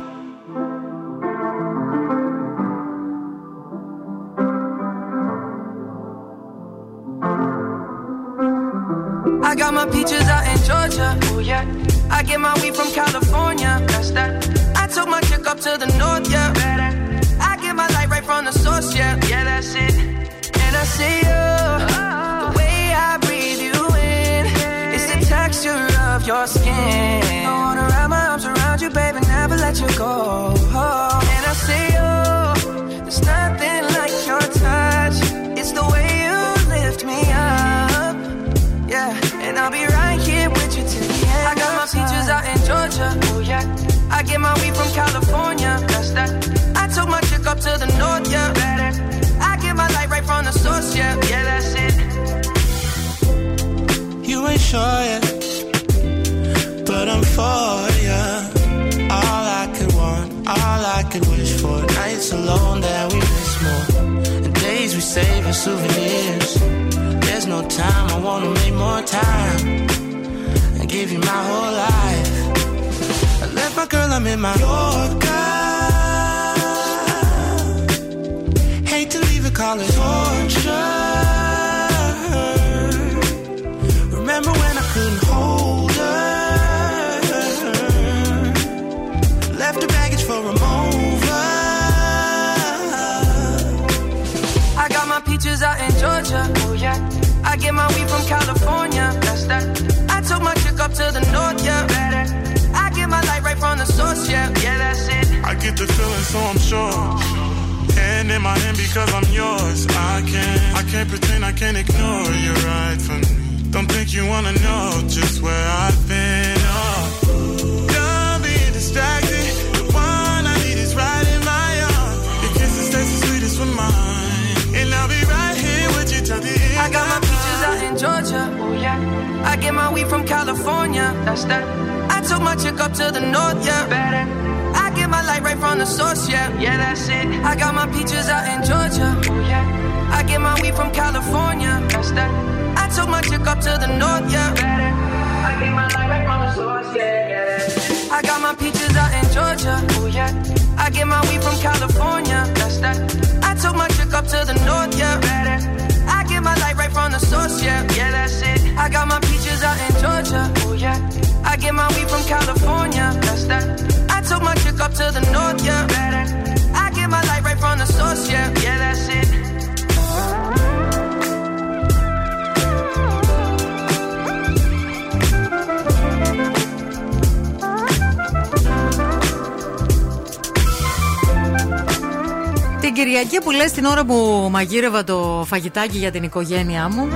Την Κυριακή που λες την ώρα που μαγείρευα το φαγητάκι για την οικογένειά μου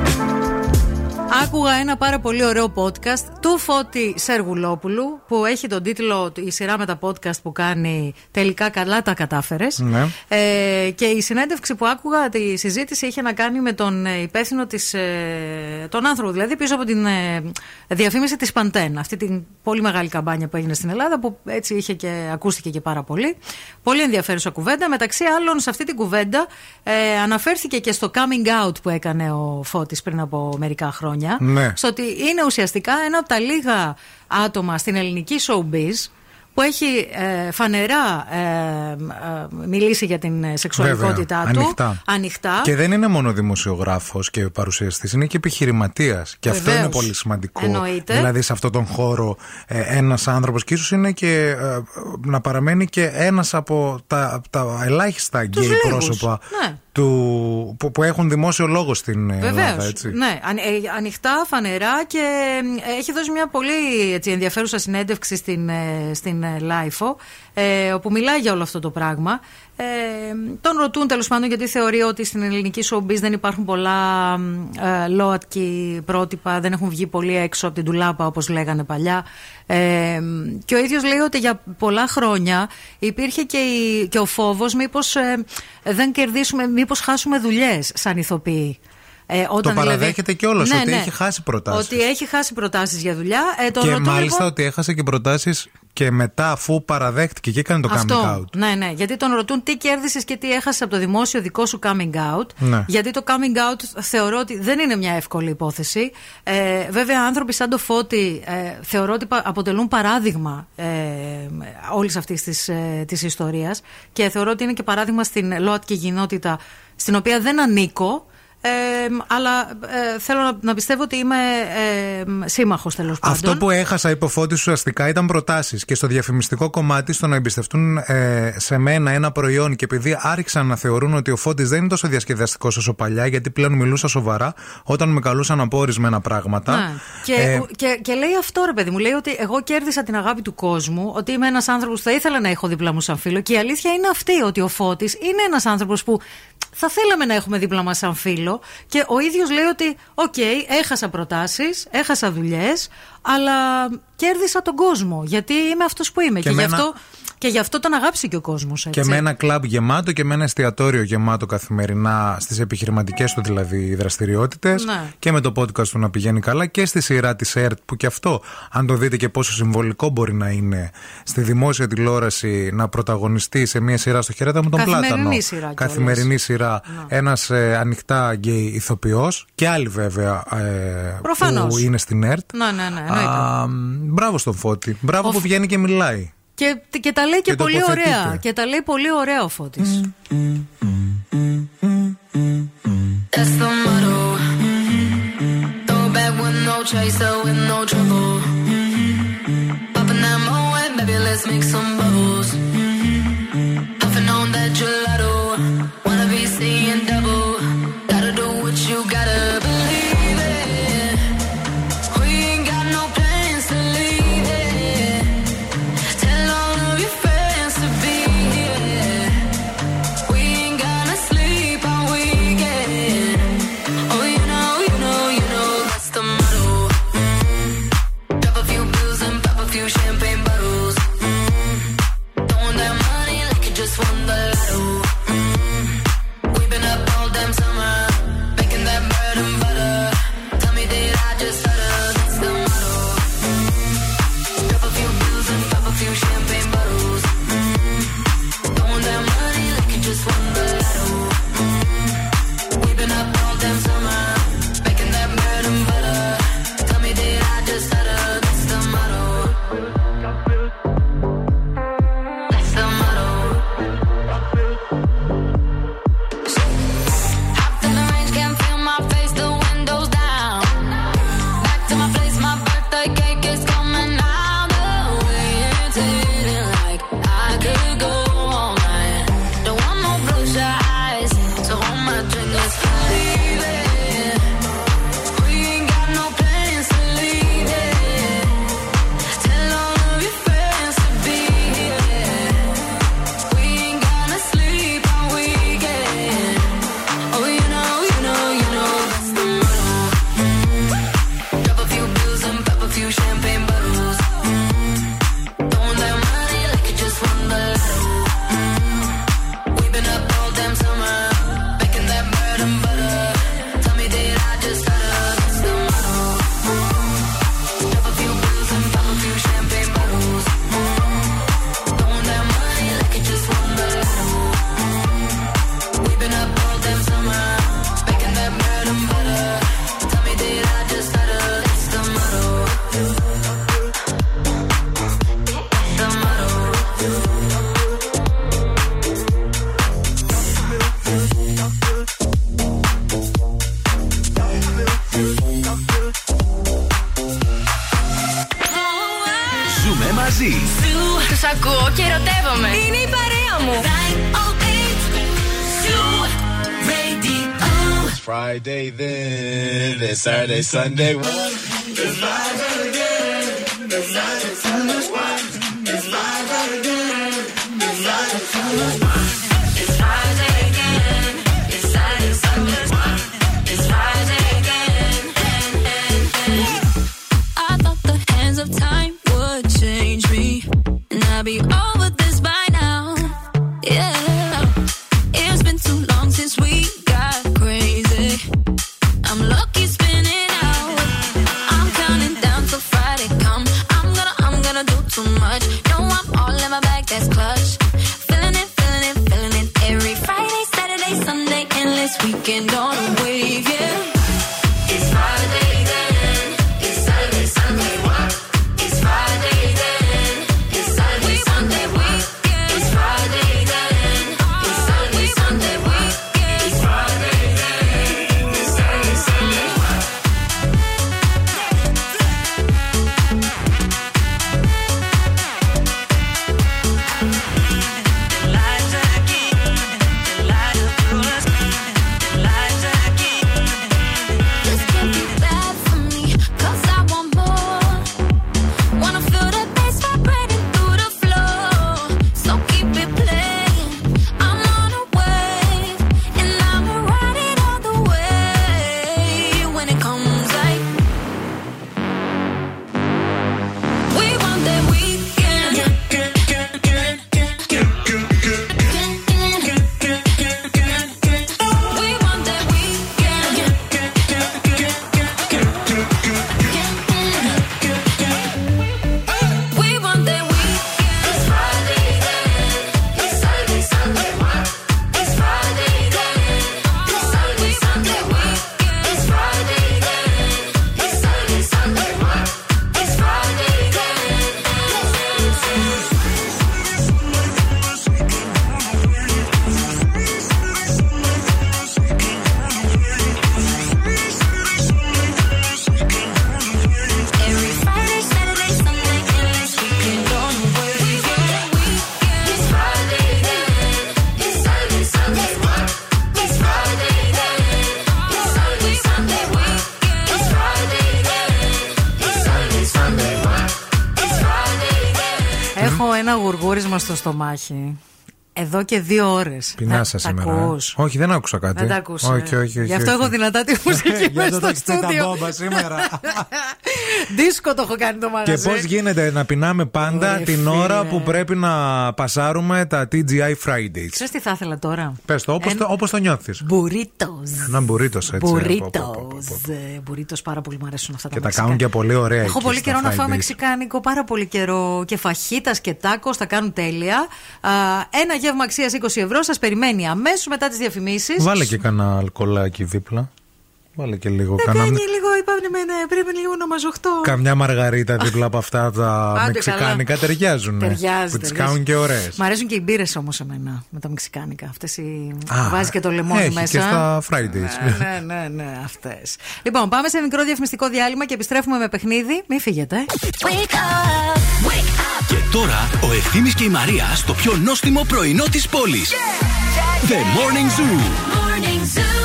Άκουγα ένα πάρα πολύ ωραίο podcast του Φώτη Σεργουλόπουλου που έχει τον τίτλο η σειρά με τα podcast που κάνει τελικά καλά τα κατάφερες. Ναι. ε, και η συνέντευξη που άκουγα, τη συζήτηση είχε να κάνει με τον ε, υπεύθυνο της, ε, τον άνθρωπο δηλαδή πίσω από την ε, διαφήμιση της Παντέν αυτή την πολύ μεγάλη καμπάνια που έγινε στην Ελλάδα που έτσι είχε και, ακούστηκε και πάρα πολύ. Πολύ ενδιαφέρουσα κουβέντα. Μεταξύ άλλων σε αυτή την κουβέντα ε, αναφέρθηκε και στο coming out που έκανε ο Φώτης πριν από μερικά χρόνια Ναι. στο ότι είναι ουσιαστικά ένα από τα λίγα άτομα στην ελληνική showbiz που έχει ε, φανερά ε, ε, μιλήσει για την ε, σεξουαλικότητά Βέβαια, του ανοιχτά. ανοιχτά. Και δεν είναι μόνο δημοσιογράφος και παρουσιαστής, είναι και επιχειρηματίας. Και αυτό Βεβαίως. είναι πολύ σημαντικό. Εννοείται. Δηλαδή, σε αυτόν τον χώρο, ένας άνθρωπος, και ίσως είναι και ε, να παραμένει και ένας από τα, τα ελάχιστα γκέι λίγους. πρόσωπα Ναι. του, που, που έχουν δημόσιο λόγο στην Ελλάδα. Βεβαίως. Έτσι. Ναι, αν- ε, ανοιχτά, φανερά και ε, έχει δώσει μια πολύ έτσι, ενδιαφέρουσα συνέντευξη στην, ε, στην ε, Lifo, ε, όπου μιλάει για όλο αυτό το πράγμα. Ε, τον ρωτούν τέλος πάντων γιατί θεωρεί ότι στην ελληνική showbiz δεν υπάρχουν πολλά ε, ΛΟΑΤΚΙ πρότυπα, δεν έχουν βγει πολύ έξω από την τουλάπα όπως λέγανε παλιά. Ε, και ο ίδιος λέει ότι για πολλά χρόνια υπήρχε και, η- και ο φόβος μήπως δεν κερδίσουμε, μήπως χάσουμε δουλειές σαν ηθοποιοί. Ε, όταν Το δηλαδή- παραδέχεται κιόλας, Ναι, ότι ναι. έχει χάσει προτάσεις. Ότι έχει χάσει προτάσεις για δουλειά. Ε, τον Και ρωτούν, μάλιστα λοιπόν, ότι έχασε και προτάσεις και μετά, αφού παραδέχτηκε και έκανε το coming αυτό. out. Ναι, ναι. Γιατί τον ρωτούν τι κέρδισες και τι έχασες από το δημόσιο δικό σου coming out. Ναι. Γιατί το coming out θεωρώ ότι δεν είναι μια εύκολη υπόθεση. Ε, βέβαια, άνθρωποι σαν το Φώτη ε, θεωρώ ότι πα- αποτελούν παράδειγμα ε, όλης αυτής της ε, της ιστορίας. Και θεωρώ ότι είναι και παράδειγμα στην ΛΟΑΤΚΙ κοινότητα, στην οποία δεν ανήκω. Ε, αλλά ε, θέλω να, να πιστεύω ότι είμαι ε, σύμμαχος τέλος πάντων. Αυτό που έχασα, είπε ο Φώτης, ουσιαστικά ήταν προτάσεις. Και στο διαφημιστικό κομμάτι, στο να εμπιστευτούν ε, σε μένα ένα προϊόν και επειδή άρχισαν να θεωρούν ότι ο Φώτης δεν είναι τόσο διασκεδαστικός όσο παλιά, γιατί πλέον μιλούσα σοβαρά όταν με καλούσαν να πω ορισμένα πράγματα. Ναι. Και, Ε, και, και λέει αυτό ρε παιδί μου, λέει ότι εγώ κέρδισα την αγάπη του κόσμου, ότι είμαι ένας άνθρωπος που θα ήθελα να έχω δίπλα μου σαν φίλο. Και η αλήθεια είναι αυτή, ότι ο Φώτης είναι ένας άνθρωπος που θα θέλαμε να έχουμε δίπλα μας σαν φίλο. Και ο ίδιος λέει ότι, οκ, έχασα προτάσεις, έχασα δουλειές, αλλά κέρδισα τον κόσμο. Γιατί είμαι αυτός που είμαι. Και Και, γι εμένα- αυτό, και γι' αυτό τον αγάπησε και ο κόσμος. Και με ένα κλαμπ γεμάτο και με ένα εστιατόριο γεμάτο καθημερινά στις επιχειρηματικές του δηλαδή δραστηριότητες. Ναι. Και με το podcast του να πηγαίνει καλά και στη σειρά της ΕΡΤ που και αυτό, αν το δείτε και πόσο συμβολικό μπορεί να είναι στη δημόσια τηλεόραση να πρωταγωνιστεί σε μια σειρά στο χαιρέτα με τον Καθημερινή Πλάτανο. σειρά κιόλας. Καθημερινή σειρά. Ένας ανοιχτά γκέι ηθοποιός και άλλοι βέβαια ε, Προφανώς. που είναι στην ΕΡΤ. Ναι, ναι, ναι. εννοείται. Α, μπράβο στον Φώτη. Μπράβο Ο που Φ- βγαίνει και μιλάει. Και τα λέει και πολύ ωραία. Και τα λέει πολύ ωραία ο φόττη. Mm. Sunday, Sunday. Στο στομάχι. Εδώ και δύο ώρες. Πεινάσα σήμερα. ε; Όχι, δεν άκουσα κάτι. Δεν τα ακούσα. Όχι, όχι, όχι. Γι' αυτό όχι. έχω δυνατά τη μουσική Γι' μέσα αυτό στο το έχεις πει τα στούντιο. μπόμπα σήμερα. Δίσκο το έχω κάνει το Και μαγαζί. πώς γίνεται να πεινάμε πάντα Ωραία, την φίλε. ώρα που πρέπει να πασάρουμε τα TGI Fridays; Ξέρεις τι θα ήθελα τώρα; Πες το, όπως Ένα- το, όπως το νιώθεις; Μπουρίτος. Ένα μπουρίτος έτσι. Μπουρίτος. Ε, Μπουρίτος, πάρα πολύ μου αρέσουν αυτά Και τα τα μεξικά. κάνουν και πολύ ωραία. Έχω εκεί πολύ στα καιρό να φάω Fridays. μεξικάνικο, πάρα πολύ καιρό. Και φαχίτας και τάκος τα κάνουν τέλεια. Α, ένα γεύμα αξίας 20 ευρώ σας περιμένει αμέσως μετά τις διαφημίσεις. Βάλε και κανένα αλκοολάκι δίπλα. Βάλε και λίγο. Δεν κανένα- κάνει λίγο, είπαμε, ναι, πρέπει λίγο να μαζοχτώ. Καμιά μαργαρίτα δίπλα από αυτά τα Άντε μεξικάνικα ταιριάζουν. Ταιριάζει. Που τις ταιριάζει. κάνουν και ωραίες. Μ' αρέσουν και οι μπύρες όμως εμένα με τα μεξικάνικα. Αυτές οι. Α, Βάζει και το λεμόνι έχει μέσα. και στα Fridays. Ναι, ναι, ναι, ναι αυτές. Λοιπόν, πάμε σε μικρό διαφημιστικό διάλειμμα και επιστρέφουμε με παιχνίδι. Μην φύγετε. Wake up, wake up. Και τώρα ο Ευθύμης και η Μαρία στο πιο νόστιμο πρωινό της πόλης. The Morning Zoo. Morning Zoo.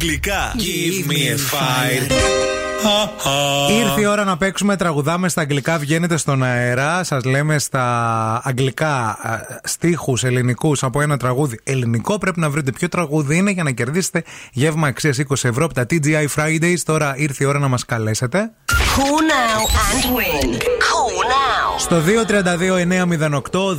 Αγγλικά Give me a fire Ήρθε η ώρα να παίξουμε τραγουδάμε στα αγγλικά. Βγαίνετε στον αέρα. Σας λέμε στα αγγλικά στίχους ελληνικούς από ένα τραγούδι ελληνικό. Πρέπει να βρείτε ποιο τραγούδι είναι για να κερδίσετε γεύμα αξίας 20 ευρώ από τα TGI Fridays. Τώρα ήρθε η ώρα να μας καλέσετε. Call now and win. Call now. Στο 232-908,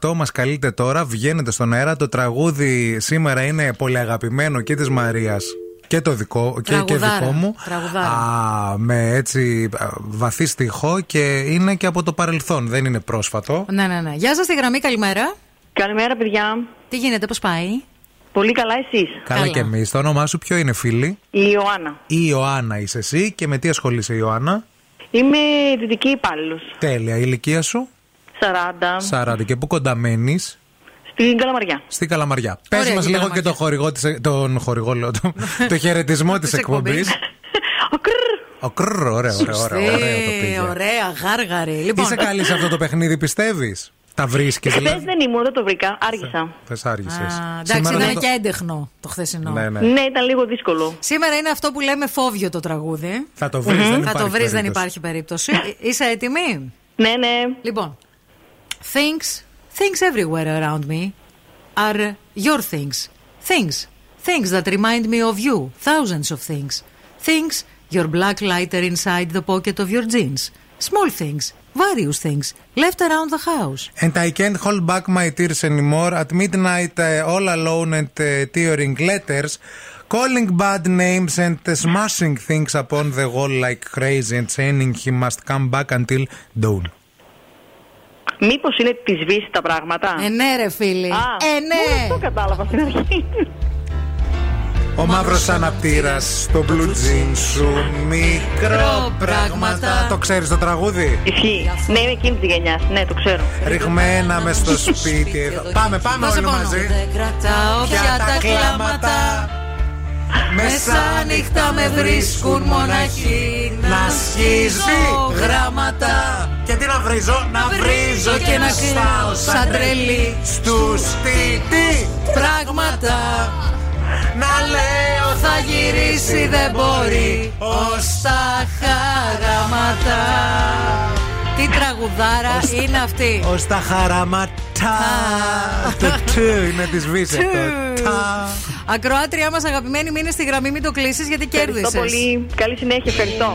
232-908 μας καλείτε τώρα, βγαίνετε στον αέρα. Το τραγούδι σήμερα είναι πολύ αγαπημένο και της Μαρίας και το δικό, και, και Τραγουδάρα, δικό μου. τραγουδάρα. Α, με έτσι α, βαθύ στοιχό και είναι και από το παρελθόν, δεν είναι πρόσφατο. Ναι, ναι, ναι. Γεια σας στη γραμμή, καλημέρα. Καλημέρα, παιδιά. Τι γίνεται, πώς πάει; Πολύ καλά, εσείς; Καλά, και εμείς. Το όνομά σου ποιο είναι, φίλη; Η Ιωάννα. Η Ιωάννα είσαι εσύ και με τι ασχολείσαι, Ιωάννα; Είμαι δυτική υπάλληλος. Τέλεια. Η ηλικία σου; 40. 40. Και πού κοντά μένεις; Στην Καλαμαριά. Στην Καλαμαριά. Πες Ωραία, μας την λίγο Καλαμαριά. και το χορηγό της, τον χορηγό, λέω, το, το χαιρετισμό της εκπομπής. Ο κρρ, ωραίο, ωραίο, ωραίο, ωραίο το Ε, πήγε. ωραία, γάργαρη. Λοιπόν, Είσαι καλή σε αυτό το παιχνίδι, πιστεύεις; Τα βρίσκεις, Χθες δηλαδή. δεν ήμουν, δεν το βρήκα. Άργησα. Θες άργησες. Α, εντάξει, ήταν και έντεχνο το χθεσινό. Ναι, ναι. Ναι, ήταν λίγο δύσκολο. Σήμερα είναι αυτό που λέμε φόβιο το τραγούδι. Θα το βρεις, δεν Θα το υπάρχει βρεις, δεν περίπτωση. υπάρχει περίπτωση. Ε, Είσαι έτοιμη; Ναι, ναι. Λοιπόν. Things, things everywhere around me are your things. Things, things that remind me of you. Thousands of things. Things, your black lighter inside the pocket of your jeans. Small things, various things, left around the house. And I can't hold back my tears anymore. At midnight, uh, all alone and uh, tearing letters, calling bad names and uh, smashing things upon the wall like crazy and saying he must come back until dawn. Μήπω είναι τη σβήση τα πράγματα. Ε, ναι, ρε φίλοι. Α, ε, ναι. μόνο αυτό κατάλαβα στην αρχή. Ο μαύρος αναπτήρας στο blue jean σου, μικρό πράγματα. Το ξέρεις το τραγούδι; Ισχύει. Ναι, είμαι εκείνη της γενιάς. Ναι, το ξέρω. Ρηγμένα μες στο σπίτι εδώ. Πάμε, πάμε Δώσε όλοι πόνο. μαζί. Δεν κρατάω Πια πια τα τα κλάματα. Μεσάνυχτα με βρίσκουν μοναχή Να σκίζω γράμματα Και τι να βρίζω, να βρίζω και να κλαίω σαν τρελή Στους τι, τι πράγματα να λέω θα γυρίσει δεν μπορεί. Ως τα χαράματα. Τι τραγουδάρα είναι αυτή; Ως τα χαράματα Το είναι τη βίση Ακροάτριά μας αγαπημένη μείνε στη γραμμή μην το κλείσεις γιατί κέρδισες. Ευχαριστώ πολύ, καλή συνέχεια, ευχαριστώ.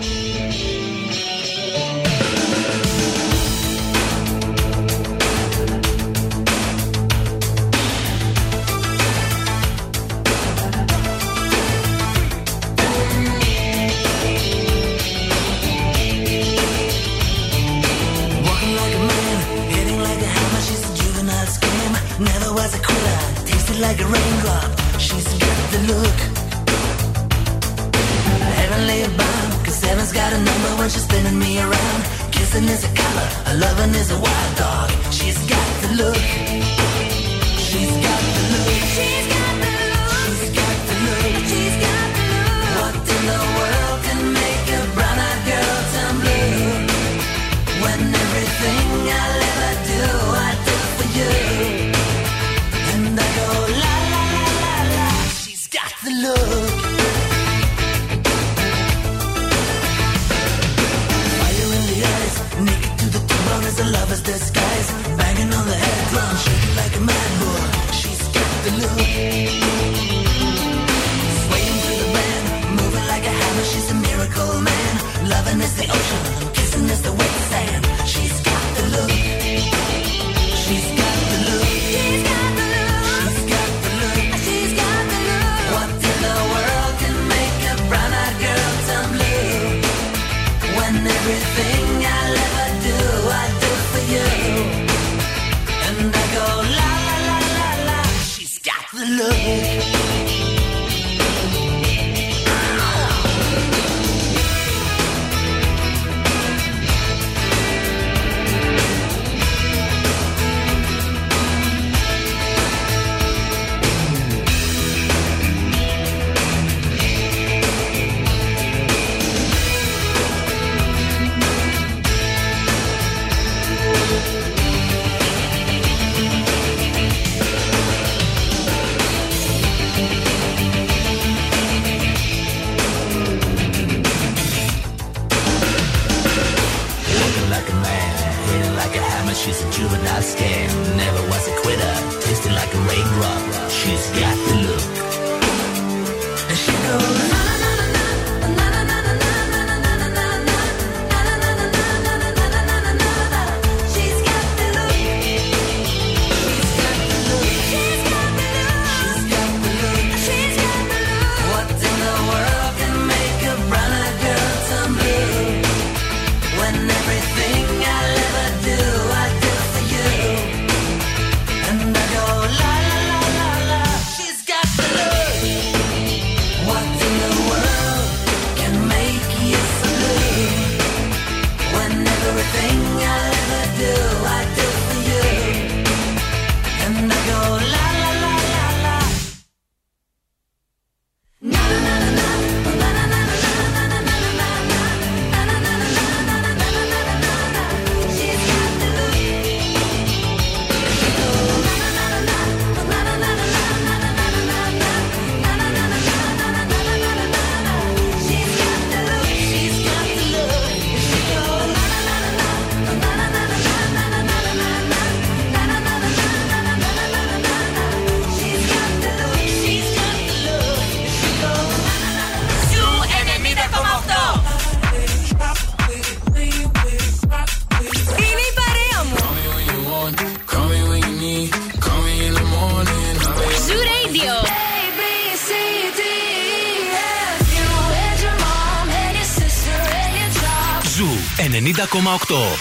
around. Kissing is a color, a loving is a wild dog. She's got the look. Swaying through the band, moving like a hammer, she's a miracle man. Loving is the ocean.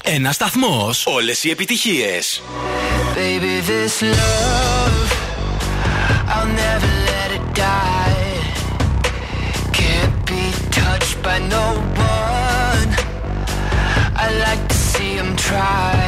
Ένα σταθμό. Όλε οι επιτυχίε. Baby, this love, I'll never let it die. Can't be touched by no one. I like to see him try.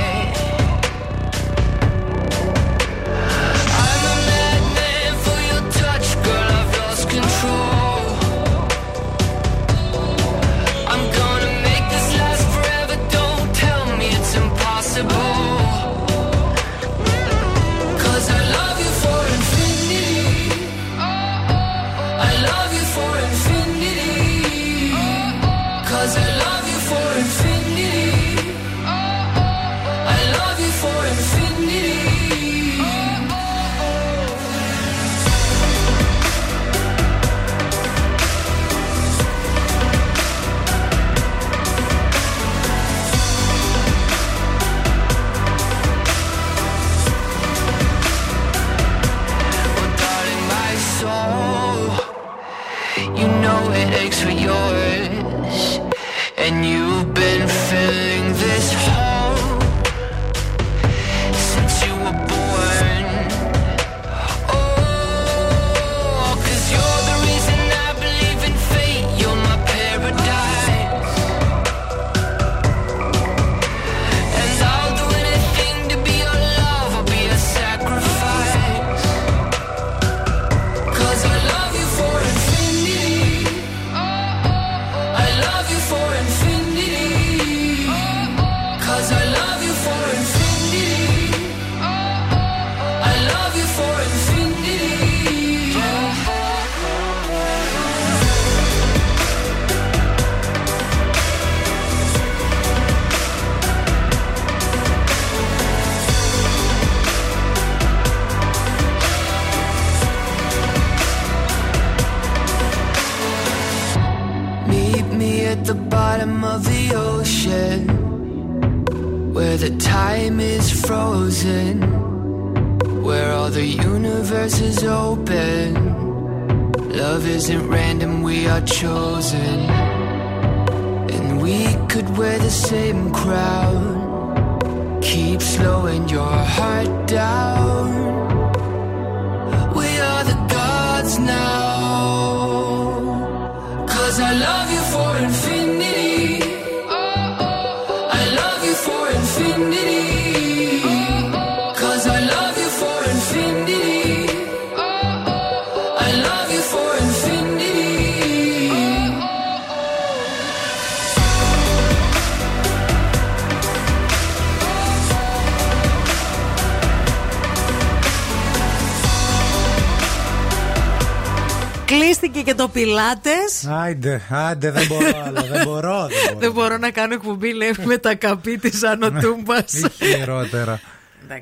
Πιλάτες. Άιντε, άντε, δεν μπορώ άλλο. Δεν μπορώ. Δεν μπορώ. Δεν μπορώ να κάνω εκπομπή, λέει, με τα καπί της Άνω Τούμπα. Ή χειρότερα.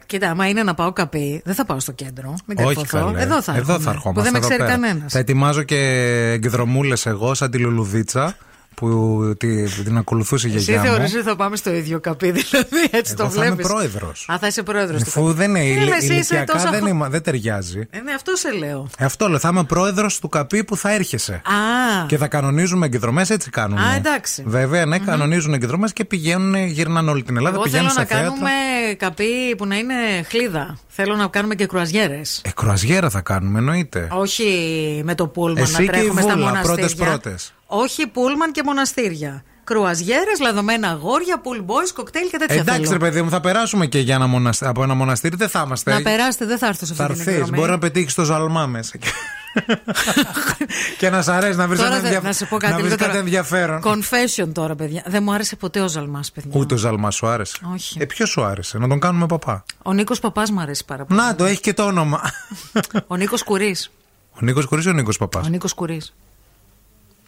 Κοίτα, άμα είναι να πάω καπί, δεν θα πάω στο κέντρο. Μην Όχι καρφωθώ. καλέ. Εδώ θα Εδώ έρχομαι, θα ερχόμαστε. Που δεν με εδώ ξέρει πέρα. κανένας. Θα ετοιμάζω και εκδρομούλε εγώ, σαν τη Λουλουδίτσα που τη- την ακολουθούσε η Εσύ γιαγιά μου. θεωρείς ότι θα πάμε στο ίδιο καπί, δηλαδή έτσι το Εγώ θα είμαι βλέπεις. πρόεδρος. Α, θα είσαι πρόεδρος του Αφού καπί. δεν είναι Ε, ηλι- εσύ είσαι ηλικιακά, τόσα δεν, χρο- είμαι- δεν ταιριάζει. Ε, ναι, αυτό σε λέω. Ε, Αυτό λέω, θα είμαι πρόεδρος του καπί που θα έρχεσαι. Α, Και θα κανονίζουμε εγκεντρομέ, έτσι κάνουν. Α, εντάξει. Βέβαια, ναι, κανονίζουν εγκεντρομέ και πηγαίνουν, γυρνάνε όλη την Ελλάδα. εγώ πηγαίνουν θέλω να στα θέατρα. κάνουμε καπί που να είναι χλίδα. Θέλω να κάνουμε και κρουαζιέρες. Ε, κρουαζιέρα θα κάνουμε, εννοείται. Όχι με το πούλμαν Εσύ να και η τρέχουμε στα Βούλα, μοναστήρια. πρώτες-πρώτες. Όχι πούλμαν και μοναστήρια. Κρουαζιέρες, λαδωμένα αγόρια, pool boys, κοκτέιλ και τέτοια Εντάξει, θέλω. ρε παιδί μου, θα περάσουμε και για ένα μονασ- από ένα μοναστήρι, δεν θα είμαστε. Να περάσετε, δεν θα έρθω σε Θα αυτή την έρθεις, εκδρομή. μπορεί να πετύχεις το ζαλμά μέσα. και να σ' αρέσει να βρεις Τώρα κάτι, δεν- ενδια... να σε πω κάτι να βρεις λίγο κάτι τώρα. ενδιαφέρον. Confession τώρα, παιδιά. Δεν μου άρεσε ποτέ ο Ζαλμάς, παιδιά. Ούτε ο Ζαλμάς σου άρεσε. Όχι. Ε, ποιος σου άρεσε, να τον κάνουμε παπά. Ο Νίκος Παπάς μου αρέσει πάρα πολύ. Να το, έχει και το όνομα. Ο Νίκος Κουρί. Ο Νίκος Κουρί ή ο Νίκος Παπάς; Ο Νίκος Κουρί.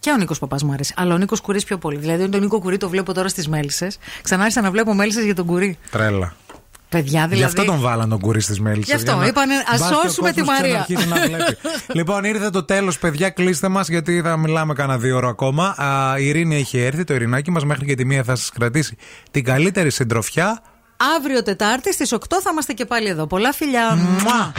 Και ο Νίκος Παπάς μου άρεσε. Αλλά ο Νίκος Κουρί πιο πολύ. Δηλαδή, τον Νίκο Κουρί το βλέπω τώρα στις μέλισσες. Ξανά άρχισα να βλέπω μέλισσες για τον Κουρί. Τρέλα. Παιδιά, δηλαδή. Γι' αυτό τον βάλαν τον κουρί στις μέλισσες. Γι' αυτό, είπανε, ας σώσουμε τη Μαρία. λοιπόν, ήρθε το τέλος, παιδιά. Κλείστε μας, γιατί θα μιλάμε κανένα δύο ώρα ακόμα. Α, η Ειρήνη έχει έρθει, το Ειρηνάκι μας μέχρι και τη μία θα σας κρατήσει την καλύτερη συντροφιά. Αύριο Τετάρτη στις 8 θα είμαστε και πάλι εδώ. Πολλά φιλιά. Μουα.